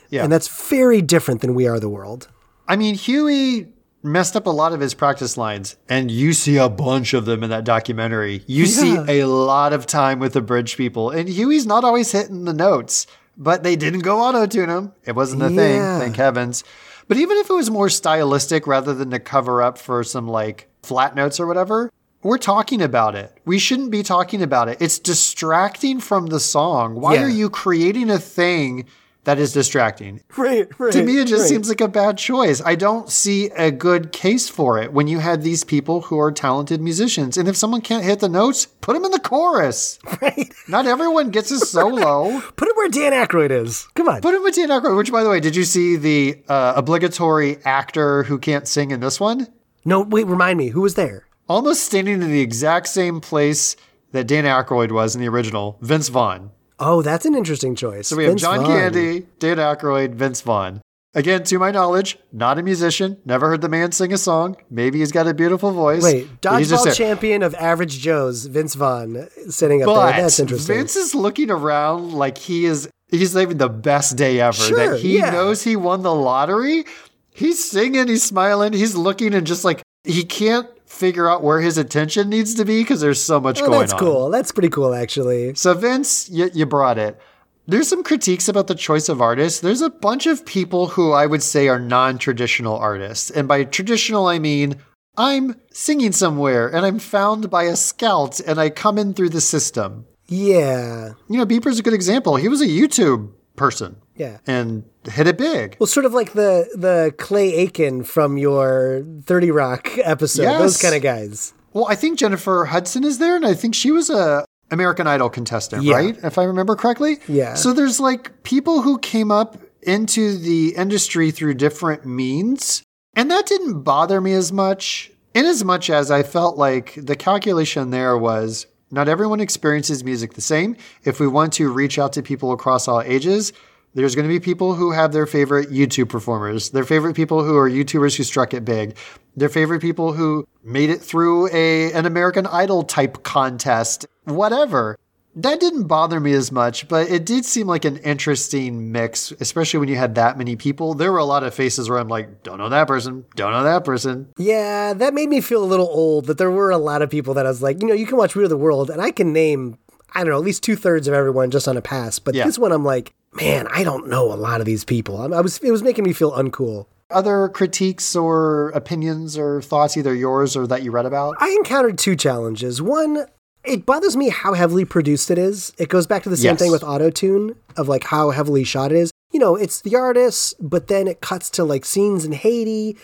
S3: Yeah.
S2: And that's very different than We Are the World.
S3: I mean, Huey messed up a lot of his practice lines, and you see a bunch of them in that documentary. You see a lot of time with the bridge people, and Huey's not always hitting the notes, but they didn't go auto tune him. It wasn't a
S2: Yeah.
S3: thing, thank heavens. But even if it was more stylistic rather than to cover up for some like flat notes or whatever, we're talking about it. We shouldn't be talking about it. It's distracting from the song. Why
S2: Yeah.
S3: are you creating a thing that is distracting?
S2: Right, right.
S3: To me, it just seems like a bad choice. I don't see a good case for it when you had these people who are talented musicians. And if someone can't hit the notes, put them in the chorus.
S2: right.
S3: Not everyone gets a solo.
S2: Put it where Dan Aykroyd is. Come on.
S3: Put them with Dan Aykroyd, which, by the way, did you see the uh, obligatory actor who can't sing in this one?
S2: no, wait, remind me, who was there?
S3: Almost standing in the exact same place that Dan Aykroyd was in the original, Vince Vaughn.
S2: Oh, that's an interesting choice.
S3: So we have
S2: Vince
S3: John
S2: Vaughn.
S3: Candy, Dan Aykroyd, Vince Vaughn. Again, to my knowledge, not a musician. Never heard the man sing a song. Maybe he's got a beautiful voice.
S2: Wait,
S3: but he's just
S2: dodgeball champion of average Joe's, Vince Vaughn, sitting up
S3: But
S2: there. That's interesting.
S3: Vince is looking around like he is. He's having the best day ever.
S2: Sure,
S3: that he
S2: yeah.
S3: knows he won the lottery. He's singing. He's smiling. He's looking and just like he can't figure out where his attention needs to be because there's so much
S2: oh,
S3: going
S2: that's
S3: on.
S2: That's cool. That's pretty cool, actually.
S3: So Vince, you, you brought it. There's some critiques about the choice of artists. There's a bunch of people who I would say are non-traditional artists. And by traditional, I mean I'm singing somewhere and I'm found by a scout and I come in through the system.
S2: Yeah.
S3: You know, Bieber's a good example. He was a YouTube person
S2: Yeah.
S3: and hit it big.
S2: Well, sort of like the the Clay Aiken from your 30 Rock episode. Those kind of guys.
S3: Well, I think Jennifer Hudson is there, and I think she was a American Idol contestant,
S2: Yeah.
S3: right? If I remember correctly.
S2: Yeah.
S3: So there's like people who came up into the industry through different means, and that didn't bother me as much. In as much as I felt like the calculation there was not everyone experiences music the same. If we want to reach out to people across all ages, there's going to be people who have their favorite YouTube performers, their favorite people who are YouTubers who struck it big, their favorite people who made it through a an American Idol type contest, whatever. That didn't bother me as much, but it did seem like an interesting mix, especially when you had that many people. There were a lot of faces where I'm like, don't know that person, don't know that person.
S2: Yeah, that made me feel a little old that there were a lot of people that I was like, you know, you can watch We Are the World and I can name, I don't know, at least two thirds of everyone just on a pass. But
S3: Yeah.
S2: this one, I'm like, man, I don't know a lot of these people. I, I was it was making me feel uncool.
S3: Other critiques or opinions or thoughts, either yours or that you read about?
S2: I encountered two challenges. One, it bothers me how heavily produced it is. It goes back to the same
S3: Yes.
S2: thing with autotune of like how heavily shot it is. You know, it's the artist, but then it cuts to like scenes in Haiti.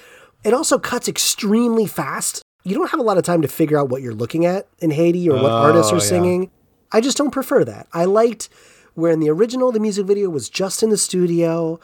S2: It also cuts extremely fast. You don't have a lot of time to figure out what you're looking at in Haiti or what artists
S3: Oh,
S2: are
S3: yeah.
S2: singing. I just don't prefer that. I liked where in the original the music video was just in the studio,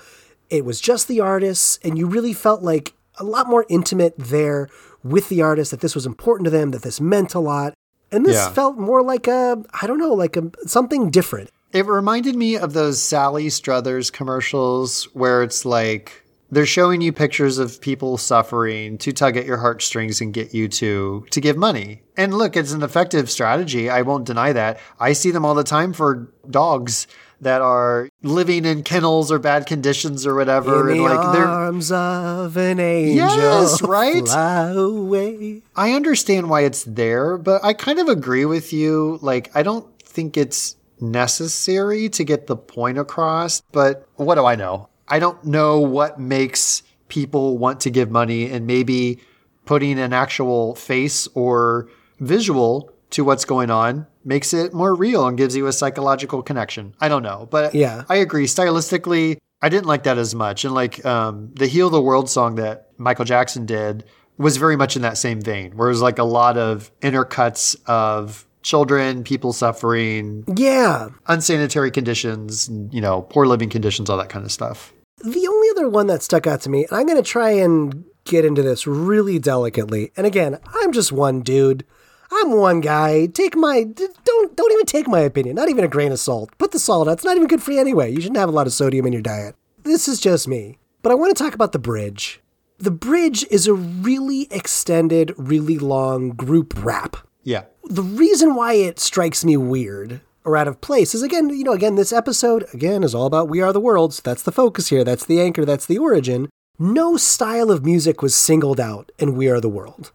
S2: it was just the artists, and you really felt like a lot more intimate there with the artists, that this was important to them, that this meant a lot. And this
S3: Yeah.
S2: felt more like a, I don't know, like a something different.
S3: It reminded me of those Sally Struthers commercials where it's like they're showing you pictures of people suffering to tug at your heartstrings and get you to to give money. And look, it's an effective strategy. I won't deny that. I see them all the time for dogs that are living in kennels or bad conditions or whatever.
S2: In
S3: and
S2: the
S3: like they're
S2: arms of an angel.
S3: Yes, right?
S2: Fly away.
S3: I understand why it's there, but I kind of agree with you. Like, I don't think it's necessary to get the point across, but what do I know? I don't know what makes people want to give money and maybe putting an actual face or visual to what's going on makes it more real and gives you a psychological connection. I don't know, but
S2: Yeah.
S3: I agree. Stylistically, I didn't like that as much. And like um, the Heal the World song that Michael Jackson did was very much in that same vein, where it was like a lot of intercuts of children, people suffering,
S2: Yeah.
S3: unsanitary conditions, you know, poor living conditions, all that kind of stuff.
S2: The only other one that stuck out to me, and I'm going to try and get into this really delicately. And again, I'm just one dude. I'm one guy. Take my don't don't even take my opinion. Not even a grain of salt. Put the salt out. It's not even good for you anyway. You shouldn't have a lot of sodium in your diet. This is just me. But I want to talk about the bridge. The bridge is a really extended, really long group rap
S3: Yeah.
S2: the reason why it strikes me weird or out of place is again, you know, again, this episode again is all about We Are the Worlds. That's the focus here. That's the anchor. That's the origin. No style of music was singled out in We Are the World.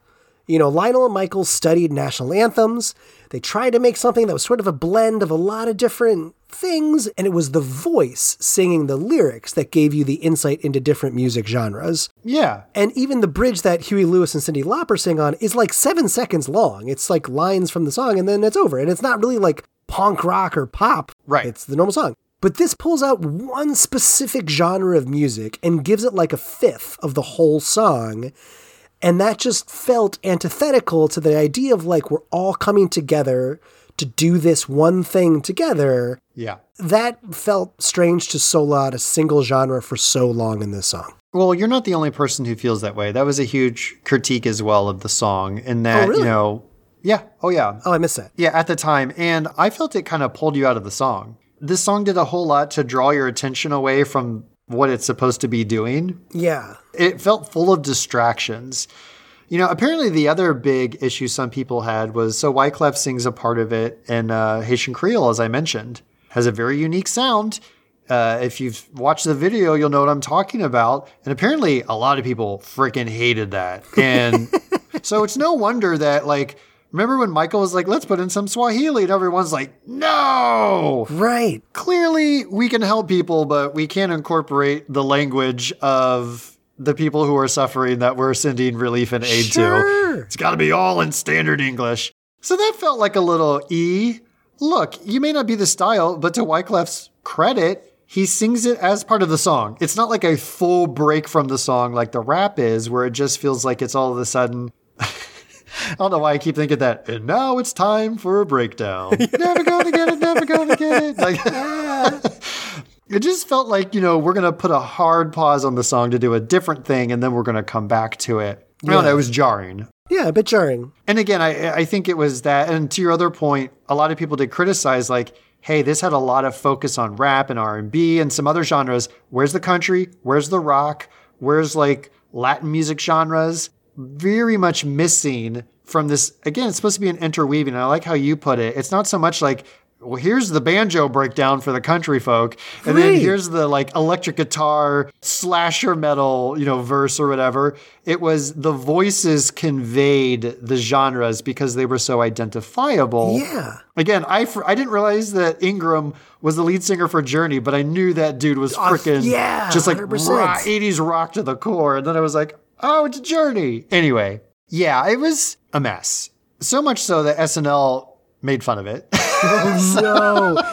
S2: You know, Lionel and Michael studied national anthems. They tried to make something that was sort of a blend of a lot of different things, and it was the voice singing the lyrics that gave you the insight into different music genres.
S3: Yeah.
S2: And even the bridge that Huey Lewis and Cyndi Lauper sing on is like seven seconds long. It's like lines from the song and then it's over. And it's not really like punk rock or pop.
S3: Right.
S2: It's the normal song. But this pulls out one specific genre of music and gives it like a fifth of the whole song. And that just felt antithetical to the idea of like we're all coming together to do this one thing together.
S3: Yeah.
S2: That felt strange to solo out a single genre for so long in this song.
S3: Well, you're not the only person who feels that way. That was a huge critique as well of the song, in that, oh,
S2: really?
S3: you know, yeah, oh yeah,
S2: Oh, I missed that.
S3: Yeah, at the time. And I felt it kind of pulled you out of the song. This song did a whole lot to draw your attention away from what it's supposed to be doing.
S2: Yeah.
S3: It felt full of distractions. You know, apparently the other big issue some people had was so Wyclef sings a part of it in uh, Haitian Creole, as I mentioned, has a very unique sound. Uh, if you've watched the video, you'll know what I'm talking about. And apparently, a lot of people freaking hated that. And so it's no wonder that, like, remember when Michael was like, let's put in some Swahili? And everyone's like, no.
S2: Right.
S3: Clearly, we can help people, but we can't incorporate the language of the people who are suffering that we're sending relief and aid
S2: Sure.
S3: to. It's got to be all in standard English. So that felt like a little E. Look, you may not be the style, but to Wyclef's credit, he sings it as part of the song. It's not like a full break from the song like the rap is, where it just feels like it's all of a sudden. I don't know why I keep thinking that. And now it's time for a breakdown. never gonna get it, never gonna get it. Like, it just felt like, you know, we're going to put a hard pause on the song to do a different thing and then we're going to come back to it. I don't know, it was jarring.
S2: Yeah, a bit jarring.
S3: And again, I, I think it was that. And to your other point, a lot of people did criticize, like, hey, this had a lot of focus on rap and R&B and some other genres. Where's the country? Where's the rock? Where's like Latin music genres? Very much missing from this. Again, it's supposed to be an interweaving. I like how you put it. It's not so much like well, here's the banjo breakdown for the country folk, and then here's the like electric guitar slasher metal, you know, verse or whatever. It was the voices conveyed the genres because they were so identifiable.
S2: Yeah.
S3: Again, I fr- I didn't realize that Ingram was the lead singer for Journey, but I knew that dude was freaking
S2: yeah,
S3: just like
S2: 100%.
S3: rock, 80s rock to the core. And then I was like, oh, it's a Journey. Anyway, yeah, it was a mess. So much so that SNL made fun of it.
S2: oh,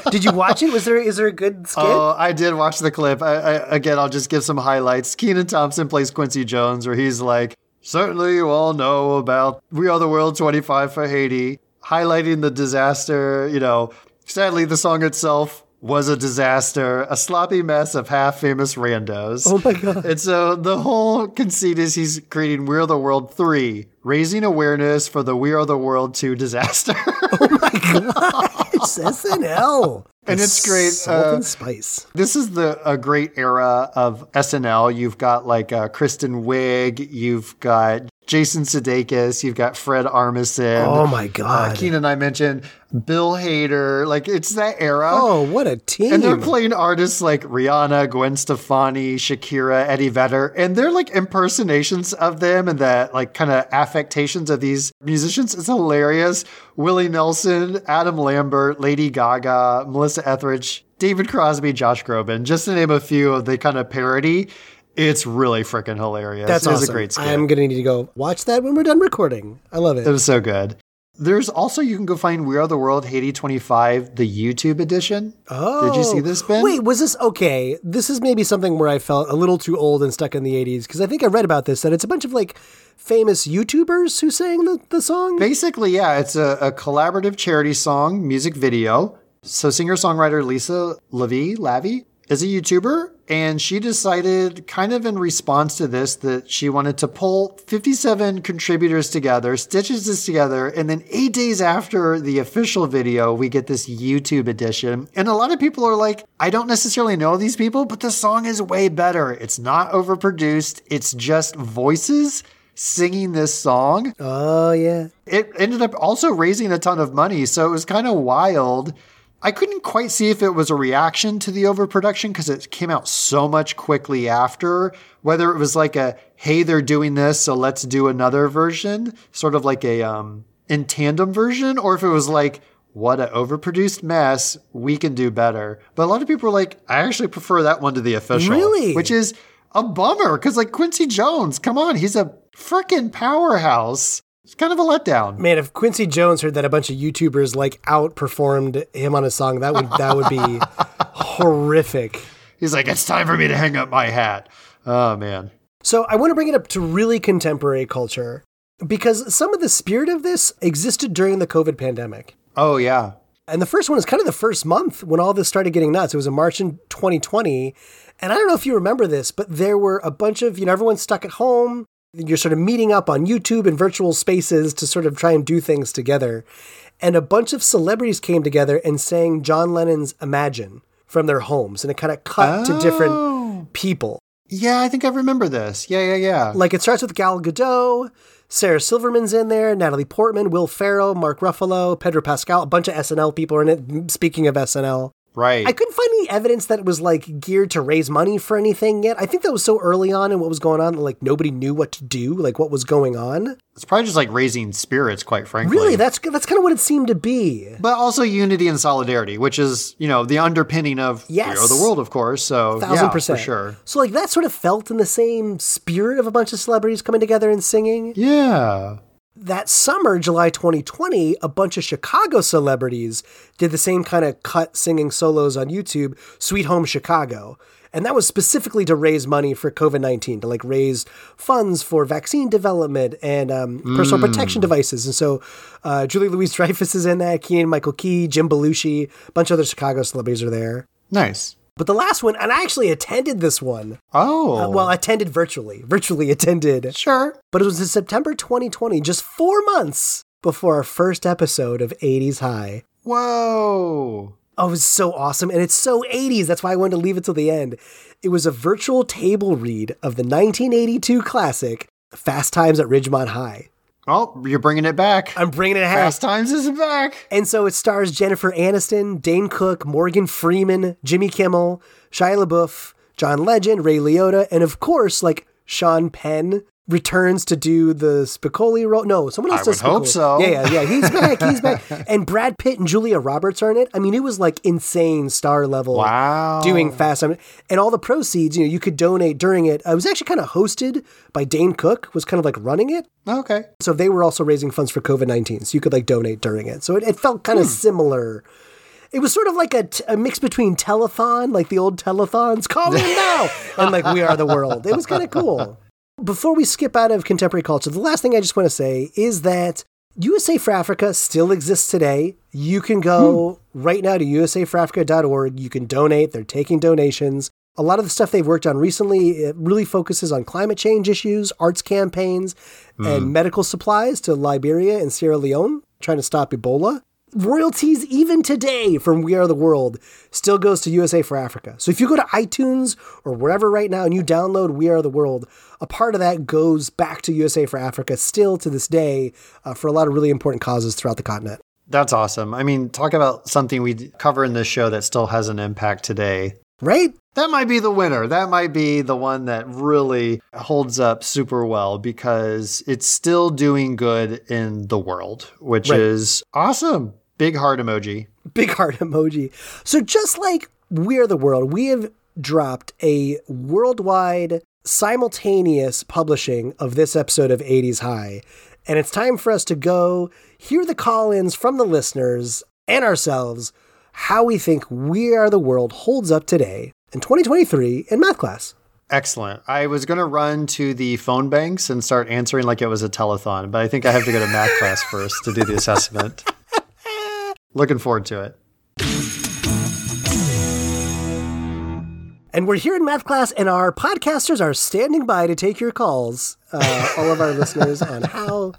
S2: no. Did you watch it? Was there is there a good skit?
S3: Oh, I did watch the clip. I, I, again, I'll just give some highlights. Kenan Thompson plays Quincy Jones, where he's like, Certainly you all know about We Are the World 25 for Haiti, highlighting the disaster. You know, sadly, the song itself was a disaster, a sloppy mess of half famous randos.
S2: Oh my God.
S3: And so the whole conceit is he's creating We Are the World 3, raising awareness for the We Are the World 2 disaster. Oh my god.
S2: It's SNL.
S3: And it's great,
S2: Salt
S3: uh,
S2: and spice.
S3: This is the a great era of SNL. You've got like uh, Kristen Wiig, you've got Jason Sudeikis, you've got Fred Armisen.
S2: Oh my
S3: Uh,
S2: god.
S3: Kenan, and I mentioned Bill Hader. Like it's that era.
S2: oh, what a team.
S3: And they're playing artists like Rihanna, Gwen Stefani, Shakira, Eddie Vedder, and they're like impersonations of them and the like kind of affectations of these musicians. It's hilarious. Willie Nelson, Adam Lambert, Lady Gaga, Melissa Etheridge, David Crosby, Josh Groban, just to name a few of the kind of parody. It's really freaking hilarious.
S2: That's awesome.
S3: a great skit.
S2: I'm gonna need to go watch that when we're done recording. I love it.
S3: It was so good. There's also you can go find We Are the World Haiti 25, the YouTube edition.
S2: Oh,
S3: Did you see this, oh. Ben?
S2: Wait, was this okay? This is maybe something where I felt a little too old and stuck in the '80s because I think I read about this that it's a bunch of like famous YouTubers who sang the, the song.
S3: Basically, yeah, it's a, a collaborative charity song music video. So singer songwriter Lisa Levy Lavie is a YouTuber, and she decided, kind of in response to this, that she wanted to pull 57 contributors together, stitches this together, and then eight days after the official video, we get this YouTube edition. And a lot of people are like, I don't necessarily know these people, but the song is way better. It's not overproduced. It's just voices singing this song
S2: Oh yeah.
S3: it ended up also raising a ton of money. So it was kind of wild. I couldn't quite see if it was a reaction to the overproduction because it came out so much quickly after, whether it was like a, hey, they're doing this, so let's do another version, sort of like a um, in tandem version, or if it was like, what an overproduced mess, we can do better. But a lot of people are like, I actually prefer that one to the official.
S2: Really?
S3: Which is a bummer because, like, Quincy Jones, come on, he's a freaking powerhouse. It's kind of a letdown.
S2: Man, if Quincy Jones heard that a bunch of YouTubers like outperformed him on a song, that would that would be horrific.
S3: He's like, it's time for me to hang up my hat. Oh, man.
S2: So I want to bring it up to really contemporary culture because some of the spirit of this existed during the COVID pandemic.
S3: Oh, yeah.
S2: And the first one is kind of the first month when all this started getting nuts. It was in March in 2020. And I don't know if you remember this, but there were a bunch of, you know, everyone's stuck at home. You're sort of meeting up on YouTube and virtual spaces to sort of try and do things together. And a bunch of celebrities came together and sang John Lennon's Imagine from their homes. And it kind of cut to
S3: Oh.
S2: different people.
S3: Yeah, I think I remember this. Yeah, yeah, yeah.
S2: Like it starts with Gal Gadot, Sarah Silverman's in there, Natalie Portman, Will Ferrell, Mark Ruffalo, Pedro Pascal, a bunch of SNL people are in it. Speaking of SNL,
S3: right.
S2: I couldn't find any evidence that it was like geared to raise money for anything yet. I think that was so early on and what was going on that like nobody knew what to do, like what was going on.
S3: it's probably just like raising spirits, quite frankly.
S2: Really, that's that's kind of what it seemed to be.
S3: but also unity and solidarity, which is, you know, the underpinning of
S2: Yes.
S3: The World, of course. So,
S2: Thousand
S3: yeah,
S2: percent
S3: for sure.
S2: So like that sort of felt in the same spirit of a bunch of celebrities coming together and singing.
S3: Yeah.
S2: That summer, July 2020, a bunch of Chicago celebrities did the same kind of cut singing solos on YouTube, Sweet Home Chicago. And that was specifically to raise money for COVID 19, to like raise funds for vaccine development and um, personal protection devices. And so uh, Julie Louise Dreyfus is in that, Keenan Michael Key, Jim Belushi, a bunch of other Chicago celebrities are there.
S3: Nice.
S2: But the last one, and I actually attended this one.
S3: Oh.
S2: Uh, well, attended virtually, virtually attended.
S3: sure.
S2: But it was in September 2020, just four months before our first episode of 80s High.
S3: Whoa.
S2: Oh, it was so awesome. And it's so 80s. That's why I wanted to leave it till the end. It was a virtual table read of the 1982 classic, Fast Times at Ridgemont High.
S3: Oh, you're bringing it back.
S2: I'm bringing it back.
S3: Fast Times is back.
S2: And so it stars Jennifer Aniston, Dane Cook, Morgan Freeman, Jimmy Kimmel, Shia LaBeouf, John Legend, Ray Liotta, and of course, like Sean Penn returns to do the Spicoli role. No, someone else
S3: I
S2: does
S3: would hope so.
S2: Yeah, yeah, yeah. He's back. He's back. And Brad Pitt and Julia Roberts are in it. I mean, it was like insane star level.
S3: Wow.
S2: Doing fast. I mean, and all the proceeds, you know, you could donate during it. I was actually kind of hosted by Dane Cook, was kind of like running it.
S3: Okay.
S2: So they were also raising funds for COVID 19. So you could like donate during it. So it, it felt kind of hmm. similar. It was sort of like a, t- a mix between telethon, like the old telethons, call in now, and like We Are the World. It was kind of cool. Before we skip out of contemporary culture, the last thing I just want to say is that USA for Africa still exists today. You can go hmm. right now to usaforafrica.org. You can donate. They're taking donations. A lot of the stuff they've worked on recently it really focuses on climate change issues, arts campaigns, and hmm. medical supplies to Liberia and Sierra Leone, trying to stop Ebola. Royalties, even today, from We Are the World, still goes to USA for Africa. So if you go to iTunes or wherever right now and you download We Are the World, a part of that goes back to USA for Africa still to this day uh, for a lot of really important causes throughout the continent.
S3: That's awesome. I mean, talk about something we cover in this show that still has an impact today.
S2: Right?
S3: That might be the winner. That might be the one that really holds up super well because it's still doing good in the world, which
S2: Right.
S3: is awesome. Big heart emoji.
S2: big heart emoji. So just like We Are the World, we have dropped a worldwide simultaneous publishing of this episode of 80s High. And it's time for us to go hear the call-ins from the listeners and ourselves how we think We Are the World holds up today in 2023 in math class.
S3: Excellent. I was going to run to the phone banks and start answering like it was a telethon, but I think I have to go to math class first to do the assessment. Looking forward to it.
S2: And we're here in math class, and our podcasters are standing by to take your calls, uh, all of our listeners, on how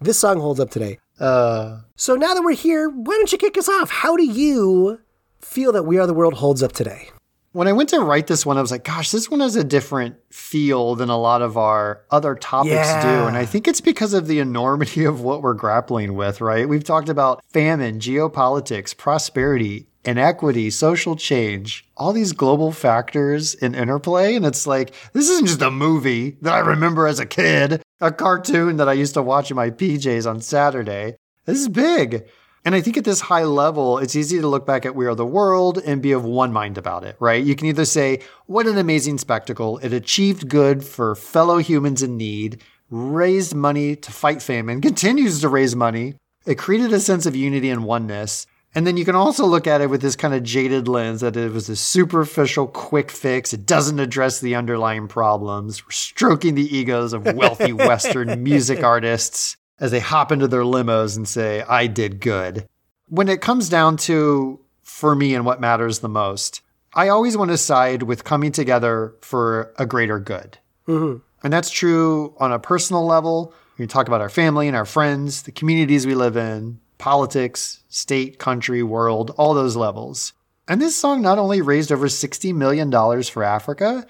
S2: this song holds up today.
S3: Uh,
S2: So now that we're here, why don't you kick us off? How do you feel that We Are the World holds up today?
S3: When I went to write this one, I was like, gosh, this one has a different feel than a lot of our other topics
S2: Yeah.
S3: do. And I think it's because of the enormity of what we're grappling with, right? We've talked about famine, geopolitics, prosperity, inequity, social change, all these global factors in interplay. And it's like, this isn't just a movie that I remember as a kid, a cartoon that I used to watch in my PJs on Saturday. This is big. And I think at this high level, it's easy to look back at We Are the World and be of one mind about it, right? You can either say, what an amazing spectacle. It achieved good for fellow humans in need, raised money to fight famine, continues to raise money. It created a sense of unity and oneness. And then you can also look at it with this kind of jaded lens that it was a superficial quick fix. It doesn't address the underlying problems. We're stroking the egos of wealthy Western music artists as they hop into their limos and say, I did good. When it comes down to, for me and what matters the most, I always want to side with coming together for a greater good. Mm-hmm. And that's true on a personal level. We talk about our family and our friends, the communities we live in, politics, state, country, world, all those levels. And this song not only raised over $60 million for Africa,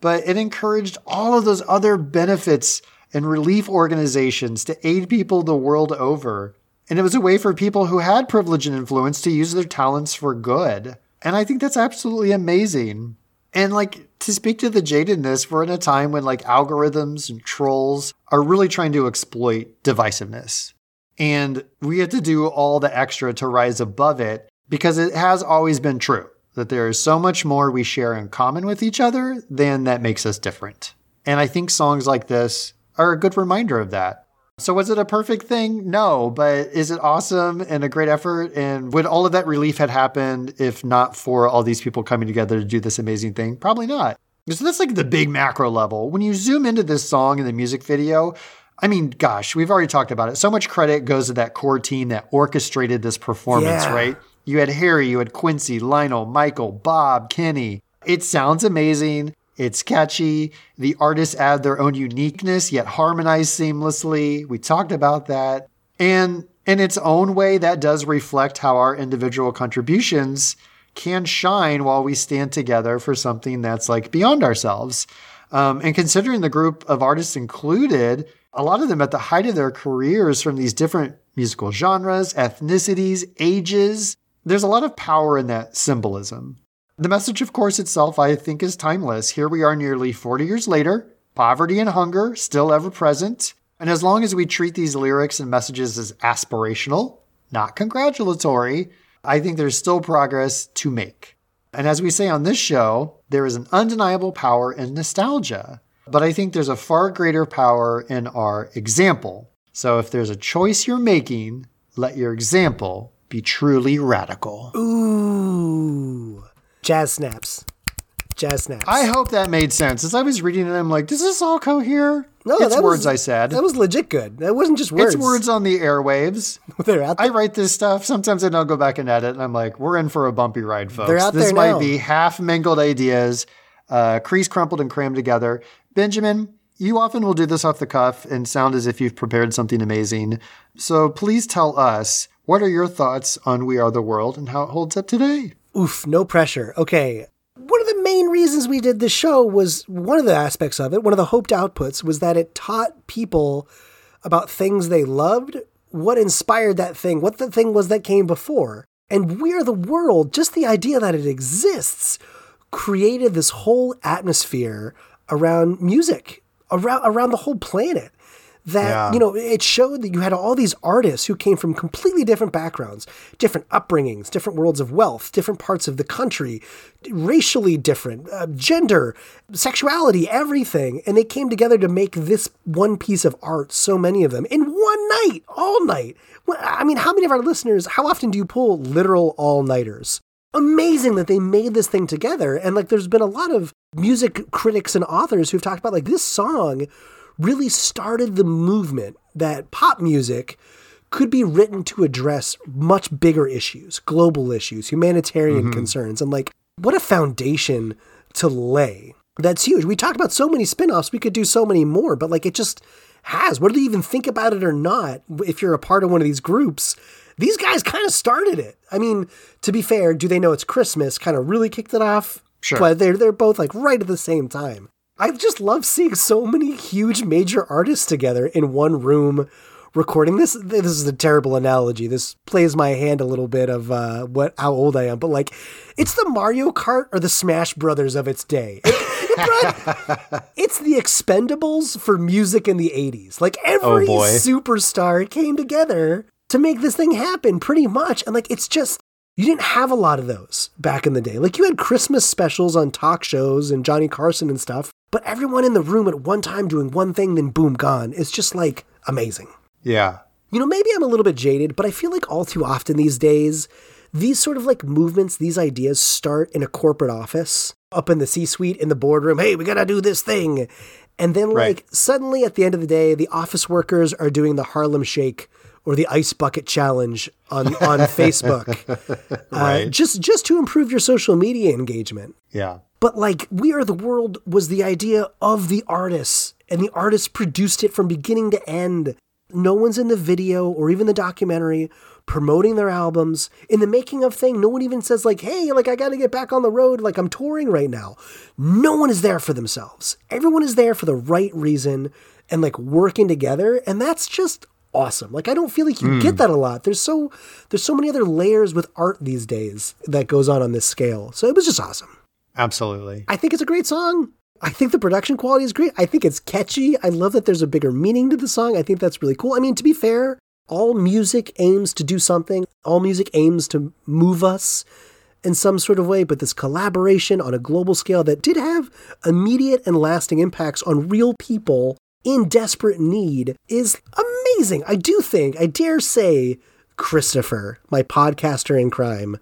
S3: but it encouraged all of those other benefits and relief organizations to aid people the world over. And it was a way for people who had privilege and influence to use their talents for good. And I think that's absolutely amazing. And like to speak to the jadedness, we're in a time when like algorithms and trolls are really trying to exploit divisiveness. And we have to do all the extra to rise above it because it has always been true that there is so much more we share in common with each other than that makes us different. And I think songs like this are a good reminder of that. So was it a perfect thing? No, but is it awesome and a great effort? And would all of that relief had happened if not for all these people coming together to do this amazing thing? Probably not. So that's like the big macro level. When you zoom into this song and the music video, I mean, gosh, we've already talked about it. So much credit goes to that core team that orchestrated this performance,
S2: Yeah.
S3: right? You had Harry, you had Quincy, Lionel, Michael, Bob, Kenny. It sounds amazing. It's catchy. The artists add their own uniqueness, yet harmonize seamlessly. We talked about that. And in its own way, that does reflect how our individual contributions can shine while we stand together for something that's like beyond ourselves. Um, and considering the group of artists included, a lot of them at the height of their careers from these different musical genres, ethnicities, ages. There's a lot of power in that symbolism. The message, of course, itself, I think, is timeless. Here we are nearly 40 years later, poverty and hunger still ever present. And as long as we treat these lyrics and messages as aspirational, not congratulatory, I think there's still progress to make. And as we say on this show, there is an undeniable power in nostalgia. But I think there's a far greater power in our example. So if there's a choice you're making, let your example be truly radical.
S2: Ooh. Jazz snaps. Jazz snaps.
S3: I hope that made sense. As I was reading it, I'm like, does this all cohere?
S2: No,
S3: it's words
S2: was-
S3: I said.
S2: That was legit good. That wasn't just words.
S3: It's words on the airwaves.
S2: They're out
S3: I write this stuff. Sometimes I don't go back and edit, and I'm like, we're in for a bumpy ride, folks.
S2: They're out
S3: this
S2: there
S3: might
S2: now.
S3: be half mingled ideas, uh, crease crumpled and crammed together. Benjamin, you often will do this off the cuff and sound as if you've prepared something amazing. So please tell us what are your thoughts on We Are the World and how it holds up today?
S2: Oof, no pressure. Okay. One of the main reasons we did this show was one of the aspects of it, one of the hoped outputs was that it taught people about things they loved, what inspired that thing, what the thing was that came before. And We're the World, just the idea that it exists, created this whole atmosphere around music, around around the whole planet. That
S3: Yeah.
S2: you know, it showed that you had all these artists who came from completely different backgrounds, different upbringings, different worlds of wealth, different parts of the country, racially different, uh, gender, sexuality, everything, and they came together to make this one piece of art. So many of them in one night, all night. I mean, how many of our listeners? How often do you pull literal all nighters? amazing that they made this thing together. And like, there's been a lot of music critics and authors who've talked about like this song really started the movement that pop music could be written to address much bigger issues, global issues, humanitarian mm-hmm. concerns. And like, what a foundation to lay. That's huge. We talked about so many spin-offs, we could do so many more, but like it just has. Whether you even think about it or not, if you're a part of one of these groups, these guys kind of started it. I mean, to be fair, do they know it's Christmas? Kind of really kicked it off.
S3: Sure.
S2: But they're they're both like right at the same time. I just love seeing so many huge major artists together in one room recording this. This is a terrible analogy. This plays my hand a little bit of uh, what how old I am, but like it's the Mario Kart or the Smash Brothers of its day. It- it brought- it's the Expendables for music in the '80s. Like every
S3: boy.
S2: superstar came together to make this thing happen, pretty much. And like it's just you didn't have a lot of those back in the day. Like you had Christmas specials on talk shows and Johnny Carson and stuff, but everyone in the room at one time doing one thing, then boom, gone. It's just like amazing.
S3: Yeah.
S2: You know, maybe I'm a little bit jaded, but I feel like all too often these days, these sort of like movements, these ideas start in a corporate office, up in the C suite, in the boardroom. Hey, we got to do this thing. And then,
S3: Right.
S2: like, suddenly at the end of the day, the office workers are doing the Harlem Shake or the Ice Bucket Challenge on, on Facebook. Uh, just, just to improve your social media engagement.
S3: Yeah.
S2: But like We Are the World was the idea of the artists, and the artists produced it from beginning to end. No one's in the video or even the documentary promoting their albums. In the making of thing, no one even says like, "Hey, like I got to get back on the road, like I'm touring right now." No one is there for themselves. Everyone is there for the right reason and like working together, and that's just awesome. Like I don't feel like you hmm. get that a lot. There's so there's so many other layers with art these days that goes on on this scale. So it was just awesome.
S3: Absolutely.
S2: I think it's a great song. I think the production quality is great. I think it's catchy. I love that there's a bigger meaning to the song. I think that's really cool. I mean, to be fair, all music aims to do something, all music aims to move us in some sort of way, but this collaboration on a global scale that did have immediate and lasting impacts on real people in desperate need is amazing. I do think, I dare say, Christopher, my podcaster in crime,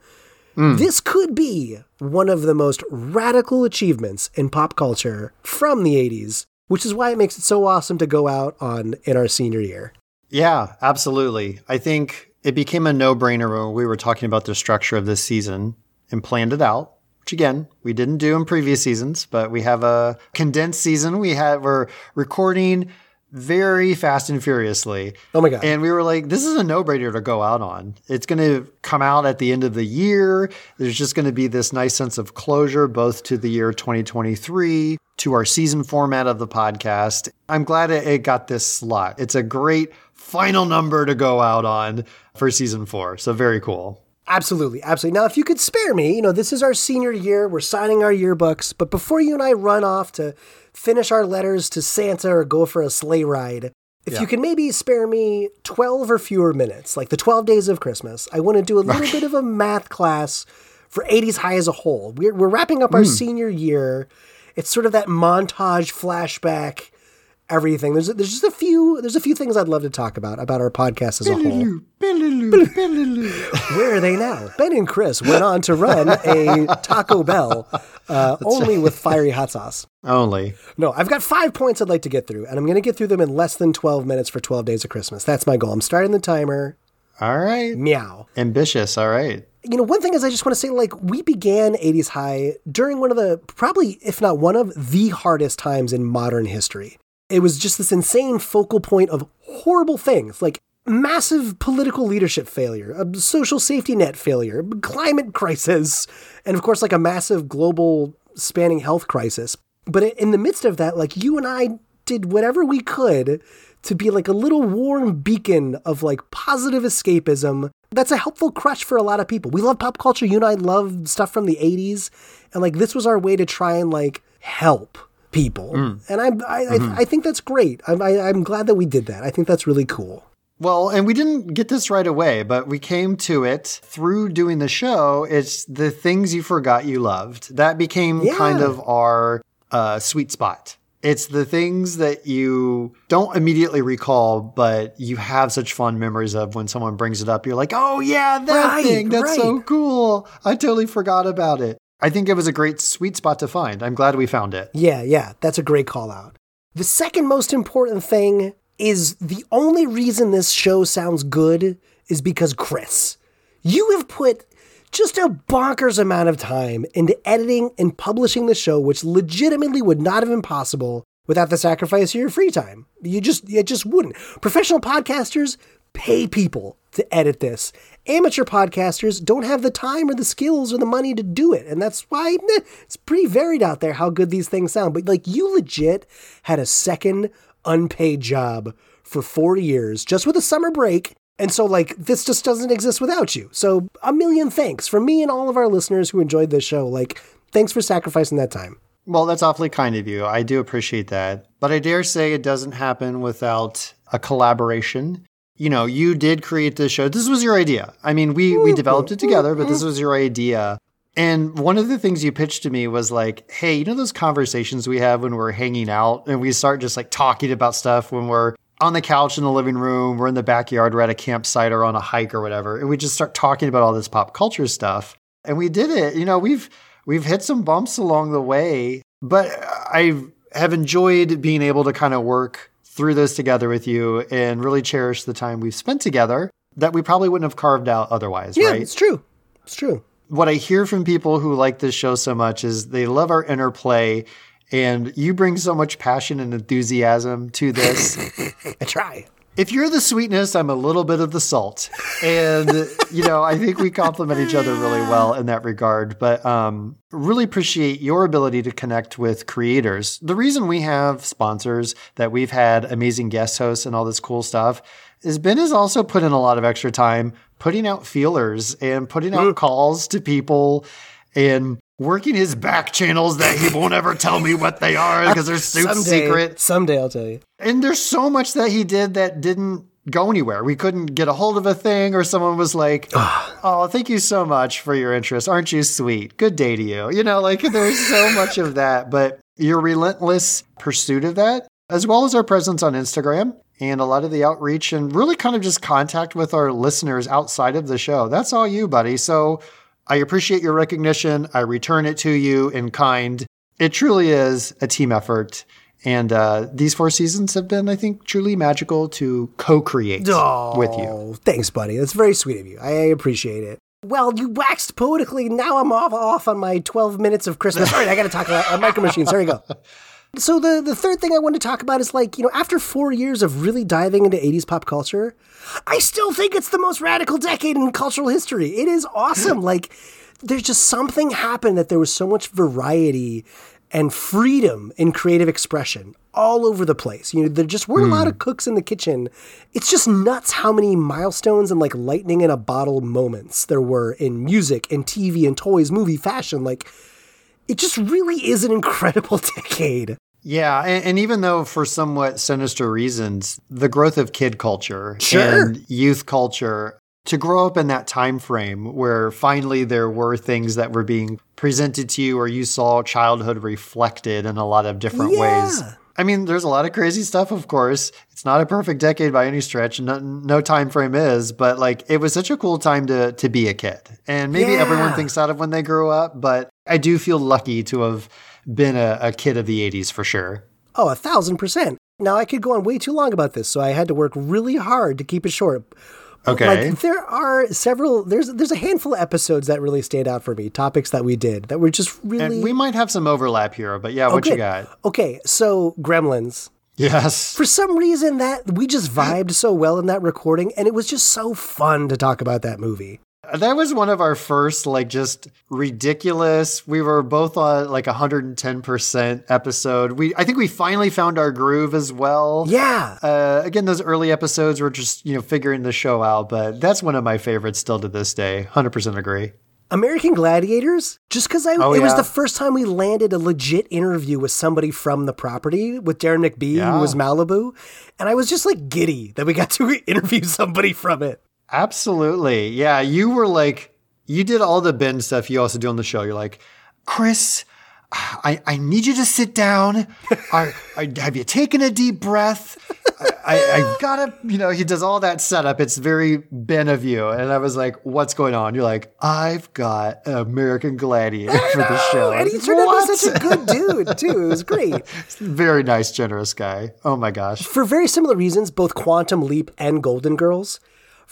S2: Mm. this could be one of the most radical achievements in pop culture from the 80s, which is why it makes it so awesome to go out on in our senior year.
S3: Yeah, absolutely. I think it became a no brainer when we were talking about the structure of this season and planned it out. Which again, we didn't do in previous seasons, but we have a condensed season. We have we're recording very fast and furiously.
S2: Oh my God.
S3: And we were like, this is a no brainer to go out on. It's going to come out at the end of the year. There's just going to be this nice sense of closure, both to the year 2023, to our season format of the podcast. I'm glad it, it got this slot. It's a great final number to go out on for season four. So very cool.
S2: Absolutely, absolutely. Now, if you could spare me, you know, this is our senior year. We're signing our yearbooks. But before you and I run off to finish our letters to Santa or go for a sleigh ride, if you can maybe spare me 12 or fewer minutes, like the 12 days of Christmas, I want to do a little bit of a math class for 80s High as a whole. We're, we're wrapping up our hmm. senior year. It's sort of that montage flashback everything. There's there's just a few there's a few things I'd love to talk about about our podcast as a whole. Where are they now? Ben and Chris went on to run a Taco Bell, uh, only with fiery hot sauce.
S3: Only.
S2: No, I've got five points I'd like to get through, and I'm going to get through them in less than 12 minutes for 12 days of Christmas. That's my goal. I'm starting the timer.
S3: All right.
S2: Meow.
S3: Ambitious. All right.
S2: You know, one thing is I just want to say, like, we began 80s High during one of the, probably, if not one of, the hardest times in modern history. It was just this insane focal point of horrible things, like massive political leadership failure, a social safety net failure, climate crisis, and of course, like a massive global spanning health crisis. But in the midst of that, like, you and I did whatever we could to be like a little warm beacon of like positive escapism. That's a helpful crutch for a lot of people. We love pop culture. You and I love stuff from the 80s. And like this was our way to try and like help people. And I, I, I, I think that's great. I'm, I, I'm glad that we did that. I think that's really cool.
S3: Well, and we didn't get this right away, but we came to it through doing the show. It's the things you forgot you loved. That became
S2: Yeah.
S3: kind of our uh, sweet spot. It's the things that you don't immediately recall, but you have such fond memories of when someone brings it up. You're like, oh, yeah, that
S2: Right,
S3: thing. That's so cool. I totally forgot about it. I think it was a great sweet spot to find. I'm glad we found it.
S2: Yeah, yeah, that's a great call out. The second most important thing is the only reason this show sounds good is because Chris, you have put just a bonkers amount of time into editing and publishing the show, which legitimately would not have been possible without the sacrifice of your free time. You just, it just wouldn't. Professional podcasters pay people to edit this. Amateur podcasters don't have the time or the skills or the money to do it. And that's why it's pretty varied out there how good these things sound. But like you legit had a second unpaid job for four years just with a summer break. And so, like, this just doesn't exist without you. So, a million thanks from me and all of our listeners who enjoyed this show. Like, thanks for sacrificing that time.
S3: Well, that's awfully kind of you. I do appreciate that. But I dare say it doesn't happen without a collaboration. You know, you did create this show. This was your idea. I mean, we we mm-hmm. developed it together, but this mm-hmm. was your idea. And one of the things you pitched to me was like, "Hey, you know those conversations we have when we're hanging out and we start just like talking about stuff when we're on the couch in the living room, we're in the backyard, we're at a campsite or on a hike or whatever, and we just start talking about all this pop culture stuff." And we did it. You know, we've we've hit some bumps along the way, but I have enjoyed being able to kind of work through this together with you and really cherish the time we've spent together that we probably wouldn't have carved out otherwise,
S2: Yeah,
S3: right?
S2: it's true. It's true.
S3: What I hear from people who like this show so much is they love our interplay and you bring so much passion and enthusiasm to this.
S2: I try.
S3: If you're the sweetness, I'm a little bit of the salt. And, you know, I think we complement each other really well in that regard. But um, really appreciate your ability to connect with creators. The reason we have sponsors, that we've had amazing guest hosts and all this cool stuff, is Ben has also put in a lot of extra time putting out feelers and putting out calls to people and working his back channels that he won't ever tell me what they are because they're super
S2: someday,
S3: secret.
S2: Someday I'll tell you.
S3: And there's so much that he did that didn't go anywhere. We couldn't get a hold of a thing, or someone was like, Oh, thank you so much for your interest. Aren't you sweet? Good day to you. You know, like there's so much of that, but your relentless pursuit of that, as well as our presence on Instagram and a lot of the outreach and really kind of just contact with our listeners outside of the show. That's all you, buddy. So I appreciate your recognition. I return it to you in kind. It truly is a team effort. And uh, these four seasons have been, I think, truly magical to co create with you.
S2: Oh, thanks, buddy. That's very sweet of you. I appreciate it. Well, you waxed poetically. Now I'm off off on my 12 minutes of Christmas. All right, I got to talk about uh, Micro Machines. Here we go. So the the third thing I wanted to talk about is like, you know, after 4 years of really diving into 80s pop culture, I still think it's the most radical decade in cultural history. It is awesome. like there's just something happened that there was so much variety and freedom in creative expression all over the place. You know, there just weren't a lot of hmm. cooks in the kitchen. It's just nuts how many milestones and like lightning in a bottle moments there were in music and TV and toys, movie, fashion. Like it just really is an incredible decade.
S3: Yeah, and, and even though for somewhat sinister reasons, the growth of kid culture
S2: Sure.
S3: and youth culture to grow up in that time frame where finally there were things that were being presented to you or you saw childhood reflected in a lot of different ways. I mean, there's a lot of crazy stuff, of course. It's not a perfect decade by any stretch. No, no time frame is, but like it was such a cool time to to be a kid. And maybe everyone thinks that of when they grow up, but I do feel lucky to have been a, a kid of the 80s for sure.
S2: Oh, a thousand percent. Now I could go on way too long about this, so I had to work really hard to keep it short.
S3: Okay.
S2: Like there are several there's there's a handful of episodes that really stand out for me, topics that we did that were just really
S3: And we might have some overlap here, but yeah, what you got?
S2: Okay, so Gremlins.
S3: Yes.
S2: For some reason that we just vibed so well in that recording and it was just so fun to talk about that movie.
S3: That was one of our first, like, just ridiculous. We were both on like 110% episode. We, I think we finally found our groove as well.
S2: Yeah.
S3: Uh, again, those early episodes were just, you know, figuring the show out, but that's one of my favorites still to this day. 100% agree.
S2: American Gladiators, just because I
S3: Oh,
S2: it was the first time we landed a legit interview with somebody from the property with Deron McBee,
S3: Yeah.
S2: who was Malibu, and I was just like giddy that we got to interview somebody from it.
S3: Absolutely. Yeah. You were like, you did all the Ben stuff you also do on the show. You're like, Chris, I, I need you to sit down. Are, are, have you taken a deep breath? I, I, I gotta, you know, he does all that setup. It's very Ben of you. And I was like, what's going on? You're like, I've got American Gladiator for the show.
S2: and he turned out to be such a good dude too. It was great.
S3: very nice, generous guy. Oh my gosh.
S2: For very similar reasons, both Quantum Leap and Golden Girls.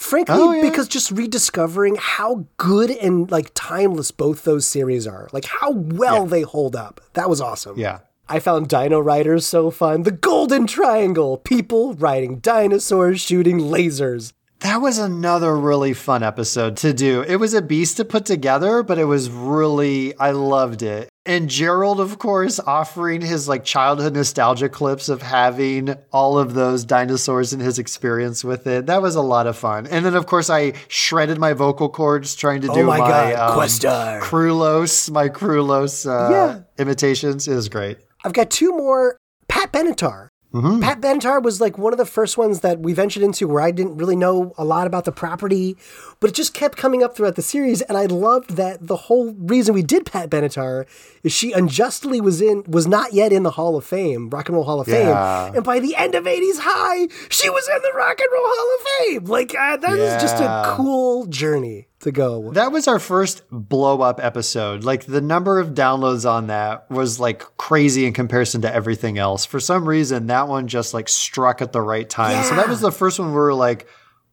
S2: Frankly,
S3: Oh, yeah.
S2: because just rediscovering how good and like timeless both those series are, like how well they hold up. That was awesome.
S3: Yeah.
S2: I found Dino Riders so fun. The Golden Triangle, people riding dinosaurs, shooting lasers.
S3: That was another really fun episode to do. It was a beast to put together, but it was really, I loved it. And Gerald, of course, offering his like childhood nostalgia clips of having all of those dinosaurs and his experience with it. That was a lot of fun. And then, of course, I shredded my vocal cords trying to do
S2: Oh my
S3: my,
S2: God,
S3: um,
S2: Questar.
S3: Krulos, my Krulos uh,
S2: Yeah.
S3: imitations. It was great.
S2: I've got two more. Pat Benatar.
S3: Mm-hmm.
S2: Pat Benatar was like one of the first ones that we ventured into where I didn't really know a lot about the property, but it just kept coming up throughout the series. And I loved that the whole reason we did Pat Benatar is she unjustly was in was not yet in the Hall of Fame, Rock and Roll Hall of
S3: Yeah.
S2: Fame. And by the end of 80s High, she was in the Rock and Roll Hall of Fame. Like uh, that was just a cool journey to go.
S3: That was our first blow up episode. Like the number of downloads on that was like crazy in comparison to everything else. For some reason, that one just like struck at the right time. So that was the first one we were like,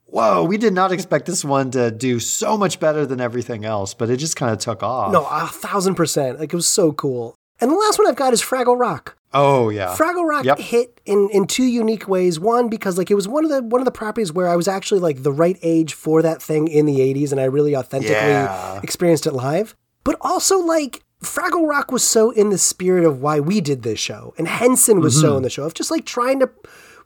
S3: whoa, we did not expect this one to do so much better than everything else, but it just kind of took off.
S2: No, a thousand percent. Like it was so cool. And the last one I've got is Fraggle Rock.
S3: Oh, yeah.
S2: Fraggle Rock
S3: Yep.
S2: hit in, in two unique ways. One, because like it was one of the one of the properties where I was actually like the right age for that thing in the '80s, and I really authentically
S3: Yeah.
S2: experienced it live. But also like Fraggle Rock was so in the spirit of why we did this show, and Henson was
S3: Mm-hmm.
S2: so in the show of just like trying to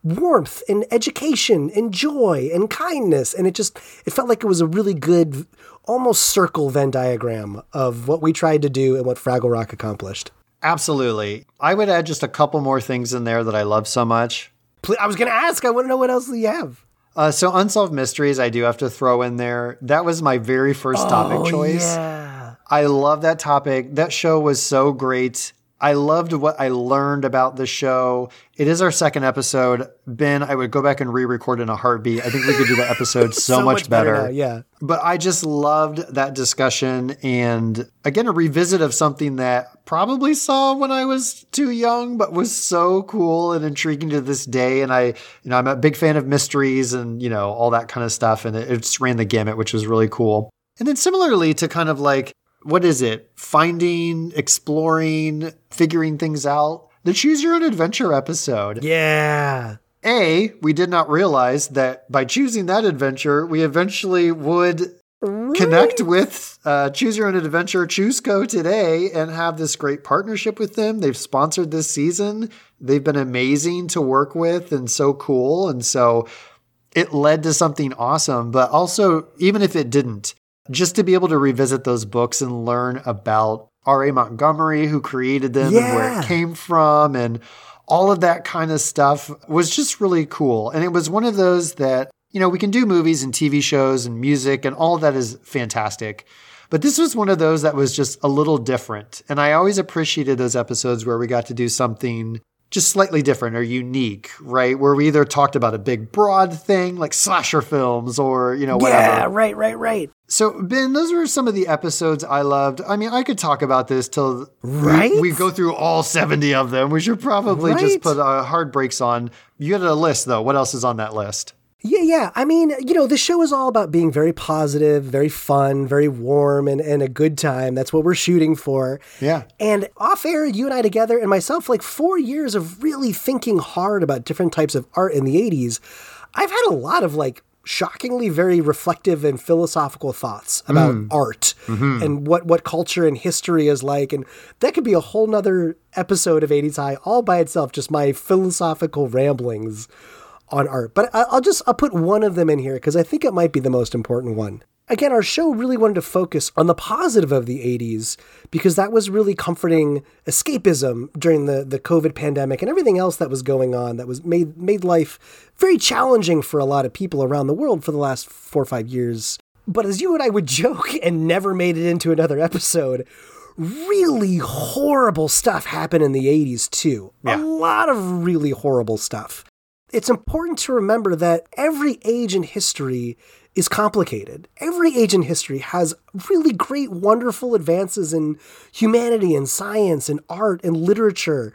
S2: warmth and education and joy and kindness, and it just it felt like it was a really good almost circle Venn diagram of what we tried to do and what Fraggle Rock accomplished.
S3: Absolutely. I would add just a couple more things in there that I love so much.
S2: I was going to ask. I want to know what else you have.
S3: Uh, so, Unsolved Mysteries, I do have to throw in there. That was my very first topic choice.
S2: Oh, Yeah.
S3: I love that topic. That show was so great. I loved what I learned about the show. It is our second episode. Ben, I would go back and re record in a heartbeat. I think we could do the episode so, much, better.
S2: now, yeah.
S3: But I just loved that discussion. And again, a revisit of something that probably saw when I was too young, but was so cool and intriguing to this day. And I, you know, I'm a big fan of mysteries and, you know, all that kind of stuff. And it, it just ran the gamut, which was really cool. And then similarly to kind of like, what is it? Finding, exploring, figuring things out. the Choose Your Own Adventure episode.
S2: Yeah.
S3: A, we did not realize that by choosing that adventure, we eventually would connect with uh, Choose Your Own Adventure Chooseco today and have this great partnership with them. They've sponsored this season. They've been amazing to work with and so cool. And so it led to something awesome. But also, even if it didn't, just to be able to revisit those books and learn about R.A. Montgomery, who created them and where it came from and all of that kind of stuff was just really cool. And it was one of those that, you know, we can do movies and TV shows and music and all that is fantastic. But this was one of those that was just a little different. And I always appreciated those episodes where we got to do something just slightly different or unique, right? Where we either talked about a big broad thing like slasher films or, you know, whatever.
S2: Yeah, right, right, right.
S3: So, Ben, those were some of the episodes I loved. I mean, I could talk about this till we-
S2: Right?
S3: we, go through all 70 of them. We should probably just put uh, hard brakes on. You had a list, though. What else is on that list?
S2: Yeah, yeah. I mean, you know, the show is all about being very positive, very fun, very warm, and, and a good time. That's what we're shooting for.
S3: Yeah.
S2: And off air, you and I together, and myself, like four years of really thinking hard about different types of art in the 80s. I've had a lot of like shockingly very reflective and philosophical thoughts about mm. art mm-hmm. and what, what culture and history is like. And that could be a whole nother episode of 80s High all by itself, just my philosophical ramblings on art. But I- I'll just I'll put one of them in here because I think it might be the most important one. Again, our show really wanted to focus on the positive of the 80s because that was really comforting escapism during the, the COVID pandemic and everything else that was going on that was made made life very challenging for a lot of people around the world for the last four or five years. But as you and I would joke and never made it into another episode, really horrible stuff happened in the 80s too. Yeah. A lot of really horrible stuff it's important to remember that every age in history is complicated. Every age in history has really great, wonderful advances in humanity and science and art and literature,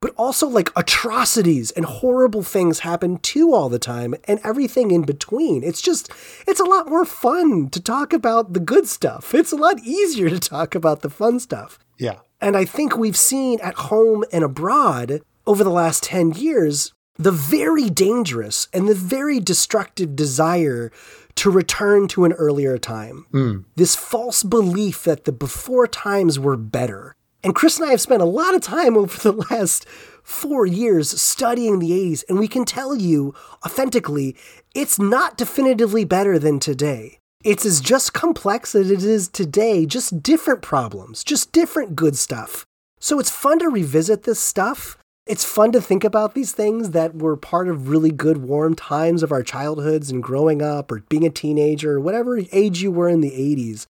S2: but also like atrocities and horrible things happen too all the time and everything in between. It's just, it's a lot more fun to talk about the good stuff. It's a lot easier to talk about the fun stuff.
S3: Yeah.
S2: And I think we've seen at home and abroad over the last 10 years the very dangerous and the very destructive desire to return to an earlier time. Hmm. This false belief that the before times were better. And Chris and I have spent a lot of time over the last four years studying the 80s, and we can tell you authentically, it's not definitively better than today. It's as just complex as it is today, just different problems, just different good stuff. So it's fun to revisit this stuff. It's fun to think about these things that were part of really good, warm times of our childhoods and growing up or being a teenager or whatever age you were in the 80s.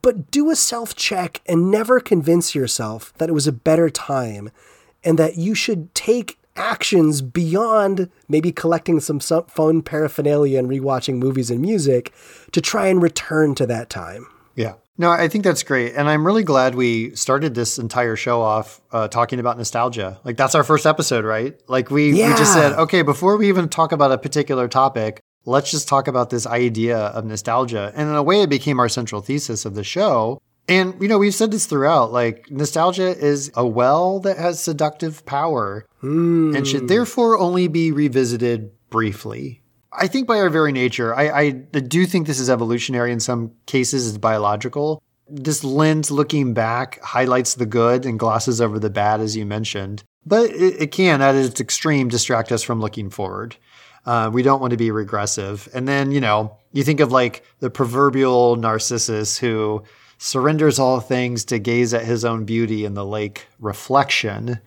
S2: But do a self check and never convince yourself that it was a better time and that you should take actions beyond maybe collecting some phone paraphernalia and rewatching movies and music to try and return to that time.
S3: Yeah. No, I think that's great. And I'm really glad we started this entire show off uh, talking about nostalgia. Like, that's our first episode, right? Like, we, we just said, okay, before we even talk about a particular topic, let's just talk about this idea of nostalgia. And in a way, it became our central thesis of the show. And, you know, we've said this throughout like, nostalgia is a well that has seductive power and should therefore only be revisited briefly. I think by our very nature, I, I do think this is evolutionary in some cases, it's biological. This lens looking back highlights the good and glosses over the bad, as you mentioned. But it, it can, at its extreme, distract us from looking forward. Uh, we don't want to be regressive. And then, you know, you think of like the proverbial Narcissus who surrenders all things to gaze at his own beauty in the lake reflection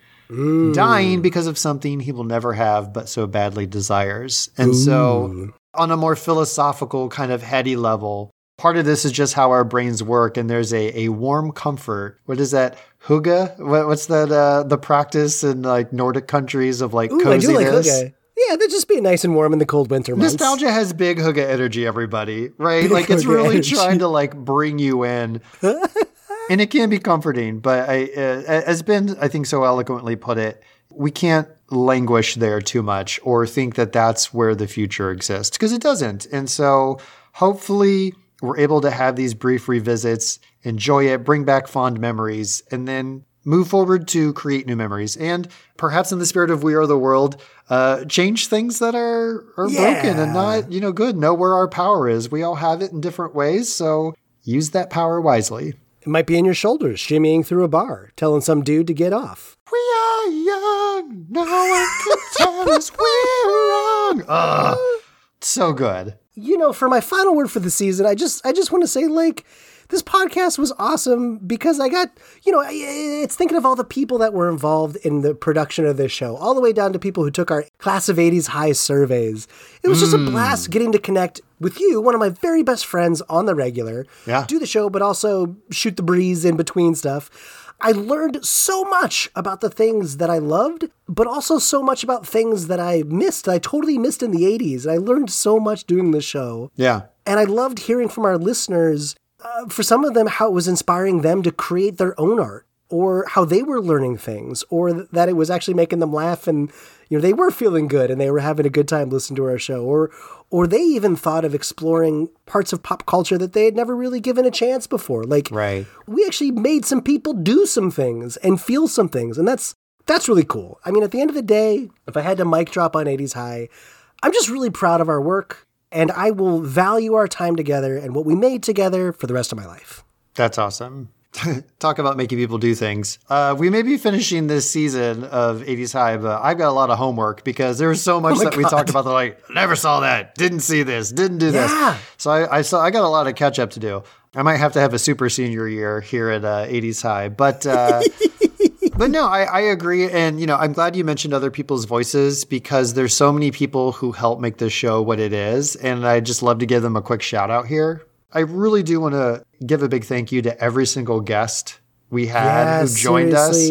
S3: dying because of something he will never have but so badly desires. And so, on a more philosophical, kind of heady level, part of this is just how our brains work. And there's a, a warm comfort. What is that? Hygge? What, what's that? Uh, the practice in like Nordic countries of like
S2: Ooh, I do like. Yeah, they're just being nice and warm in the cold winter months.
S3: Nostalgia has big hygge energy, everybody, right?
S2: Big
S3: like it's really
S2: energy.
S3: trying to like bring you in, and it can be comforting. But I, uh, as Ben, I think so eloquently put it, we can't languish there too much or think that that's where the future exists because it doesn't. And so, hopefully, we're able to have these brief revisits, enjoy it, bring back fond memories, and then move forward to create new memories and perhaps in the spirit of we are the world uh, change things that are, are broken and not you know good know where our power is we all have it in different ways so use that power wisely
S2: It might be in your shoulders, shimmying through a bar, telling some dude to get off.
S3: we are young no one can tell us we're wrong Ugh. Ah, so good
S2: you know, for my final word for the season, I just I just want to say like this podcast was awesome because I got, you know, it's thinking of all the people that were involved in the production of this show, all the way down to people who took our class of 80s high surveys. It was just a hmm. blast getting to connect with you, one of my very best friends on the regular,
S3: Yeah.
S2: do the show, but also shoot the breeze in between stuff. I learned so much about the things that I loved, but also so much about things that I missed. I totally missed in the 80s. I learned so much doing this show.
S3: yeah
S2: And I loved hearing from our listeners, uh, for some of them, how it was inspiring them to create their own art, or how they were learning things, or that it was actually making them laugh and you know they were feeling good and they were having a good time listening to our show, or or they even thought of exploring parts of pop culture that they had never really given a chance before. Like
S3: Right.
S2: we actually made some people do some things and feel some things, and that's that's really cool. I mean, at the end of the day, if I had to mic drop on 80s High, I'm just really proud of our work, and I will value our time together and what we made together for the rest of my life.
S3: That's awesome. Talk about making people do things. Uh, we may be finishing this season of 80s High, but I've got a lot of homework because there was so much
S2: Oh
S3: that we talked about. That like, never saw that, didn't see this, didn't do this.
S2: Yeah.
S3: So I, I saw I got a lot of catch up to do. I might have to have a super senior year here at uh, 80s High, but. Uh, But no, I, I agree. And, you know, I'm glad you mentioned other people's voices because there's so many people who help make this show what it is. And I just love to give them a quick shout out here. I really do want to give a big thank you to every single guest we had who joined us.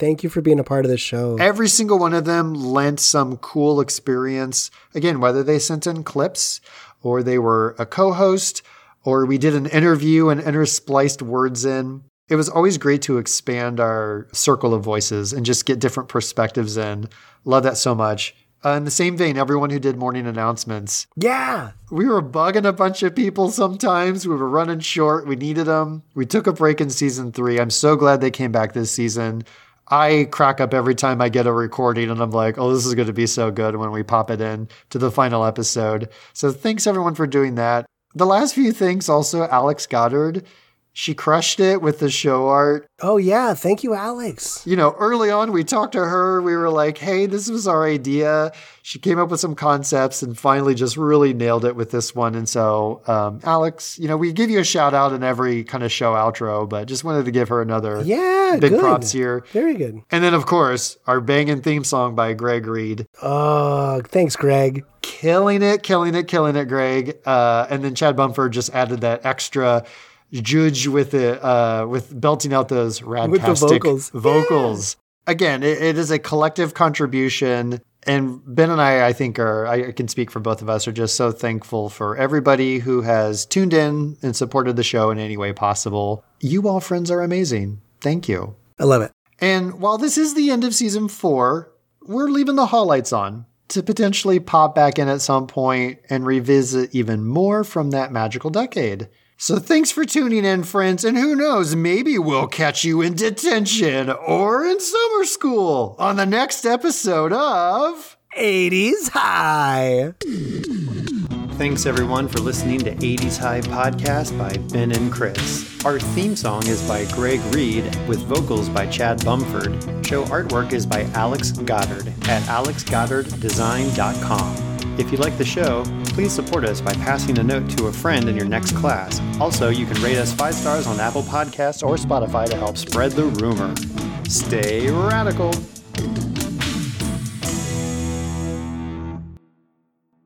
S2: Thank you for being a part of the show.
S3: Every single one of them lent some cool experience. Again, whether they sent in clips or they were a co host or we did an interview and interspliced words in. It was always great to expand our circle of voices and just get different perspectives in. Love that so much. Uh, in the same vein, everyone who did morning announcements,
S2: yeah.
S3: we were bugging a bunch of people sometimes. We were running short. We needed them. We took a break in season three. I'm so glad they came back this season. I crack up every time I get a recording and I'm like, oh, this is going to be so good when we pop it in to the final episode. So thanks everyone for doing that. The last few things also, Alex Goddard. She crushed it with the show art.
S2: Oh, yeah. Thank you, Alex.
S3: You know, early on, we talked to her. We were like, hey, this was our idea. She came up with some concepts and finally just really nailed it with this one. And so, um, Alex, you know, we give you a shout out in every kind of show outro, but just wanted to give her another
S2: Yeah.
S3: big
S2: good.
S3: props here.
S2: Very good.
S3: And then, of course, our banging theme song by Greg Reed.
S2: Oh, thanks, Greg.
S3: Killing it, killing it, killing it, Greg. Uh, and then Chad Bumford just added that extra judge with the uh, with belting out those
S2: With the
S3: radtastic
S2: vocals.
S3: vocals. Again, it, it is a collective contribution. And Ben and I, I think, are, I can speak for both of us, are just so thankful for everybody who has tuned in and supported the show in any way possible. You all friends are amazing. Thank you.
S2: I love it.
S3: And while this is the end of season four, we're leaving the hall lights on to potentially pop back in at some point and revisit even more from that magical decade. So thanks for tuning in, friends, and who knows, maybe we'll catch you in detention or in summer school on the next episode of
S2: 80s High.
S7: Thanks everyone for listening to 80s High Podcast by Ben and Chris. Our theme song is by Greg Reed with vocals by Chad Bumford. Show artwork is by Alex Goddard at alexgoddarddesign.com. If you like the show, please support us by passing a note to a friend in your next class. Also, you can rate us 5 stars on Apple Podcasts or Spotify to help spread the rumor. Stay radical.